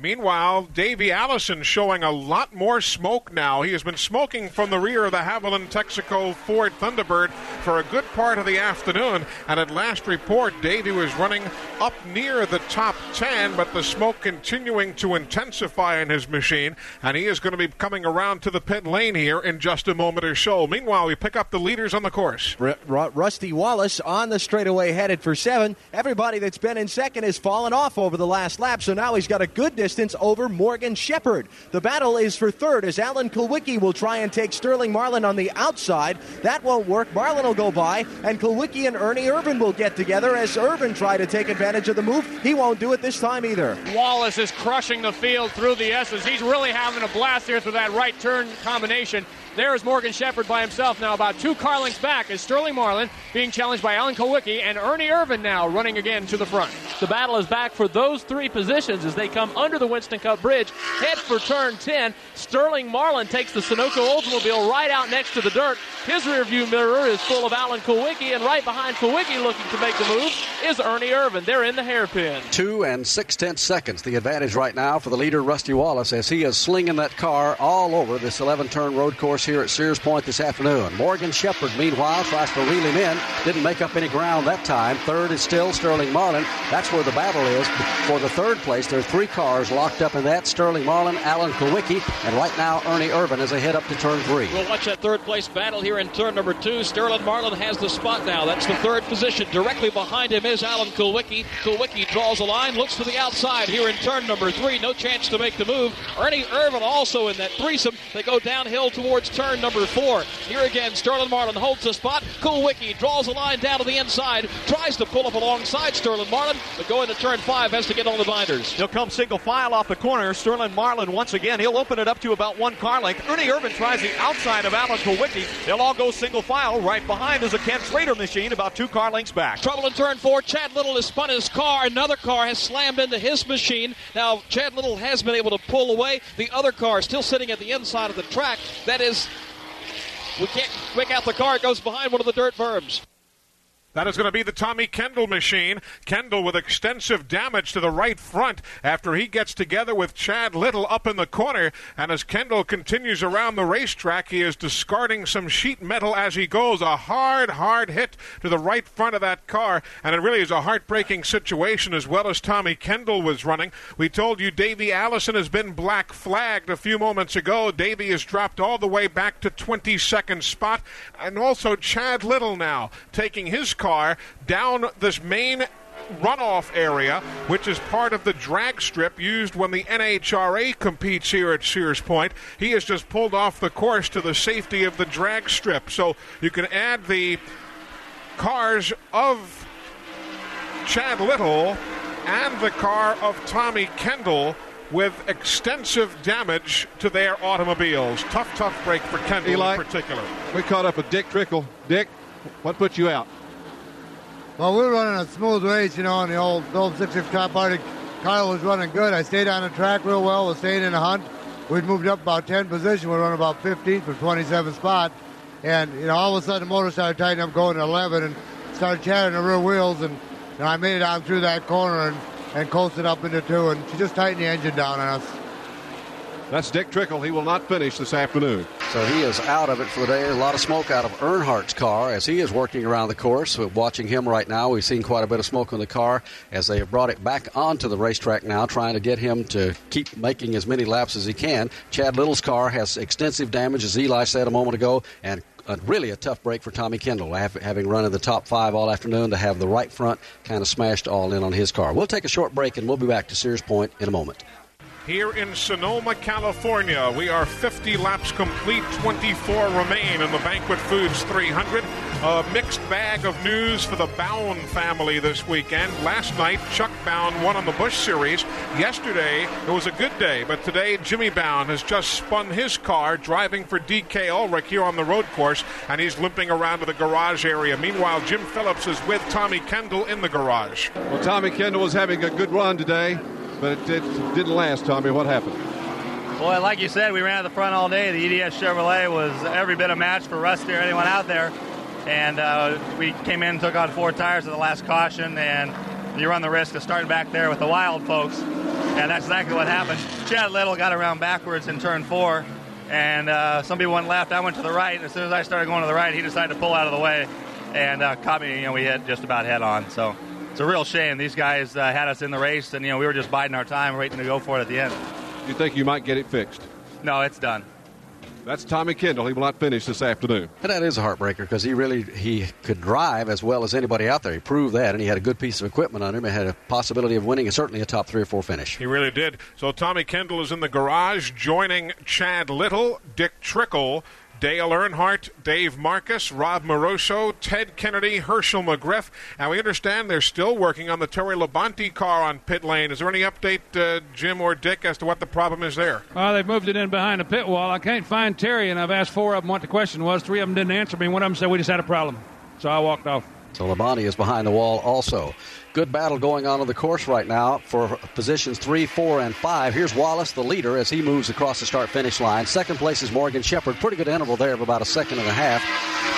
Speaker 3: Meanwhile, Davey Allison showing a lot more smoke now. He has been smoking from the rear of the Havoline Texaco Ford Thunderbird for a good part of the afternoon. And at last report, Davey was running up near the top 10, but the smoke continuing to intensify in his machine. And he is going to be coming around to the pit lane here in just a moment or so. Meanwhile, we pick up the leaders on the course.
Speaker 16: R- R- Rusty Wallace on the straightaway headed for seven. Everybody that's been in second has fallen off over the last lap, so now he's got a good distance distance over Morgan Shepherd. The battle is for third as Alan Kulwicki will try and take Sterling Marlin on the outside. That won't work. Marlin will go by, and Kulwicki and Ernie Irvan will get together as Irvan try to take advantage of the move. He won't do it this time either.
Speaker 17: Wallace is crushing the field through the S's. He's really having a blast here through that right turn combination. There is Morgan Shepherd by himself now, about two car lengths back, is Sterling Marlin being challenged by Alan Kulwicki and Ernie Irvan now running again to the front.
Speaker 18: The battle is back for those three positions as they come under the Winston Cup Bridge, head for turn 10. Sterling Marlin takes the Sunoco Oldsmobile right out next to the dirt. His rearview mirror is full of Alan Kulwicki, and right behind Kulwicki looking to make the move is Ernie Irvan. They're in the hairpin.
Speaker 5: Two and six tenths seconds, the advantage right now for the leader, Rusty Wallace, as he is slinging that car all over this 11 turn road course here at Sears Point this afternoon. Morgan Shepherd, meanwhile, tries to reel him in. Didn't make up any ground that time. Third is still Sterling Marlin. That's where the battle is. For the third place, there are three cars locked up in that Sterling Marlin, Alan Kulwicki, and right now Ernie Irvan as they head up to turn three.
Speaker 14: We'll watch that third place battle here in turn number two. Sterling Marlin has the spot now. That's the third position. Directly behind him is Alan Kulwicki. Kulwicki draws a line, looks to the outside here in turn number three. No chance to make the move. Ernie Irvan also in that threesome. They go downhill towards turn number four. Here again, Sterling Marlin holds the spot. Kulwicki draws a line down to the inside, tries to pull up alongside Sterling Marlin, but going to turn five has to get on the binders.
Speaker 15: He'll come single file off the corner. Sterling Marlin once again. He'll open it up to about one car length. Ernie Irvan tries the outside of Alan Kulwicki. They'll all go single file. Right behind is a Ken Schrader machine about two car lengths back.
Speaker 14: Trouble in turn four. Chad Little has spun his car. Another car has slammed into his machine. Now, Chad Little has been able to pull away. The other car still sitting at the inside of the track. That is, we can't make out the car. It goes behind one of the dirt berms.
Speaker 3: That is going to be the Tommy Kendall machine. Kendall with extensive damage to the right front after he gets together with Chad Little up in the corner. And as Kendall continues around the racetrack, he is discarding some sheet metal as he goes. A hard, hard hit to the right front of that car. And it really is a heartbreaking situation as well as Tommy Kendall was running. We told you Davey Allison has been black flagged a few moments ago. Davey has dropped all the way back to 22nd spot. And also Chad Little now taking his car down this main runoff area, which is part of the drag strip used when the NHRA competes here at Sears Point. He has just pulled off the course to the safety of the drag strip. So you can add the cars of Chad Little and the car of Tommy Kendall with extensive damage to their automobiles. Tough, tough break for Kendall
Speaker 6: Eli,
Speaker 3: in particular.
Speaker 6: We caught up with Dick Trickle. Dick, what put you out?
Speaker 33: Well, we were running a smooth race, you know, and the old, old 66 TropArtic car was running good. I stayed on the track real well, was staying in the hunt. We'd moved up about 10 positions. We were running about 15th from 27th spot. And, you know, all of a sudden the motor started tightening up going to 11 and started chattering the rear wheels. And I made it on through that corner and, and coasted up into two. And she just tightened the engine down on us.
Speaker 6: That's Dick Trickle. He will not finish this afternoon.
Speaker 5: So he is out of it for the day. A lot of smoke out of Earnhardt's car as he is working around the course. We're watching him right now. We've seen quite a bit of smoke in the car as they have brought it back onto the racetrack now, trying to get him to keep making as many laps as he can. Chad Little's car has extensive damage, as Eli said a moment ago, and a, really a tough break for Tommy Kendall, having run in the top five all afternoon to have the right front kind of smashed all in on his car. We'll take a short break and we'll be back to Sears Point in a moment
Speaker 3: here in Sonoma, California. We are 50 laps complete, 24 remain in the Banquet Foods 300. A mixed bag of news for the Bown family this weekend. Last night, Chuck Bown won on the Busch Series. Yesterday, it was a good day, but today, Jimmy Bown has just spun his car driving for DK Ulrich here on the road course, and he's limping around to the garage area. Meanwhile, Jim Phillips is with Tommy Kendall in the garage.
Speaker 6: Well, Tommy Kendall was having a good run today but it, it, didn't last, Tommy. What happened?
Speaker 34: Boy, like you said, we ran at the front all day. The EDS Chevrolet was every bit a match for Rusty or anyone out there. And uh, we came in took on four tires at the last caution, and you run the risk of starting back there with the wild folks. And that's exactly what happened. Chad Little got around backwards in turn four, and uh, some people went left. I went to the right. And as soon as I started going to the right, he decided to pull out of the way and uh, caught me. You know, we hit just about head on. So it's a real shame. These guys uh, had us in the race, and you know we were just biding our time, waiting to go for it at the end.
Speaker 6: You think you might get it fixed?
Speaker 34: No, it's done.
Speaker 6: That's Tommy Kendall. He will not finish this afternoon.
Speaker 5: And that is a heartbreaker because he really he could drive as well as anybody out there. He proved that, and he had a good piece of equipment on him. and had a possibility of winning, and certainly a top three or four finish.
Speaker 3: He really did. So Tommy Kendall is in the garage, joining Chad Little, Dick Trickle, Dale Earnhardt, Dave Marcis, Rob Moroso, Ted Kennedy, Hershel McGriff. And we understand they're still working on the Terry Labonte car on pit lane. Is there any update, uh, Jim or Dick, as to what the problem is there?
Speaker 8: Well, they've moved it in behind the pit wall. I can't find Terry, and I've asked four of them what the question was. Three of them didn't answer me. One of them said we just had a problem. So I walked off.
Speaker 5: So Labonte is behind the wall also good battle going on on the course right now for positions three, four, and five. Here's Wallace, the leader, as he moves across the start finish line. Second place is Morgan Shepherd. Pretty good interval there of about a second and a half.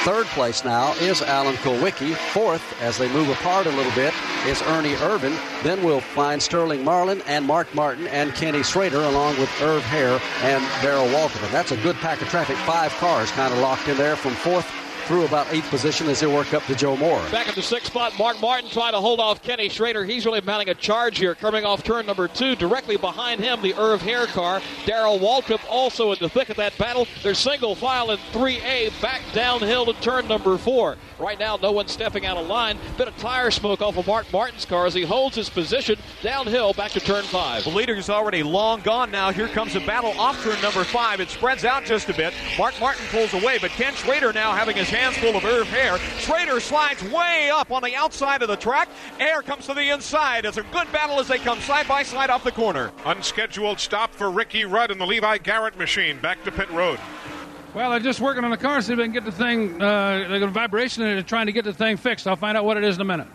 Speaker 5: Third place now is Alan Kulwicki. Fourth, as they move apart a little bit, is Ernie Irvan. Then we'll find Sterling Marlin and Mark Martin and Kenny Schrader, along with Irv Hoerr and Darrell Waltrip. That's a good pack of traffic. Five cars kind of locked in there from fourth through about eighth position as they work up to Joe Moore.
Speaker 14: Back at the sixth spot, Mark Martin trying to hold off Kenny Schrader. He's really mounting a charge here, coming off turn number two. Directly behind him, the Irv Hoerr car. Darrell Waltrip also in the thick of that battle. They're single file in 3A, back downhill to turn number four. Right now, no one stepping out of line. Bit of tire smoke off of Mark Martin's car as he holds his position downhill back to turn five.
Speaker 15: The leader is already long gone now. Here comes a battle off turn number five. It spreads out just a bit. Mark Martin pulls away, but Ken Schrader now having his hands full of Irv Hoerr. Schrader slides way up on the outside of the track. Air comes to the inside. It's a good battle as they come side by side off the corner.
Speaker 3: Unscheduled stop for Ricky Rudd in the Levi Garrett machine. Back to pit road.
Speaker 8: Well, they're just working on the car, see if they can get the thing, uh, they got a vibration, and they're trying to get the thing fixed. I'll find out what it is in a minute.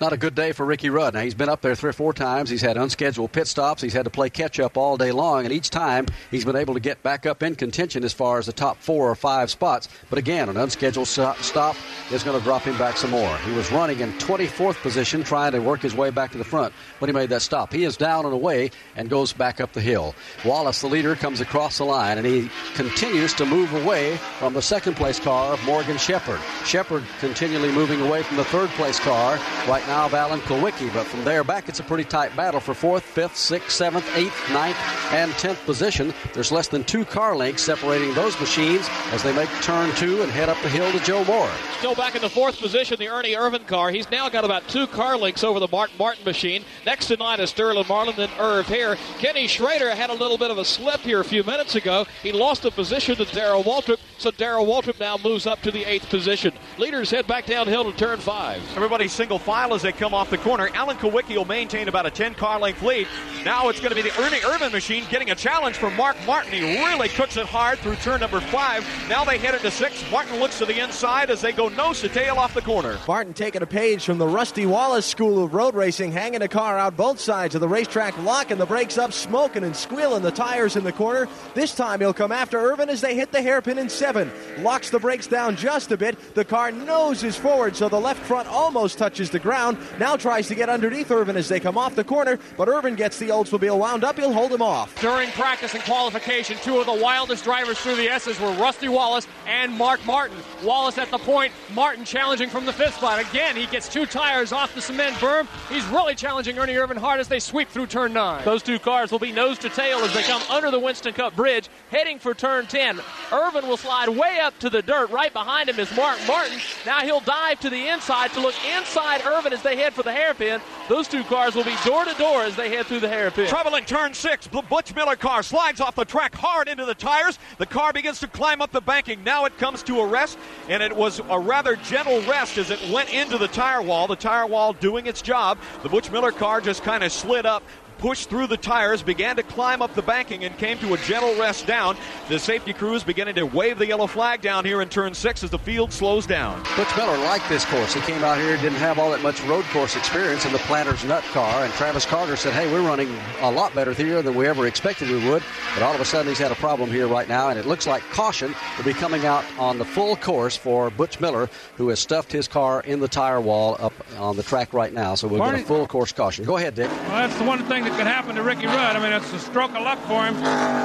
Speaker 5: Not a good day for Ricky Rudd. Now, he's been up there three or four times. He's had unscheduled pit stops. He's had to play catch up all day long, and each time he's been able to get back up in contention as far as the top four or five spots. But again, an unscheduled stop is going to drop him back some more. He was running in 24th position, trying to work his way back to the front when he made that stop. He is down and away and goes back up the hill. Wallace, the leader, comes across the line, and he continues to move away from the second place car of Morgan Shepherd. Shepherd continually moving away from the third place car. Right now of Alan Kulwicki. But from there back, it's a pretty tight battle for fourth, fifth, sixth, seventh, eighth, ninth, and tenth position. There's less than two car lengths separating those machines as they make turn two and head up the hill to Joe Moore.
Speaker 14: Still back in the fourth position, the Ernie Irvan car. He's now got about two car lengths over the Mark Martin machine. Next in line is Sterling Marlin, then Irv Hoerr. Kenny Schrader had a little bit of a slip here a few minutes ago. He lost a position to Darrell Waltrip, so Darrell Waltrip now moves up to the eighth position. Leaders head back downhill to turn five.
Speaker 15: Everybody's single file as they come off the corner. Alan Kulwicki will maintain about a 10 car length lead. Now it's going to be the Ernie Irvan machine getting a challenge from Mark Martin. He really cooks it hard through turn number five. Now they head into six. Martin looks to the inside as they go nose to tail off the corner.
Speaker 16: Martin taking a page from the Rusty Wallace School of Road Racing, hanging a car out both sides of the racetrack, locking the brakes up, smoking and squealing the tires in the corner. This time he'll come after Irvan as they hit the hairpin in seven. Locks the brakes down just a bit. The car noses forward so the left front almost touches the ground. Now tries to get underneath Irvan as they come off the corner, but Irvan gets the Oldsmobile wound up. He'll hold him off.
Speaker 17: During practice and qualification, two of the wildest drivers through the S's were Rusty Wallace and Mark Martin. Wallace at the point, Martin challenging from the fifth spot. Again, he gets two tires off the cement berm. He's really challenging Ernie Irvan hard as they sweep through turn nine.
Speaker 18: Those two cars will be nose to tail as they come under the Winston Cup Bridge, heading for turn 10. Irvan will slide way up to the dirt. Right behind him is Mark Martin. Now he'll dive to the inside to look inside Irvan as they head for the hairpin. Those two cars will be door to door as they head through the hairpin.
Speaker 15: Trouble in turn six. Butch Miller car slides off the track hard into the tires. The car begins to climb up the banking. Now it comes to a rest, and it was a rather gentle rest as it went into the tire wall. The tire wall doing its job. The Butch Miller car just kind of slid up pushed through the tires, began to climb up the banking, and came to a gentle rest down. The safety crews beginning to wave the yellow flag down here in turn six as the field slows down.
Speaker 5: Butch Miller liked this course. He came out here, didn't have all that much road course experience in the Planter's Nut car, and Travis Carter said, Hey, we're running a lot better here than we ever expected we would. But all of a sudden, he's had a problem here right now, and it looks like caution will be coming out on the full course for Butch Miller, who has stuffed his car in the tire wall up on the track right now. So we'll
Speaker 8: Barney-
Speaker 5: get a full course caution. Go ahead, Dick.
Speaker 8: Well, that's the one thing that could happen to Ricky Rudd. I mean, it's a stroke of luck for him.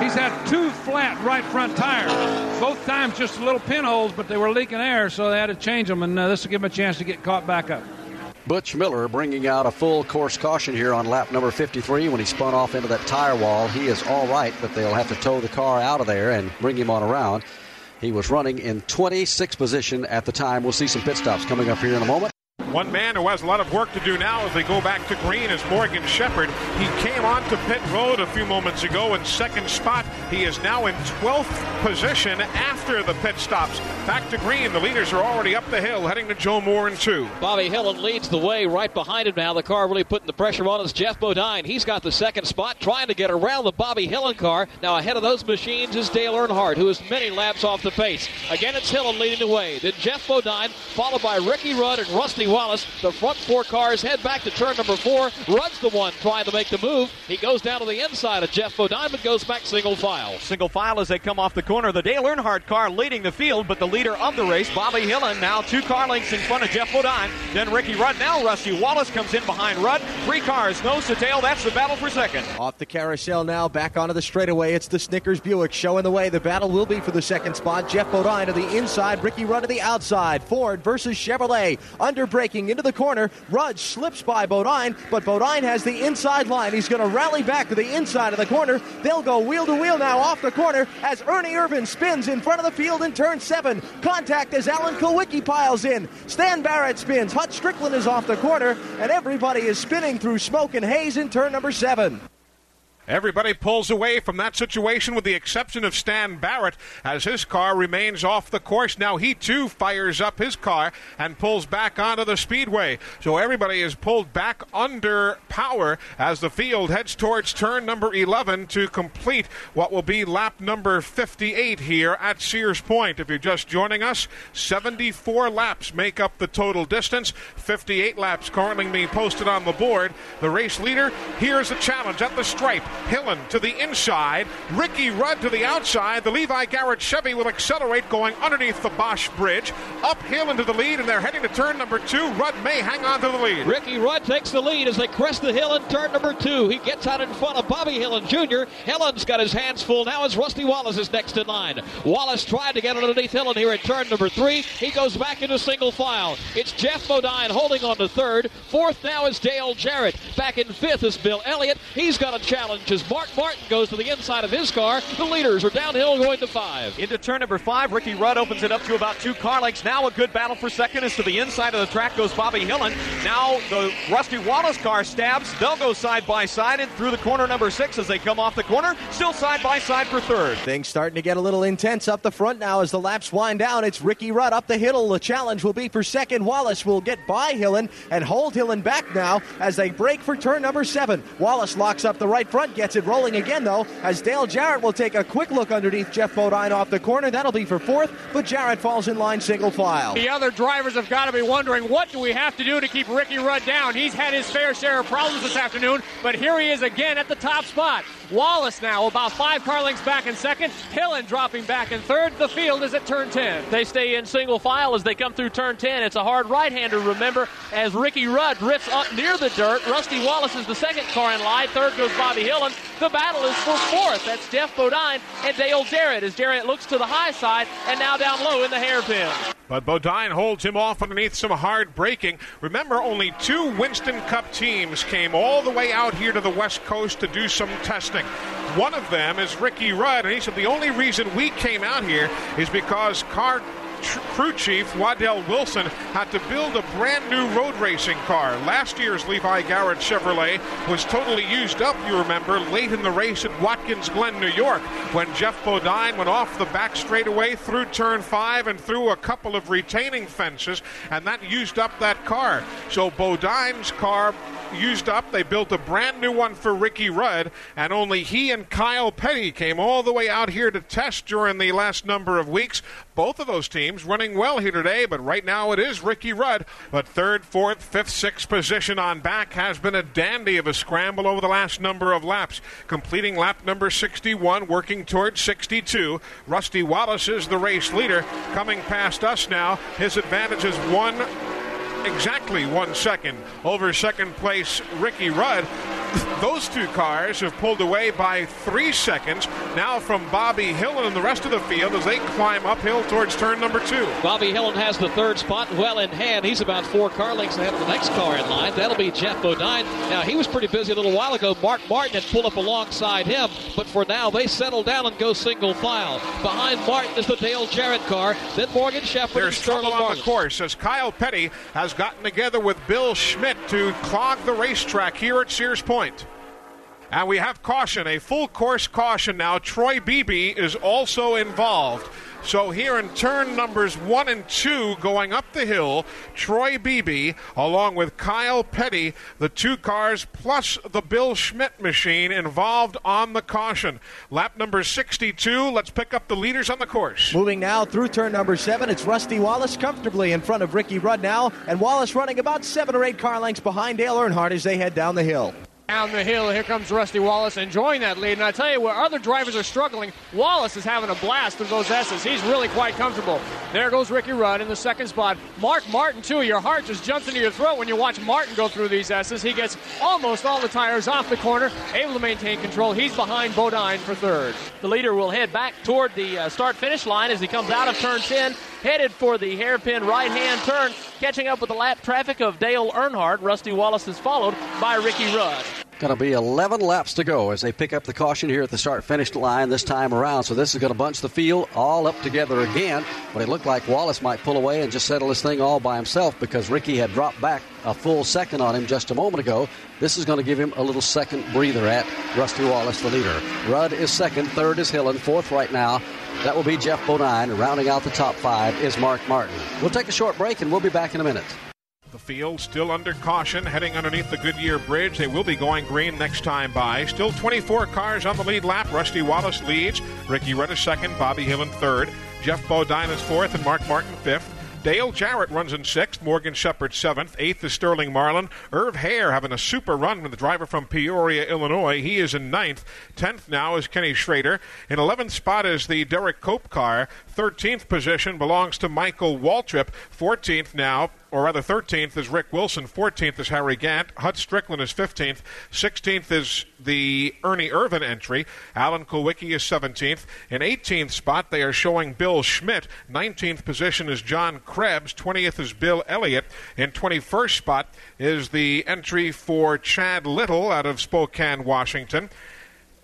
Speaker 8: He's had two flat right front tires. Both times just little pinholes, but they were leaking air, so they had to change them, and uh, this will give him a chance to get caught back up.
Speaker 5: Butch Miller bringing out a full course caution here on lap number 53 when he spun off into that tire wall. He is all right, but they'll have to tow the car out of there and bring him on around. He was running in 26th position at the time. We'll see some pit stops coming up here in a moment.
Speaker 3: One man who has a lot of work to do now as they go back to green is Morgan Shepherd. He came onto pit road a few moments ago in second spot. He is now in 12th position after the pit stops. Back to green. The leaders are already up the hill, heading to Joe Moore in two.
Speaker 14: Bobby Hillin leads the way right behind him now. The car really putting the pressure on is Geoff Bodine. He's got the second spot, trying to get around the Bobby Hillin car. Now ahead of those machines is Dale Earnhardt, who is many laps off the pace. Again, it's Hillin leading the way. Then Geoff Bodine, followed by Ricky Rudd and Rusty Wallace. Wallace. The front four cars head back to turn number four. Rudd's the one trying to make the move. He goes down to the inside of Geoff Bodine, but goes back single file.
Speaker 15: Single file as they come off the corner. The Dale Earnhardt car leading the field, but the leader of the race, Bobby Hillin, now two car lengths in front of Geoff Bodine. Then Ricky Rudd. Now Rusty Wallace comes in behind Rudd. Three cars, nose to tail. That's the battle for second.
Speaker 16: Off the carousel now, back onto the straightaway. It's the Snickers Buick showing the way. The battle will be for the second spot. Geoff Bodine to the inside, Ricky Rudd to the outside. Ford versus Chevrolet. Under into the corner. Rudd slips by Bodine, but Bodine has the inside line. He's going to rally back to the inside of the corner. They'll go wheel to wheel now off the corner as Ernie Irvan spins in front of the field in turn seven. Contact as Alan Kulwicki piles in. Stan Barrett spins. Hut Strickland is off the corner, and everybody is spinning through smoke and haze in turn number seven.
Speaker 3: Everybody pulls away from that situation with the exception of Stan Barrett as his car remains off the course. Now he too fires up his car and pulls back onto the speedway. So everybody is pulled back under power as the field heads towards turn number 11 to complete what will be lap number 58 here at Sears Point. If you're just joining us, 74 laps make up the total distance. 58 laps currently being posted on the board. The race leader, here's a challenge at the stripe. Hillin to the inside. Ricky Rudd to the outside. The Levi Garrett Chevy will accelerate going underneath the Bosch Bridge. Uphill into the lead, and they're heading to turn number two. Rudd may hang on to the lead.
Speaker 14: Ricky Rudd takes the lead as they crest the hill in turn number two. He gets out in front of Bobby Hillin Jr. Hillin's got his hands full now as Rusty Wallace is next in line. Wallace tried to get underneath Hillin here at turn number three. He goes back into single file. It's Geoff Bodine holding on to third. Fourth now is Dale Jarrett. Back in fifth is Bill Elliott. He's got a challenge as Mark Martin goes to the inside of his car. The leaders are downhill going to five.
Speaker 15: Into turn number five, Ricky Rudd opens it up to about two car lengths. Now a good battle for second is to the inside of the track goes Bobby Hillin. Now the Rusty Wallace car stabs. They'll go side by side and through the corner number six as they come off the corner. Still side by side for third.
Speaker 16: Things starting to get a little intense up the front now as the laps wind down. It's Ricky Rudd up the hill. The challenge will be for second. Wallace will get by Hillin and hold Hillin back now as they break for turn number seven. Wallace locks up the right front, gets it rolling again though as Dale Jarrett will take a quick look underneath Geoff Bodine off the corner. That'll be for fourth, but Jarrett falls in line single file.
Speaker 17: The other drivers have got to be wondering what do we have to do to keep Ricky Rudd down? He's had his fair share of problems this afternoon, but here he is again at the top spot. Wallace now about five car lengths back in second. Hillin dropping back in third. The field is at turn 10.
Speaker 18: They stay in single file as they come through turn 10. It's a hard right-hander, remember, as Ricky Rudd drifts up near the dirt. Rusty Wallace is the second car in line. Third goes Bobby Hillin. The battle is for fourth. That's Geoff Bodine and Dale Jarrett as Jarrett looks to the high side and now down low in the hairpin.
Speaker 3: But Bodine holds him off underneath some hard braking. Remember, only two Winston Cup teams came all the way out here to the West Coast to do some testing. One of them is Ricky Rudd, and he said the only reason we came out here is because car crew chief Waddell Wilson had to build a brand new road racing car. Last year's Levi Garrett Chevrolet was totally used up, you remember, late in the race at Watkins Glen, New York, when Geoff Bodine went off the back straightaway through turn five and through a couple of retaining fences, and that used up that car. So Bodine's car used up. They built a brand new one for Ricky Rudd, and only he and Kyle Petty came all the way out here to test during the last number of weeks. Both of those teams running well here today, but right now it is Ricky Rudd. But third, fourth, fifth, sixth position on back has been a dandy of a scramble over the last number of laps. Completing lap number 61, working towards 62. Rusty Wallace is the race leader. Coming past us now, his advantage is one exactly one second over second place Ricky Rudd. Those two cars have pulled away by three seconds now from Bobby Hillin and the rest of the field as they climb uphill towards turn number two.
Speaker 14: Bobby Hillin has the third spot well in hand. He's about four car lengths ahead of the next car in line. That'll be Geoff Bodine. Now, he was pretty busy a little while ago. Mark Martin had pulled up alongside him, but for now, they settle down and go single file. Behind Martin is the Dale Jarrett car, then Morgan Shepherd
Speaker 3: There's trouble on
Speaker 14: Martin.
Speaker 3: the course as Kyle Petty has gotten together with Bill Schmitt to clog the racetrack here at Sears Point. And we have caution, a full course caution now. Troy Beebe is also involved. So here in turn numbers one and two going up the hill, Troy Beebe along with Kyle Petty, the two cars plus the Bill Schmitt machine involved on the caution. Lap number 62. Let's pick up the leaders on the course.
Speaker 16: Moving now through turn number seven, it's Rusty Wallace comfortably in front of Ricky Rudd now, and Wallace running about seven or eight car lengths behind Dale Earnhardt as they head down the hill
Speaker 17: down the hill. Here comes Rusty Wallace enjoying that lead. And I tell you, where other drivers are struggling, Wallace is having a blast through those S's. He's really quite comfortable. There goes Ricky Rudd in the second spot. Mark Martin, too. Your heart just jumps into your throat when you watch Martin go through these S's. He gets almost all the tires off the corner, able to maintain control. He's behind Bodine for third.
Speaker 18: The leader will head back toward the uh, start finish line as he comes out of turn 10 headed for the hairpin right hand turn, catching up with the lap traffic of Dale Earnhardt. Rusty Wallace is followed by Ricky Rudd.
Speaker 5: Going to be 11 laps to go as they pick up the caution here at the start finish line this time around. So this is going to bunch the field all up together again. But it looked like Wallace might pull away and just settle this thing all by himself because Ricky had dropped back a full second on him just a moment ago. This is going to give him a little second breather at Rusty Wallace, the leader. Rudd is second, third is Hillin, fourth right now. That will be Geoff Bodine. Rounding out the top five is Mark Martin. We'll take a short break and we'll be back in a minute.
Speaker 3: The field still under caution, heading underneath the Goodyear Bridge. They will be going green next time by. Still 24 cars on the lead lap. Rusty Wallace leads. Ricky Rudd is second. Bobby Hillin third. Geoff Bodine is fourth, and Mark Martin fifth. Dale Jarrett runs in sixth. Morgan Shepherd seventh. Eighth is Sterling Marlin. Irv Hoerr having a super run with the driver from Peoria, Illinois. He is in ninth. Tenth now is Kenny Schrader. In eleventh spot is the Derrike Cope car. Thirteenth position belongs to Michael Waltrip. Fourteenth now or rather 13th is Rick Wilson, 14th is Harry Gant, Hut Strickland is 15th, 16th is the Ernie Irvan entry, Alan Kulwicki is 17th. In 18th spot, they are showing Bill Schmitt. 19th position is John Krebs, 20th is Bill Elliott. In 21st spot is the entry for Chad Little out of Spokane, Washington.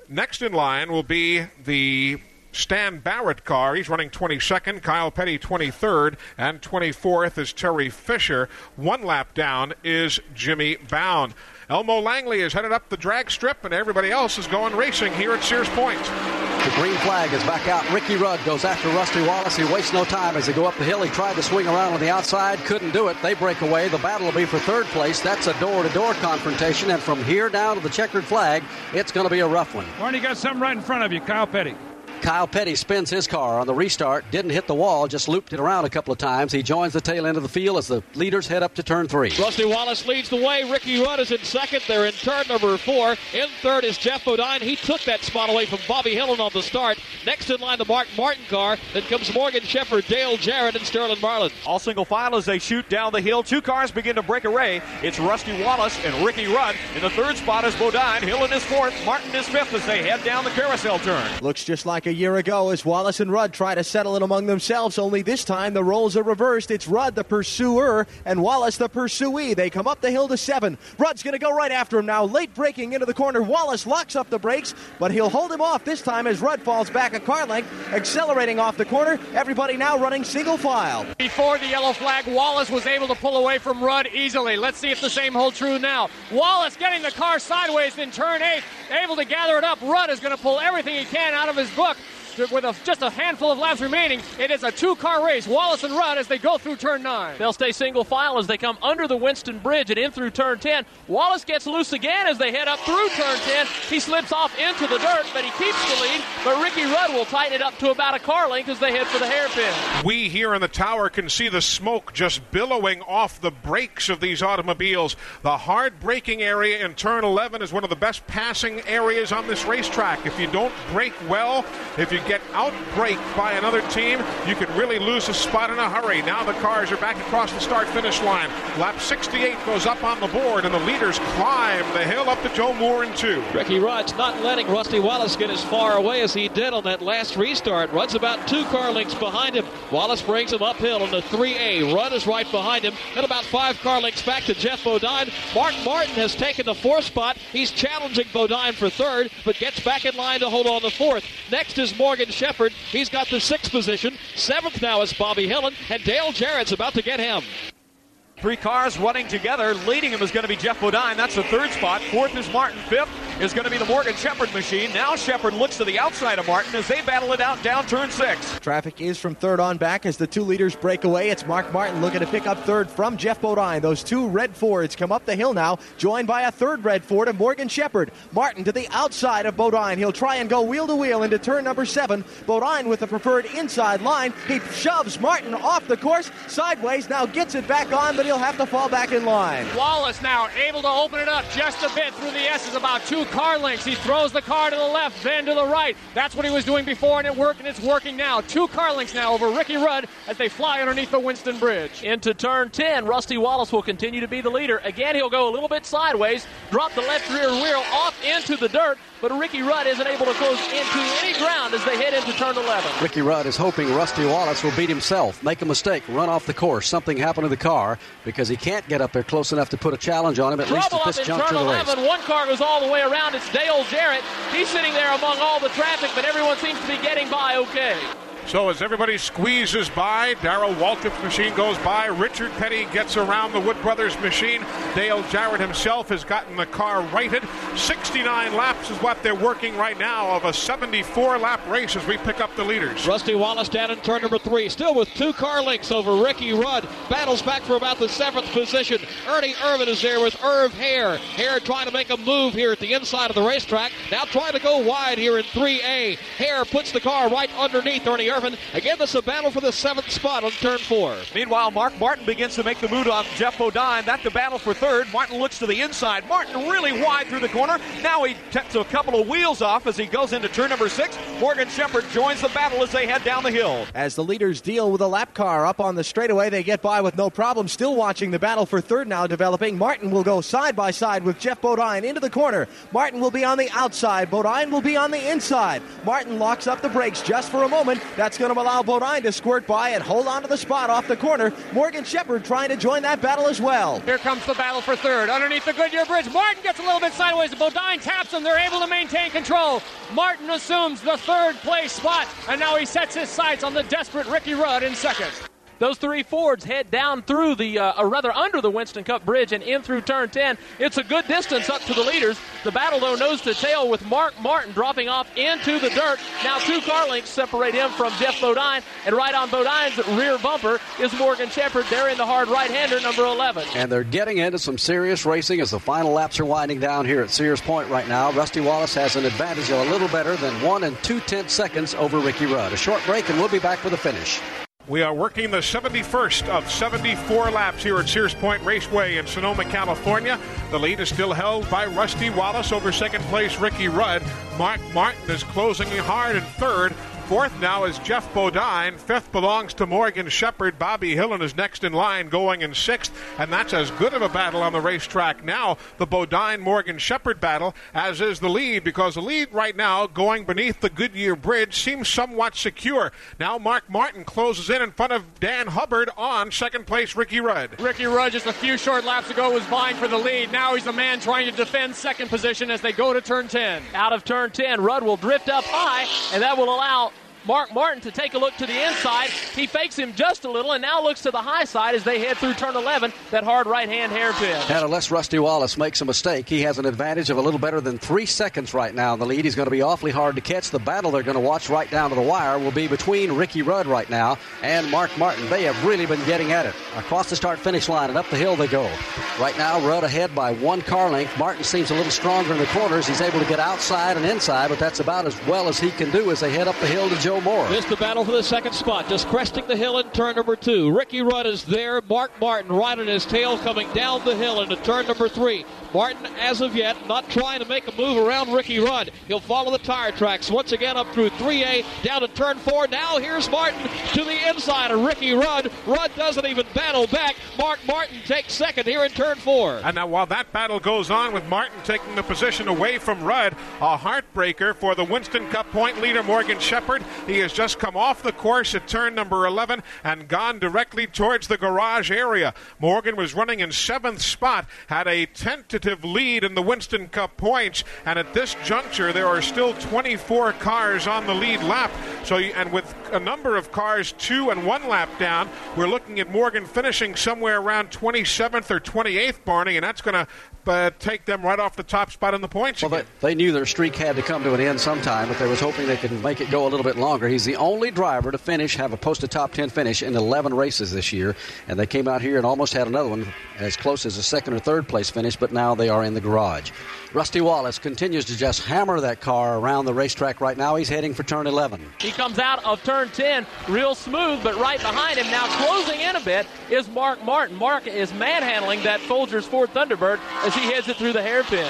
Speaker 3: Next in line will be the Stan Barrett car. He's running 22nd. Kyle Petty 23rd. And 24th is Terry Fisher. One lap down is Jimmy Bown. Elmo Langley is headed up the drag strip, and everybody else is going racing here at Sears Point.
Speaker 5: The green flag is back out. Ricky Rudd goes after Rusty Wallace. He wastes no time as they go up the hill. He tried to swing around on the outside, couldn't do it. They break away. The battle will be for third place. That's a door to door confrontation, and from here down to the checkered flag, it's going to be a rough one.
Speaker 8: Barney got something right in front of you, Kyle Petty.
Speaker 5: Kyle Petty spins his car on the restart, didn't hit the wall, just looped it around a couple of times. He joins the tail end of the field as the leaders head up to turn three.
Speaker 14: Rusty Wallace leads the way. Ricky Rudd is in second. They're in turn number four. In third is Geoff Bodine. He took that spot away from Bobby Hillin on the start. Next in line, the Mark Martin car. Then comes Morgan Shepherd, Dale Jarrett, and Sterling Marlin.
Speaker 15: All single file as they shoot down the hill. Two cars begin to break away. It's Rusty Wallace and Ricky Rudd. In the third spot is Bodine. Hillin is fourth. Martin is fifth as they head down the carousel turn.
Speaker 16: Looks just like a year ago as Wallace and Rudd try to settle it among themselves, only this time the roles are reversed. It's Rudd the pursuer and Wallace the pursuee. They come up the hill to seven. Rudd's going to go right after him now, late breaking into the corner. Wallace locks up the brakes, but he'll hold him off this time as Rudd falls back a car length, accelerating off the corner. Everybody now running single file.
Speaker 17: Before the yellow flag, Wallace was able to pull away from Rudd easily. Let's see if the same holds true now. Wallace getting the car sideways in turn eight, able to gather it up. Rudd is going to pull everything he can out of his book with a, just a handful of laps remaining. It is a two-car race, Wallace and Rudd, as they go through turn nine.
Speaker 18: They'll stay single file as they come under the Winston Bridge and in through turn 10. Wallace gets loose again as they head up through turn 10. He slips off into the dirt, but he keeps the lead. But Ricky Rudd will tighten it up to about a car length as they head for the hairpin.
Speaker 3: We here in the tower can see the smoke just billowing off the brakes of these automobiles. The hard braking area in turn 11 is one of the best passing areas on this racetrack. If you don't brake well, if you get outbraked by another team, you could really lose a spot in a hurry. Now the cars are back across the start finish line. Lap 68 goes up on the board, and the leaders climb the hill up to Joe Moore in two.
Speaker 14: Ricky Rudd's not letting Rusty Wallace get as far away as he did on that last restart. Rudd's about two car lengths behind him. Wallace brings him uphill in the 3A. Rudd is right behind him, and about five car lengths back to Geoff Bodine. Mark Martin has taken the fourth spot. He's challenging Bodine for third, but gets back in line to hold on to fourth. Next is Morgan Shepherd. He's got the sixth position. Seventh now is Bobby Hillin, and Dale Jarrett's about to get him.
Speaker 15: Three cars running together. Leading him is going to be Geoff Bodine. That's the third spot. Fourth is Martin. Fifth is going to be the Morgan Shepherd machine. Now Shepherd looks to the outside of Martin as they battle it out down turn six.
Speaker 16: Traffic is from third on back as the two leaders break away. It's Mark Martin looking to pick up third from Geoff Bodine. Those two red Fords come up the hill now, joined by a third red Ford of Morgan Shepherd. Martin to the outside of Bodine. He'll try and go wheel to wheel into turn number seven. Bodine with the preferred inside line. He shoves Martin off the course sideways, now gets it back on, but he'll have to fall back in line.
Speaker 17: Wallace now able to open it up just a bit through the S's, about two car lengths. He throws the car to the left, then to the right. That's what he was doing before, and it worked, and it's working now. Two car lengths now over Ricky Rudd as they fly underneath the Winston Bridge.
Speaker 18: Into turn 10, Rusty Wallace will continue to be the leader. Again, he'll go a little bit sideways, drop the left rear wheel off into the dirt, but Ricky Rudd isn't able to close into any ground as they head into turn 11.
Speaker 5: Ricky Rudd is hoping Rusty Wallace will beat himself, make a mistake, run off the course, something happened to the car because he can't get up there close enough to put a challenge on him at
Speaker 18: Trouble
Speaker 5: least at this juncture
Speaker 18: turn
Speaker 5: of the race.
Speaker 18: 11. One car goes all the way around. It's Dale Jarrett. He's sitting there among all the traffic, but everyone seems to be getting by okay.
Speaker 3: So as everybody squeezes by, Darrell Waltrip's machine goes by. Richard Petty gets around the Wood Brothers machine. Dale Jarrett himself has gotten the car righted. 69 laps is what they're working right now of a 74 lap race as we pick up the leaders.
Speaker 14: Rusty Wallace down in turn number three, still with two car lengths over Ricky Rudd. Battles back for about the seventh position. Ernie Irvan is there with Irv Hoerr. Hoerr trying to make a move here at the inside of the racetrack. Now trying to go wide here in 3A. Hoerr puts the car right underneath Ernie Irvan. Again, this is a battle for the seventh spot on turn four.
Speaker 15: Meanwhile, Mark Martin begins to make the move on Geoff Bodine. That's the battle for third. Martin looks to the inside. Martin really wide through the corner. Now he takes a couple of wheels off as he goes into turn number six. Morgan Shepherd joins the battle as they head down the hill.
Speaker 16: As the leaders deal with a lap car up on the straightaway, they get by with no problem. Still watching the battle for third now developing. Martin will go side by side with Geoff Bodine into the corner. Martin will be on the outside. Bodine will be on the inside. Martin locks up the brakes just for a moment. That's going to allow Bodine to squirt by and hold on to the spot off the corner. Morgan Shepherd trying to join that battle as well.
Speaker 17: Here comes the battle for third. Underneath the Goodyear Bridge, Martin gets a little bit sideways. Bodine taps him. They're able to maintain control. Martin assumes the third place spot, and now he sets his sights on the desperate Ricky Rudd in second.
Speaker 18: Those three Fords head down through the, uh, or rather under the Winston Cup Bridge and in through turn 10. It's a good distance up to the leaders. The battle, though, nose to tail with Mark Martin dropping off into the dirt. Now two car lengths separate him from Geoff Bodine, and right on Bodine's rear bumper is Morgan Shepherd. They're in the hard right-hander, number 11.
Speaker 5: And they're getting into some serious racing as the final laps are winding down here at Sears Point right now. Rusty Wallace has an advantage of a little better than one and two tenths seconds over Ricky Rudd. A short break, and we'll be back for the finish.
Speaker 3: We are working the 71st of 74 laps here at Sears Point Raceway in Sonoma, California. The lead is still held by Rusty Wallace over second place Ricky Rudd. Mark Martin is closing hard in third. Fourth now is Geoff Bodine. Fifth belongs to Morgan Shepherd. Bobby Hillin is next in line, going in sixth. And that's as good of a battle on the racetrack now, the Bodine Morgan Shepherd battle, as is the lead, because the lead right now, going beneath the Goodyear Bridge, seems somewhat secure. Now Mark Martin closes in in front of Dan Hubbard on second place Ricky Rudd.
Speaker 17: Ricky Rudd just a few short laps ago was vying for the lead. Now he's the man trying to defend second position as they go to turn 10.
Speaker 18: Out of turn 10, Rudd will drift up high, and that will allow Mark Martin to take a look to the inside. He fakes him just a little and now looks to the high side as they head through turn 11, that hard right hand hairpin.
Speaker 5: And unless Rusty Wallace makes a mistake, he has an advantage of a little better than three seconds right now in the lead. He's going to be awfully hard to catch. The battle they're going to watch right down to the wire will be between Ricky Rudd right now and Mark Martin. They have really been getting at it. Across the start finish line and up the hill they go. Right now, Rudd ahead by one car length. Martin seems a little stronger in the corners. He's able to get outside and inside, but that's about as well as he can do as they head up the hill to Joe Moore.
Speaker 14: This the battle for the second spot. Just cresting the hill in turn number two. Ricky Rudd is there. Mark Martin right on his tail coming down the hill into turn number three. Martin, as of yet, not trying to make a move around Ricky Rudd. He'll follow the tire tracks once again up through 3A, down to turn four. Now here's Martin to the inside of Ricky Rudd. Rudd doesn't even battle back. Mark Martin takes second here in turn four.
Speaker 3: And now, while that battle goes on with Martin taking the position away from Rudd, a heartbreaker for the Winston Cup point leader Morgan Shepherd. He has just come off the course at turn number 11 and gone directly towards the garage area. Morgan was running in seventh spot, had a lead in the Winston Cup points, and at this juncture, there are still 24 cars on the lead lap. So, and with a number of cars two and one lap down, we're looking at Morgan finishing somewhere around 27th or 28th, Barney, and that's going to uh, take them right off the top spot in the points.
Speaker 5: Well, they, they, knew their streak had to come to an end sometime, but they was hoping they could make it go a little bit longer. He's the only driver to finish, have a posted top 10 finish in 11 races this year, and they came out here and almost had another one as close as a second or third place finish, but now they are in the garage. Rusty Wallace continues to just hammer that car around the racetrack right now. He's heading for turn 11.
Speaker 18: He comes out of turn 10 real smooth, but right behind him, now closing in a bit, is Mark Martin. Mark is manhandling that Folgers Ford Thunderbird as he heads it through the hairpin.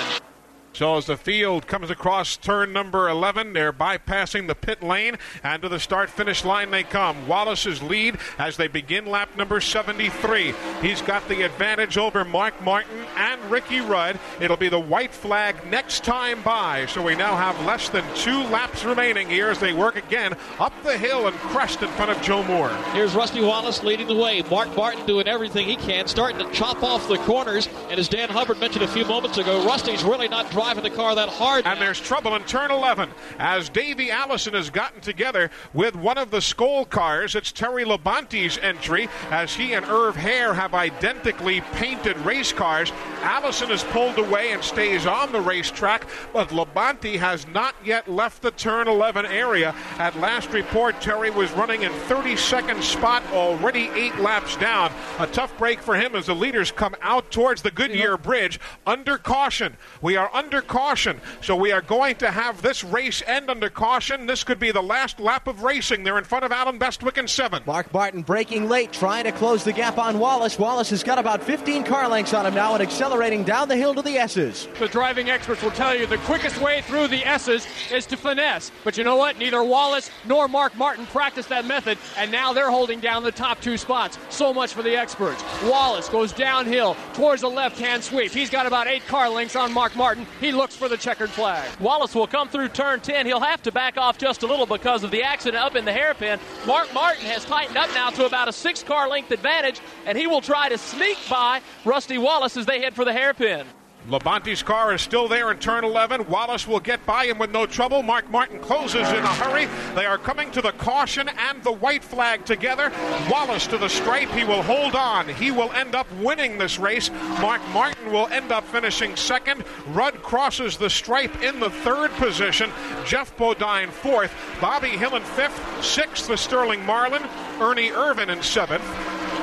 Speaker 3: So as the field comes across turn number 11, they're bypassing the pit lane, and to the start-finish line they come. Wallace's lead as they begin lap number 73. He's got the advantage over Mark Martin and Ricky Rudd. It'll be the white flag next time by, so we now have less than two laps remaining here as they work again up the hill and crest in front of Joe Moore.
Speaker 14: Here's Rusty Wallace leading the way. Mark Martin doing everything he can, starting to chop off the corners, and as Dan Hubbard mentioned a few moments ago, Rusty's really not driving the car that hard.
Speaker 3: And there's trouble in turn 11 as Davey Allison has gotten together with one of the Skoal cars. It's Terry Labonte's entry as he and Irv Hoerr have identically painted race cars. Allison is pulled away and stays on the racetrack, but Labonte has not yet left the turn 11 area. At last report, Terry was running in 32nd spot, already eight laps down. A tough break for him as the leaders come out towards the Goodyear Bridge under caution. We are under caution. So we are going to have this race end under caution. This could be the last lap of racing. They're in front of Allen Bestwick in seven.
Speaker 16: Mark Martin breaking late, trying to close the gap on Wallace. Wallace has got about 15 car lengths on him now and accelerating down the hill to the S's.
Speaker 17: The driving experts will tell you the quickest way through the S's is to finesse. But you know what? Neither Wallace nor Mark Martin practiced that method, and now they're holding down the top two spots. So much for the experts. Wallace goes downhill towards the left hand sweep. He's got about eight car lengths on Mark Martin. He looks for the checkered flag.
Speaker 18: Wallace will come through turn 10. He'll have to back off just a little because of the accident up in the hairpin. Mark Martin has tightened up now to about a six car length advantage, and he will try to sneak by Rusty Wallace as they head for the hairpin.
Speaker 3: Labonte's car is still there in turn 11. Wallace will get by him with no trouble. Mark Martin closes in a hurry. They are coming to the caution and the white flag together. Wallace to the stripe. He will hold on. He will end up winning this race. Mark Martin will end up finishing second. Rudd crosses the stripe in the third position. Geoff Bodine fourth. Bobby Hillin fifth. Sixth the Sterling Marlin. Ernie Irvan in seventh.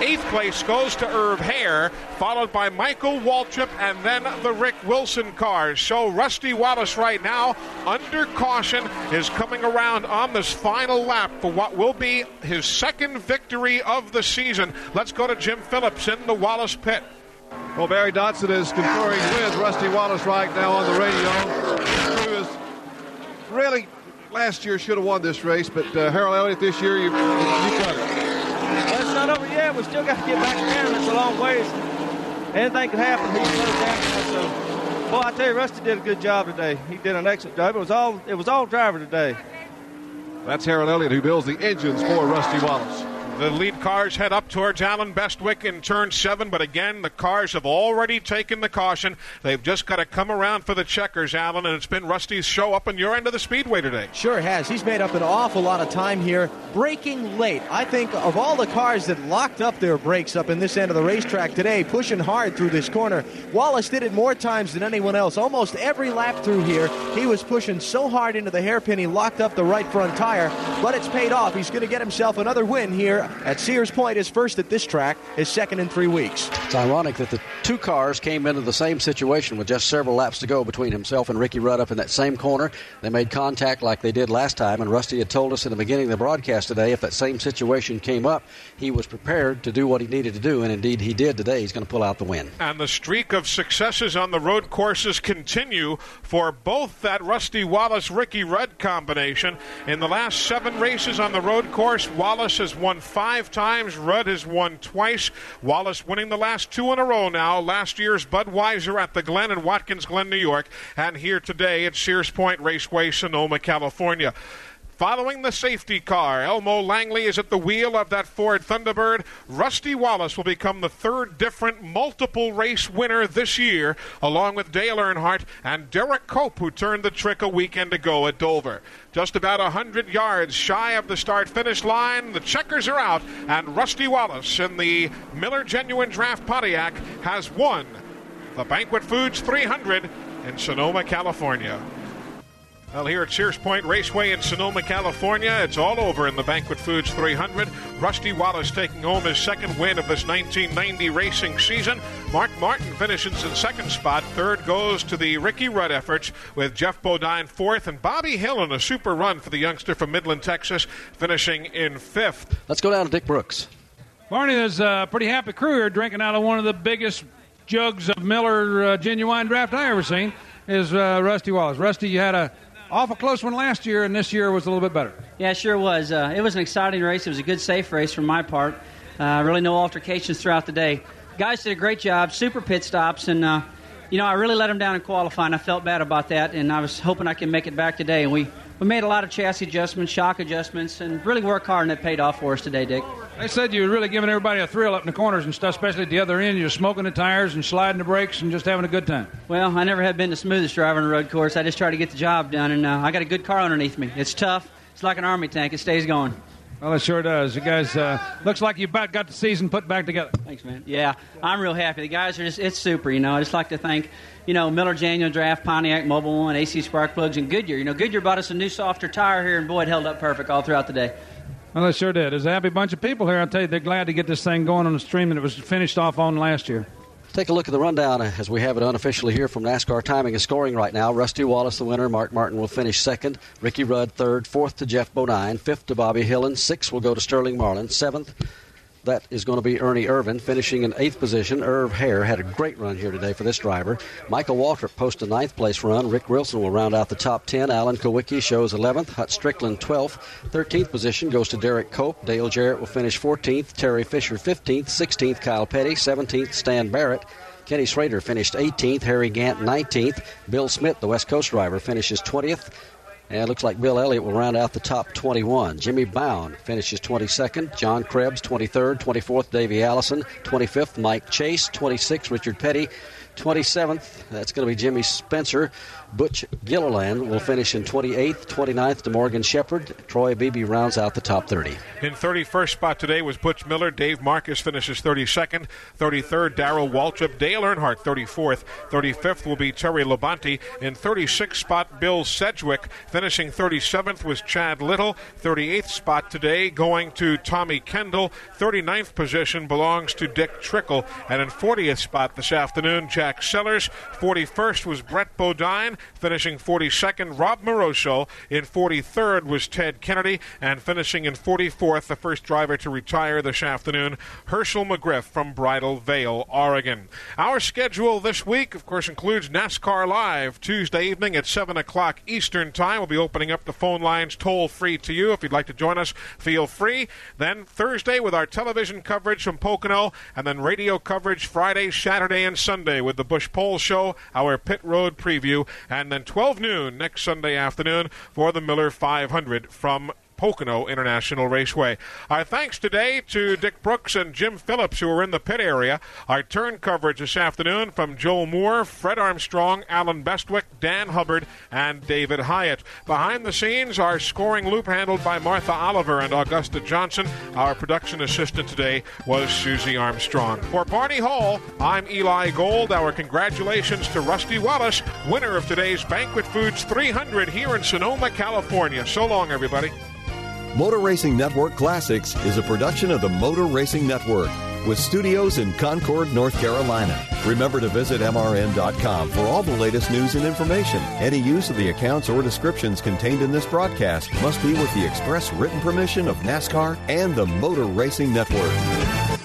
Speaker 3: Eighth place goes to Irv Hoerr, followed by Michael Waltrip and then the Rick Wilson cars. So Rusty Wallace right now, under caution, is coming around on this final lap for what will be his second victory of the season. Let's go to Jim Phillips in the Wallace pit.
Speaker 6: Well, Barry Dodson is conferring with Rusty Wallace right now on the radio. Who is really last year should have won this race, but uh, Harold Elliott this year you you got it.
Speaker 26: It's not over yet. We still got to get back around. It's a long ways. Anything could happen. Slow down. So, boy, I tell you, Rusty did a good job today. He did an excellent job. It was all it was all driver today.
Speaker 6: That's Harold Elliott who builds the engines for Rusty Wallace.
Speaker 3: The lead cars head up towards Allen Bestwick in turn seven, but again, the cars have already taken the caution. They've just got to come around for the checkers, Allen, and it's been Rusty's show up on your end of the speedway today.
Speaker 16: Sure has. He's made up an awful lot of time here, braking late. I think of all the cars that locked up their brakes up in this end of the racetrack today, pushing hard through this corner, Wallace did it more times than anyone else. Almost every lap through here, he was pushing so hard into the hairpin, he locked up the right front tire, but it's paid off. He's going to get himself another win here at Sears Point. is first at this track, is second in three weeks.
Speaker 5: It's ironic that the two cars came into the same situation with just several laps to go between himself and Ricky Rudd up in that same corner. They made contact like they did last time, and Rusty had told us in the beginning of the broadcast today if that same situation came up, he was prepared to do what he needed to do, and indeed he did today. He's going to pull out the win.
Speaker 3: And the streak of successes on the road courses continue for both that Rusty Wallace Ricky Rudd combination. In the last seven races on the road course, Wallace has won five times, Rudd has won twice. Wallace winning the last two in a row now. Last year's Budweiser at the Glen in Watkins Glen, New York, and here today at Sears Point Raceway, Sonoma, California. Following the safety car, Elmo Langley is at the wheel of that Ford Thunderbird. Rusty Wallace will become the third different multiple race winner this year, along with Dale Earnhardt and Derrike Cope, who turned the trick a weekend ago at Dover. Just about 100 yards shy of the start finish line, the checkers are out, and Rusty Wallace in the Miller Genuine Draft Pontiac has won the Banquet Foods 300 in Sonoma, California. Well, here at Sears Point Raceway in Sonoma, California, it's all over in the Banquet Foods 300. Rusty Wallace taking home his second win of this 1990 racing season. Mark Martin finishes in second spot. Third goes to the Ricky Rudd efforts with Geoff Bodine fourth, and Bobby Hillin a super run for the youngster from Midland, Texas, finishing in fifth.
Speaker 5: Let's go down to Dick Brooks.
Speaker 8: Barney, there's a pretty happy crew here drinking out of one of the biggest jugs of Miller uh, genuine draft I ever seen. Is uh, Rusty Wallace. Rusty, you had a awful close one last year, and this year was a little bit better.
Speaker 12: Yeah, it sure was. Uh, it was an exciting race. It was a good, safe race from my part. Uh, really, no altercations throughout the day. Guys did a great job, super pit stops, and uh, you know I really let them down in qualifying. I felt bad about that, and I was hoping I could make it back today. And we we made a lot of chassis adjustments, shock adjustments, and really worked hard, and it paid off for us today, Dick.
Speaker 8: They said you were really giving everybody a thrill up in the corners and stuff, especially at the other end. You're smoking the tires and sliding the brakes and just having a good time.
Speaker 12: Well, I never have been the smoothest driver on a road course. I just try to get the job done, and uh, I got a good car underneath me. It's tough. It's like an army tank. It stays going.
Speaker 8: Well, it sure does. You guys, uh, looks like you about got the season put back together.
Speaker 12: Thanks, man. Yeah, I'm real happy. The guys are just, it's super, you know. I just like to thank, you know, Miller Genuine Draft, Pontiac, Mobil One, AC Spark Plugs, and Goodyear. You know, Goodyear bought us a new softer tire here, and boy, it held up perfect all throughout the day.
Speaker 8: Well, they sure did. There's a happy bunch of people here. I'll tell you, they're glad to get this thing going on the stream that it was finished off on last year.
Speaker 5: Take a look at the rundown uh, as we have it unofficially here from NASCAR timing and scoring right now. Rusty Wallace, the winner. Mark Martin will finish second. Ricky Rudd, third. Fourth to Geoff Bodine. Fifth to Bobby Hillin. Sixth will go to Sterling Marlin. Seventh that is going to be Ernie Irvan finishing in eighth position. Irv Hoerr had a great run here today for this driver. Michael Waltrip posts a ninth place run. Rick Wilson will round out the top 10. Alan Kulwicki shows 11th. Hut Strickland 12th. 13th position goes to Derrike Cope. Dale Jarrett will finish 14th. Terry Fisher 15th. 16th, Kyle Petty. 17th, Stan Barrett. Kenny Schrader finished 18th. Harry Gant 19th. Bill Schmitt, the West Coast driver, finishes 20th. And it looks like Bill Elliott will round out the top 21. Jimmy Bown finishes 22nd. John Krebs, 23rd. 24th, Davey Allison. 25th, Mike Chase. 26th, Richard Petty. 27th, that's going to be Jimmy Spencer. Butch Gilliland will finish in 28th, 29th to Morgan Shepherd. Troy Beebe rounds out the top 30.
Speaker 3: In 31st spot today was Butch Miller. Dave Marcis finishes 32nd. 33rd, Darrell Waltrip. Dale Earnhardt, 34th. 35th will be Terry Labonte. In 36th spot, Bill Sedgwick. Finishing 37th was Chad Little. 38th spot today going to Tommy Kendall. 39th position belongs to Dick Trickle. And in 40th spot this afternoon, Jack Sellers. 41st was Brett Bodine finishing 42nd. Rob Moroso in 43rd was Ted Kennedy, and finishing in 44th, the first driver to retire this afternoon, Hershel McGriff from Bridal Veil, Oregon. Our schedule this week, of course, includes NASCAR Live Tuesday evening at 7 o'clock Eastern Time. We'll be opening up the phone lines toll free to you. If you'd like to join us, feel free. Then Thursday with our television coverage from Pocono, and then radio coverage Friday, Saturday, and Sunday with the Busch Pole Show, our pit road preview, and then 12 noon next Sunday afternoon for the Miller 500 from Pocono International Raceway. Our thanks today to Dick Brooks and Jim Phillips, who are in the pit area. Our turn coverage this afternoon from Joe Moore, Fred Armstrong, Allen Bestwick, Dan Hubbard, and David Hyatt. Behind the scenes, our scoring loop handled by Martha Oliver and Augusta Johnson. Our production assistant today was Susie Armstrong. For Barney Hall, I'm Eli Gold. Our congratulations to Rusty Wallace, winner of today's Banquet Foods 300 here in Sonoma, California. So long, everybody.
Speaker 35: Motor Racing Network Classics is a production of the Motor Racing Network with studios in Concord, North Carolina. Remember to visit MRN.com for all the latest news and information. Any use of the accounts or descriptions contained in this broadcast must be with the express written permission of NASCAR and the Motor Racing Network.